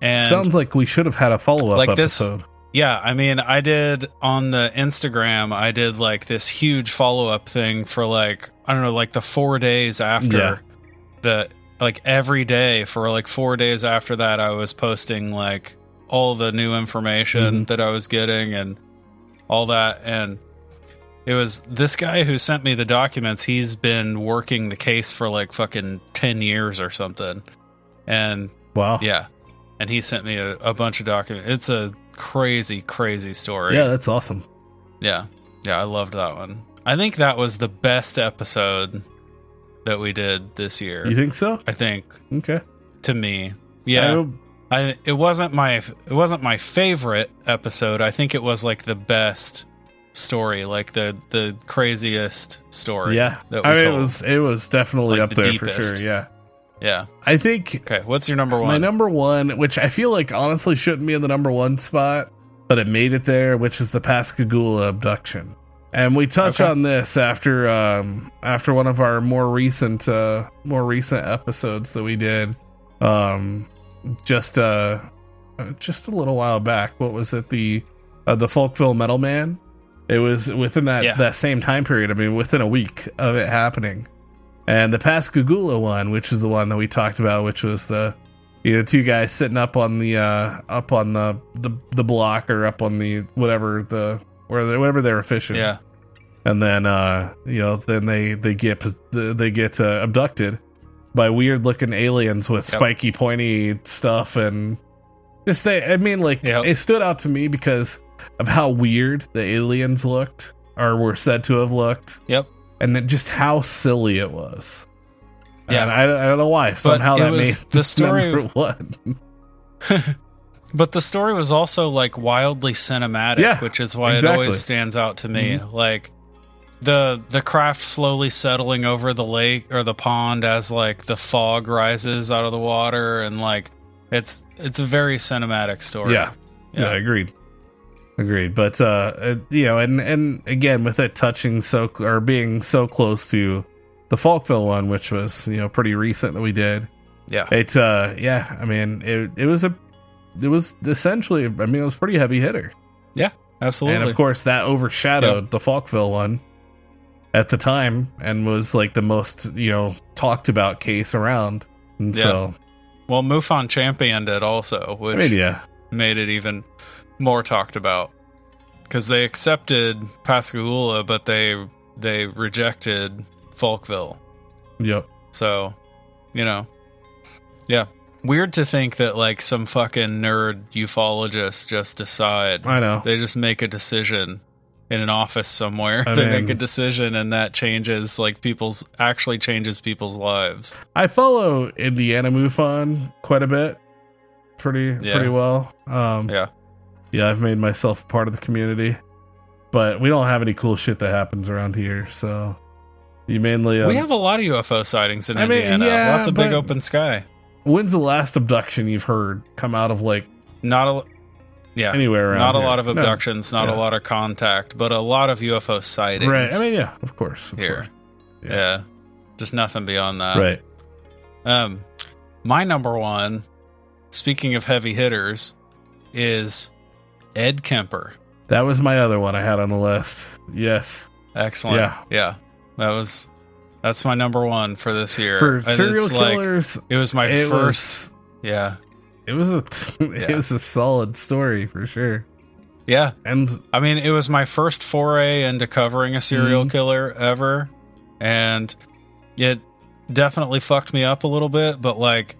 And Sounds like we should have had a follow up Like this- episode. yeah, I mean, I did on the Instagram, I did like this huge follow up thing for like I don't know, like the 4 days after Yeah. the like every day for like 4 days after that I was posting like all the new information Mhm. that I was getting and all that and it was this guy who sent me the documents. He's been working the case for like fucking 10 years or something. And Wow. yeah. And he sent me a, a bunch of documents. It's a crazy, crazy story. Yeah, that's awesome. Yeah. Yeah. I loved that one. I think that was the best episode that we did this year. You think so? I think Okay. to me. Yeah. I, it wasn't my it wasn't my favorite episode. I think it was like the best story, like the the craziest story. yeah. that we I mean, it was it was definitely Like up the there for sure. Yeah. Yeah. I think Okay, what's your number one? my number one, which I feel like honestly shouldn't be in the number one spot, but it made it there, which is the Pascagoula abduction. And we touch Okay. on this after um after one of our more recent uh more recent episodes that we did. Um just uh just a little while back. What was it? The uh, the Falkville Metal Man. It was within that Yeah. that same time period. I mean, within a week of it happening. And the Pascagoula one, which is the one that we talked about, which was the you know, the two guys sitting up on the uh up on the the the block or up on the whatever the where they, whatever they were fishing. Yeah. and then uh you know then they they get they get uh, abducted by weird looking aliens with Yep. spiky pointy stuff and just they i mean like Yep. it stood out to me because of how weird the aliens looked or were said to have looked Yep. And then just how silly it was Yeah. and I, I don't know why somehow it that made the story- number one But the story was also like wildly cinematic, Yeah, which is why exactly. it always stands out to me. Mm-hmm. Like the the craft slowly settling over the lake or the pond as like the fog rises out of the water and like it's it's a very cinematic story. yeah yeah, I agreed agreed but uh uh, you know and and again with it touching so or being so close to the falkville one which was you know pretty recent that we did Yeah. it's uh yeah i mean it, it was a it was essentially i mean it was pretty heavy hitter yeah Absolutely. and of course that overshadowed the falkville one at the time and was like the most you know talked about case around and Yeah. so well, MUFON championed it also, which i mean yeah made it even more talked about because they accepted Pascagoula, but they they rejected Falkville. yep So, you know, yeah, weird to think that like some fucking nerd ufologists just decide i know they just make a decision in an office somewhere. I they mean- make a decision and that changes like people's actually changes people's lives. I follow Indiana MUFON quite a bit, pretty Yeah. pretty well. Um, Yeah. Yeah, I've made myself a part of the community, but we don't have any cool shit that happens around here. So you mainly um, we have a lot of UFO sightings in I mean, Indiana. yeah, Lots of big open sky. When's the last abduction you've heard come out of like Not a yeah. anywhere around? not a here? lot of No. abductions, not Yeah. a lot of contact, but a lot of UFO sightings. right? I mean, yeah, of course, of here. course. Yeah. yeah. Just nothing beyond that. right. Um my number one, speaking of heavy hitters, is Ed Kemper. That was my other one I had on the list. Yes, Excellent. Yeah. Yeah. That was that's my number one for this year. for And serial it's like- killers, it was my it first was yeah. it was a Yeah. it was a solid story for sure. Yeah. And I mean, it was my first foray into covering a serial Mhm. killer ever, and it definitely fucked me up a little bit. But like,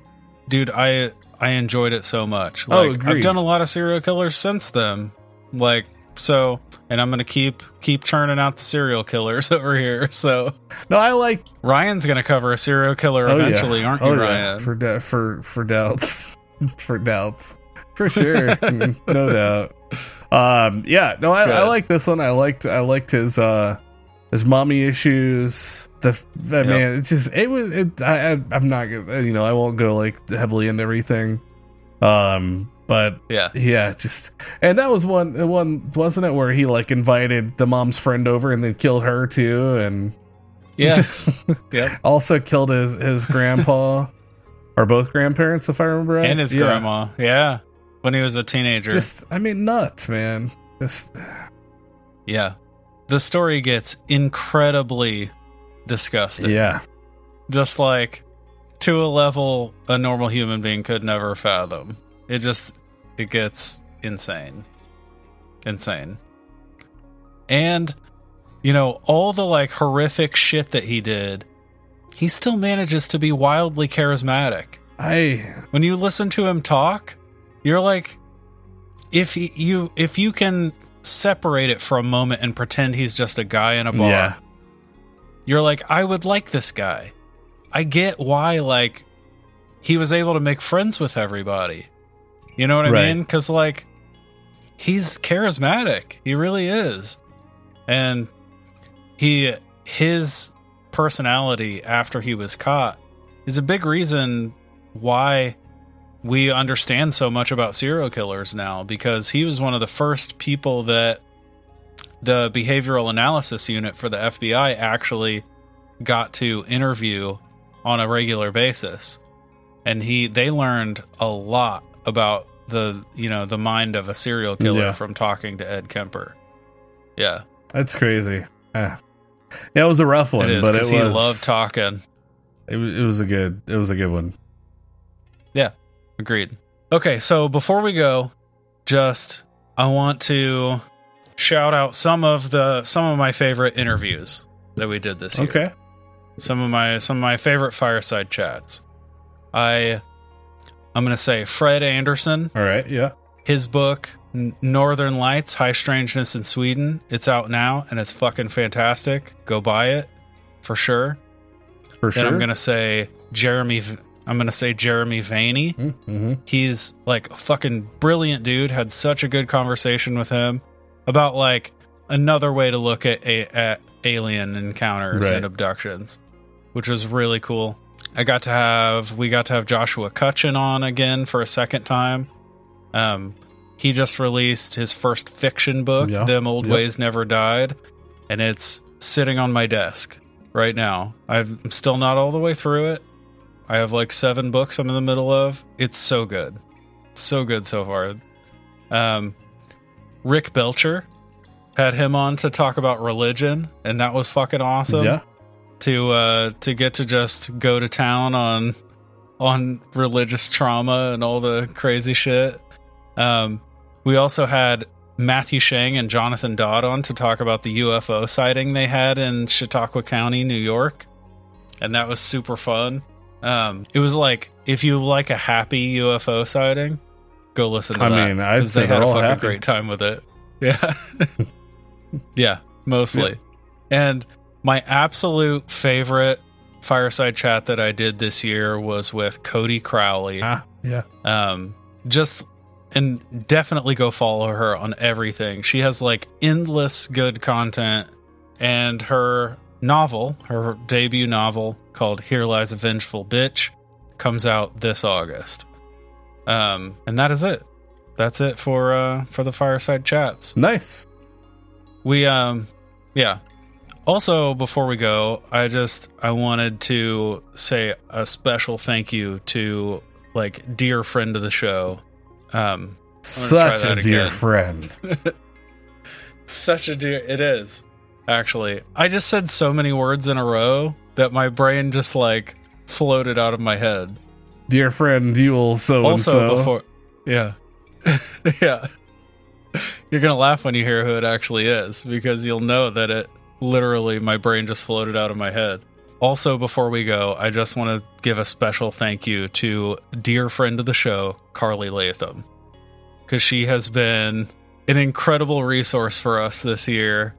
dude, I I enjoyed it so much. Oh, Like, I've done a lot of serial killers since then. Like, so, and I'm gonna keep keep churning out the serial killers over here. So no, I like Ryan's gonna cover a serial killer Oh, yeah. eventually, aren't you, Oh, yeah. Ryan? For da- for for doubts, for doubts, for sure, no doubt. Um, yeah, no, I, I like this one. I liked I liked his uh his mommy issues. The that Yep. man, it's just it was. It, I, I'm not gonna you know I won't go like heavily into everything. Um, but yeah, yeah, just and that was one the one wasn't it where he like invited the mom's friend over and then killed her too and yeah, just Yep. also killed his his grandpa or both grandparents if I remember right. and his Yeah. grandma. Yeah, when he was a teenager. Just I mean nuts, man. Just Yeah. The story gets incredibly disgusting. yeah. Just like to a level a normal human being could never fathom. It just it gets insane. Insane. And you know, all the like horrific shit that he did, he still manages to be wildly charismatic I when you listen to him talk, you're like, if he, you if you can separate it for a moment and pretend he's just a guy in a bar, Yeah. You're like, I would like this guy. I get why like he was able to make friends with everybody. You know what I Right. mean? Because like he's charismatic. He really is, and he his personality after he was caught is a big reason why we understand so much about serial killers now because he was one of the first people that the behavioral analysis unit for the FBI actually got to interview on a regular basis and he they learned a lot about the you know the mind of a serial killer Yeah. from talking to Ed Kemper. Yeah, that's crazy. Ah. Yeah, it was a rough one, it is but it was he loved talking. it was, it was a good it was a good one. Yeah. Agreed. Okay, so before we go, just I want to shout out some of the some of my favorite interviews that we did this year. Okay. Some of my some of my favorite fireside chats. I I'm going to say Fred Anderson, All right. Yeah. his book Northern Lights: High Strangeness in Sweden. It's out now and it's fucking fantastic. Go buy it for sure. For Then sure. I'm going to say Jeremy I'm going to say Jeremy Vaeni. Mm-hmm. He's like a fucking brilliant dude. Had such a good conversation with him about like another way to look at, a- at alien encounters Right. and abductions, which was really cool. I got to have we got to have Joshua Cutchin on again for a second time. Um, he just released his first fiction book, Yeah. "Them Old Yep. Ways Never Died," and it's sitting on my desk right now. I've- I'm still not all the way through it. I have like seven books I'm in the middle of. It's so good. It's so good so far. Um, Rick Belcher had him on to talk about religion, and that was fucking awesome. yeah. To uh, to get to just go to town on on religious trauma and all the crazy shit. Um, we also had Matthew Shang and Jonathan Dodd on to talk about the UFO sighting they had in Chautauqua County, New York, and that was super fun. Um, it was like if you like a happy UFO sighting, go listen to I that. mean, I'd 'cause say they had a fucking happy. great time with it. Yeah, yeah, mostly. And my absolute favorite fireside chat that I did this year was with Cody Crowley. Ah. Yeah. Um, just and definitely go follow her on everything. She has like endless good content, and her novel, her debut novel called "Here Lies a Vengeful Bitch," comes out this August. Um, and that is it. That's it for uh for the fireside chats. Nice. We um yeah. Also before we go, I just I wanted to say a special thank you to like dear friend of the show. Um Such a dear again. friend. such a dear it is. Actually, I just said so many words in a row that my brain just like floated out of my head. Dear friend, you will so also so. before yeah. yeah. You're going to laugh when you hear who it actually is because you'll know that it literally my brain just floated out of my head. Also before we go, I just want to give a special thank you to dear friend of the show, Carly Latham. Cuz she has been an incredible resource for us this year.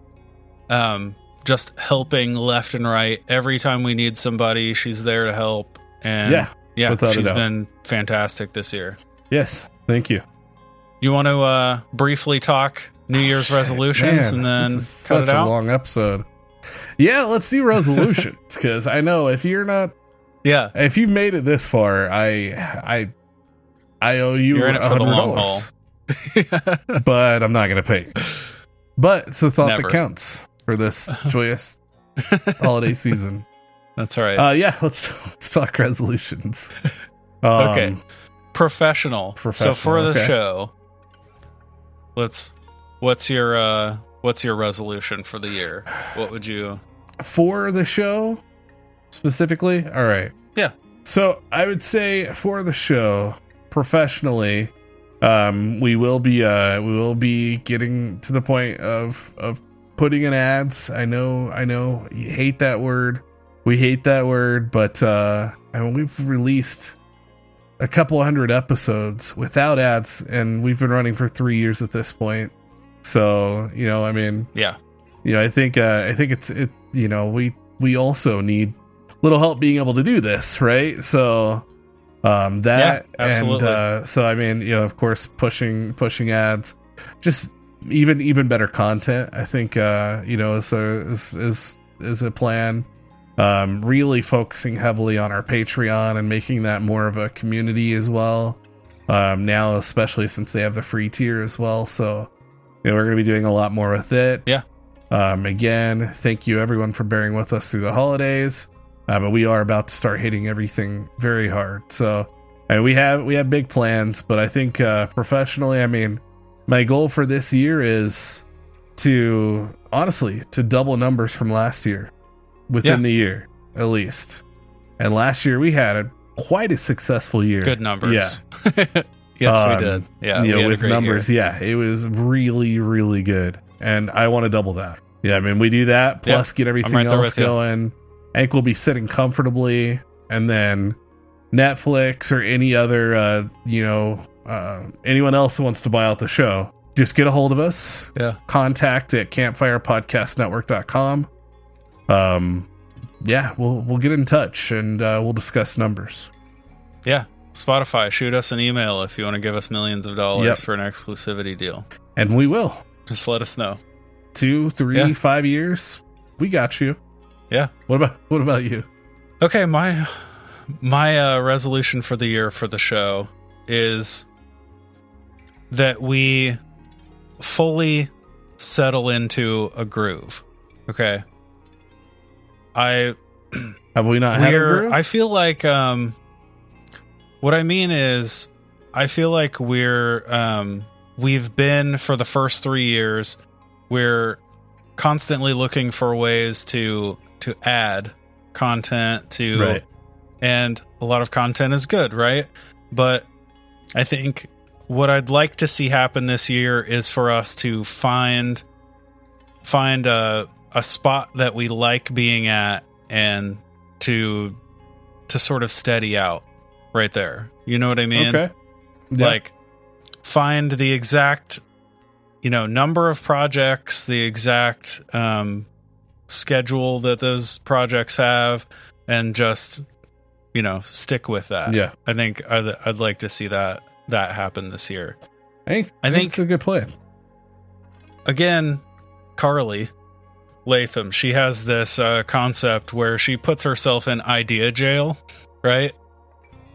Um just helping left and right every time we need somebody, she's there to help and yeah. Yeah, a she's been fantastic this year. Yes. Thank you. You want to uh, briefly talk New Year's resolutions Man, and then cut such it out? a long episode. Yeah, let's do resolutions because I know if you're not yeah, if you've made it this far, I I I owe you You're in it for the long haul. $100, but I'm not gonna pay. But it's the thought Never. that counts for this joyous holiday season. That's right. Uh, yeah, let's let's talk resolutions. Um, Okay. professional. professional, So for the okay. show, let's. What's your uh, What's your resolution for the year? What would you? for the show specifically all right Yeah. so i would say for the show professionally um we will be uh we will be getting to the point of of putting in ads i know i know you hate that word we hate that word but uh I mean, we've released a couple hundred episodes without ads and we've been running for three years at this point so you know i mean Yeah. you know i think uh i think it's it you know we we also need little help being able to do this right so um that Yeah, absolutely. and uh so i mean you know of course pushing pushing ads just even even better content i think uh you know is a is is, is a plan um really focusing heavily on our patreon and making that more of a community as well um now especially since they have the free tier as well so you know, we're going to be doing a lot more with it. Yeah. Um, again, thank you everyone for bearing with us through the holidays. Uh, but we are about to start hitting everything very hard. So, we have we have big plans. But I think uh, professionally, I mean, my goal for this year is to honestly to double numbers from last year within Yeah. the year at least. And last year we had a quite a successful year. Good numbers. Yeah. yes, we Um, did. Yeah, you know, with numbers, year. yeah, it was really, really good. And I want to double that. Yeah, I mean, we do that Yeah, plus get everything right else going. I think we'll be sitting comfortably, and then Netflix or any other, uh, you know, uh, anyone else who wants to buy out the show, just get a hold of us. Yeah. Contact at campfirepodcastnetwork.com. Um, yeah, we'll we'll get in touch and uh, we'll discuss numbers. Yeah. Spotify, shoot us an email if you want to give us millions of dollars Yep. for an exclusivity deal. And we will. Just let us know. Two, three, Yeah. five years. We got you. Yeah. What about what about you? Okay, my my uh, resolution for the year for the show is that we fully settle into a groove. Okay. I Have we not we're? I feel like um what I mean is I feel like we're um we've been for the first 3 years we're constantly looking for ways to to add content to Right. and a lot of content is good, right? But I think what I'd like to see happen this year is for us to find find a a spot that we like being at and to to sort of steady out right there. You know what I mean? okay. Yeah. Like find the exact you know number of projects, the exact um schedule that those projects have and just you know stick with that. yeah. I think I'd, I'd like to see that that happen this year. I think I I think think- it's a good plan. Again, Carly Latham, she has this uh, concept where she puts herself in idea jail, right?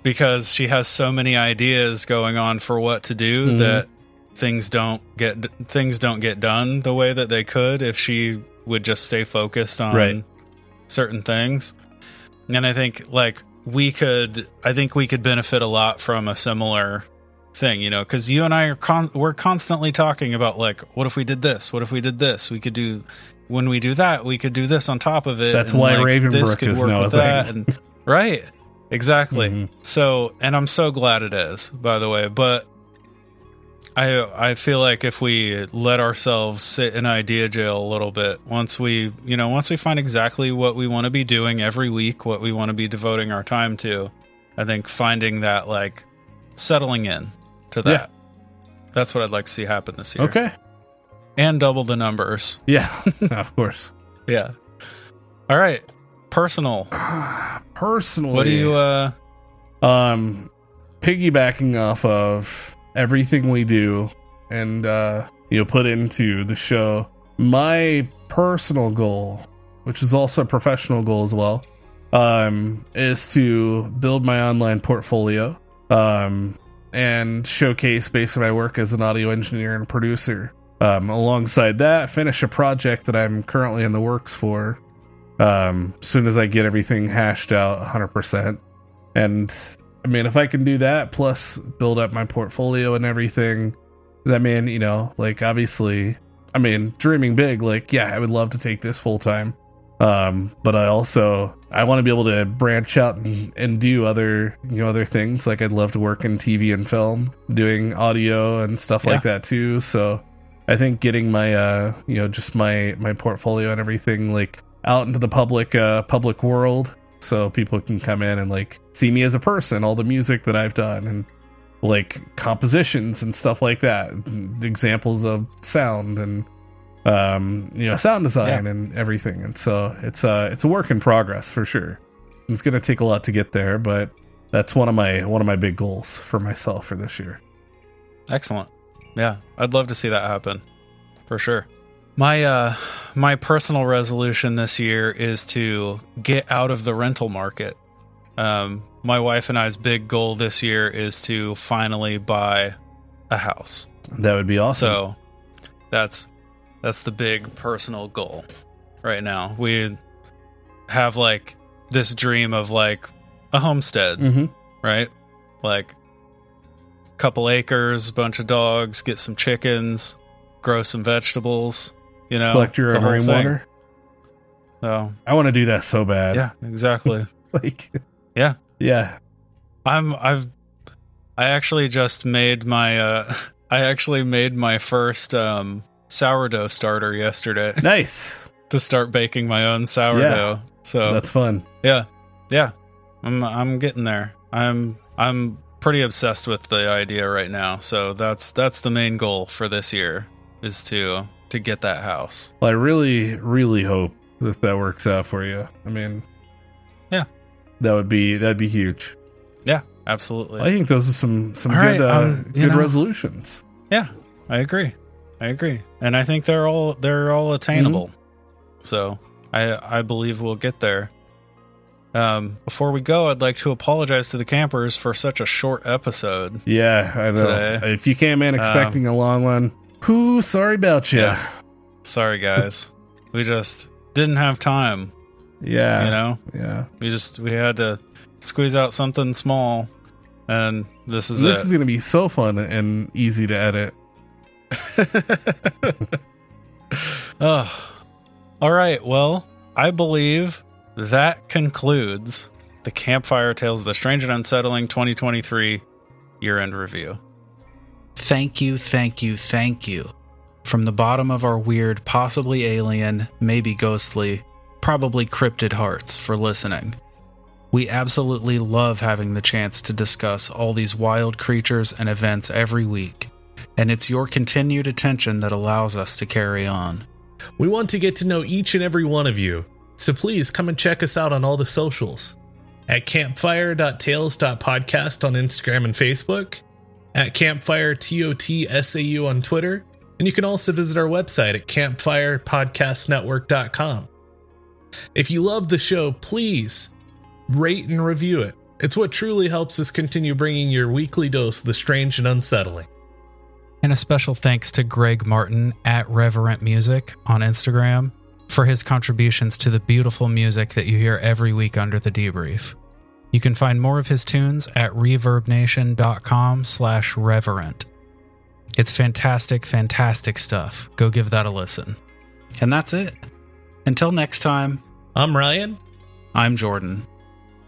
Because she has so many ideas going on for what to do Mhm. that things don't get things don't get done the way that they could if she would just stay focused on Right. certain things. And I think like we could I think we could benefit a lot from a similar thing, you know, cuz you and I are con- we're constantly talking about like what if we did this? What if we did this? We could do when we do that, we could do this on top of it. That's and, why like, Ravenbrook this could is work now a with that and right. Exactly. Mhm. So, and I'm so glad it is, by the way, but I I feel like if we let ourselves sit in idea jail a little bit, once we, you know, once we find exactly what we want to be doing every week, what we want to be devoting our time to, I think finding that like settling in to that. Yeah. That's what I'd like to see happen this year. Okay. And double the numbers. Yeah. of course. Yeah. All right. Personal. Personally, What do you uh um piggybacking off of everything we do and uh you know put into the show my personal goal which is also a professional goal as well um is to build my online portfolio um and showcase basically my work as an audio engineer and producer um alongside that finish a project that i'm currently in the works for um as soon as i get everything hashed out 100% and I mean, if I can do that plus build up my portfolio and everything, I mean, you know, like obviously, I mean, dreaming big, like, yeah, I would love to take this full time. Um, but I also I want to be able to branch out and, and do other you know other things. Like I'd love to work in TV and film, doing audio and stuff like that too. So I think getting my uh you know just my my portfolio and everything like out into the public uh public world so people can come in and like see me as a person, all the music that I've done and like compositions and stuff like that, examples of sound and um you know sound design and everything. And so it's uh it's a work in progress for sure. It's going to take a lot to get there, but that's one of my one of my big goals for myself for this year. Excellent. Yeah, I'd love to see that happen. For sure. My uh my personal resolution this year is to get out of the rental market. Um my wife and I's big goal this year is to finally buy a house. That would be awesome. So that's that's the big personal goal right now. We have like this dream of like a homestead Mhm. right? Like couple acres, bunch of dogs, get some chickens, grow some vegetables, you know. collect your the own whole rainwater. So I want to do that so bad. yeah, exactly. like Yeah. Yeah. I'm I've I actually just made my uh I actually made my first um sourdough starter yesterday Nice. to start baking my own sourdough. So That's fun. yeah. Yeah. I'm I'm getting there. I'm I'm pretty obsessed with the idea right now. So that's that's the main goal for this year is to to get that house. Well, I really, really hope that that works out for you. I mean, Yeah. that would be that'd be huge. Yeah, absolutely. I think those are some some All good right, uh, um, good know- resolutions. Yeah, I agree. I agree, and I think they're all they're all attainable. So I I believe we'll get there. Um, before we go, I'd like to apologize to the campers for such a short episode. Yeah, I know. Today. If you came in expecting a long one, whoo, sorry about you. Yeah. Sorry, guys. we just didn't have time. Yeah, You know, yeah. we just we had to squeeze out something small, and this is this it. is going to be so fun and easy to edit. oh. All right. Well, I believe that concludes the Campfire Tales of the Strange and Unsettling 2023 year end review. Thank you, thank you, thank you. From the bottom of our weird, possibly alien, maybe ghostly, probably cryptid hearts for listening. We absolutely love having the chance to discuss all these wild creatures and events every week, and it's your continued attention that allows us to carry on. We want to get to know each and every one of you, so please come and check us out on all the socials at campfire.tales.podcast on Instagram and Facebook, at campfire TOTSAU on Twitter, and you can also visit our website at campfirepodcastnetwork.com. If you love the show, please rate and review it. It's what truly helps us continue bringing your weekly dose of the strange and unsettling. And a special thanks to Greg Martin at Reverent Music on Instagram for his contributions to the beautiful music that you hear every week under the debrief. You can find more of his tunes at reverbnation.com slash reverent. It's fantastic, fantastic stuff. Go give that a listen. And that's it. Until next time, I'm Ryan, I'm Jordan.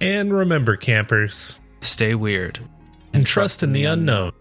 and remember, campers, Stay weird. and trust in the unknown.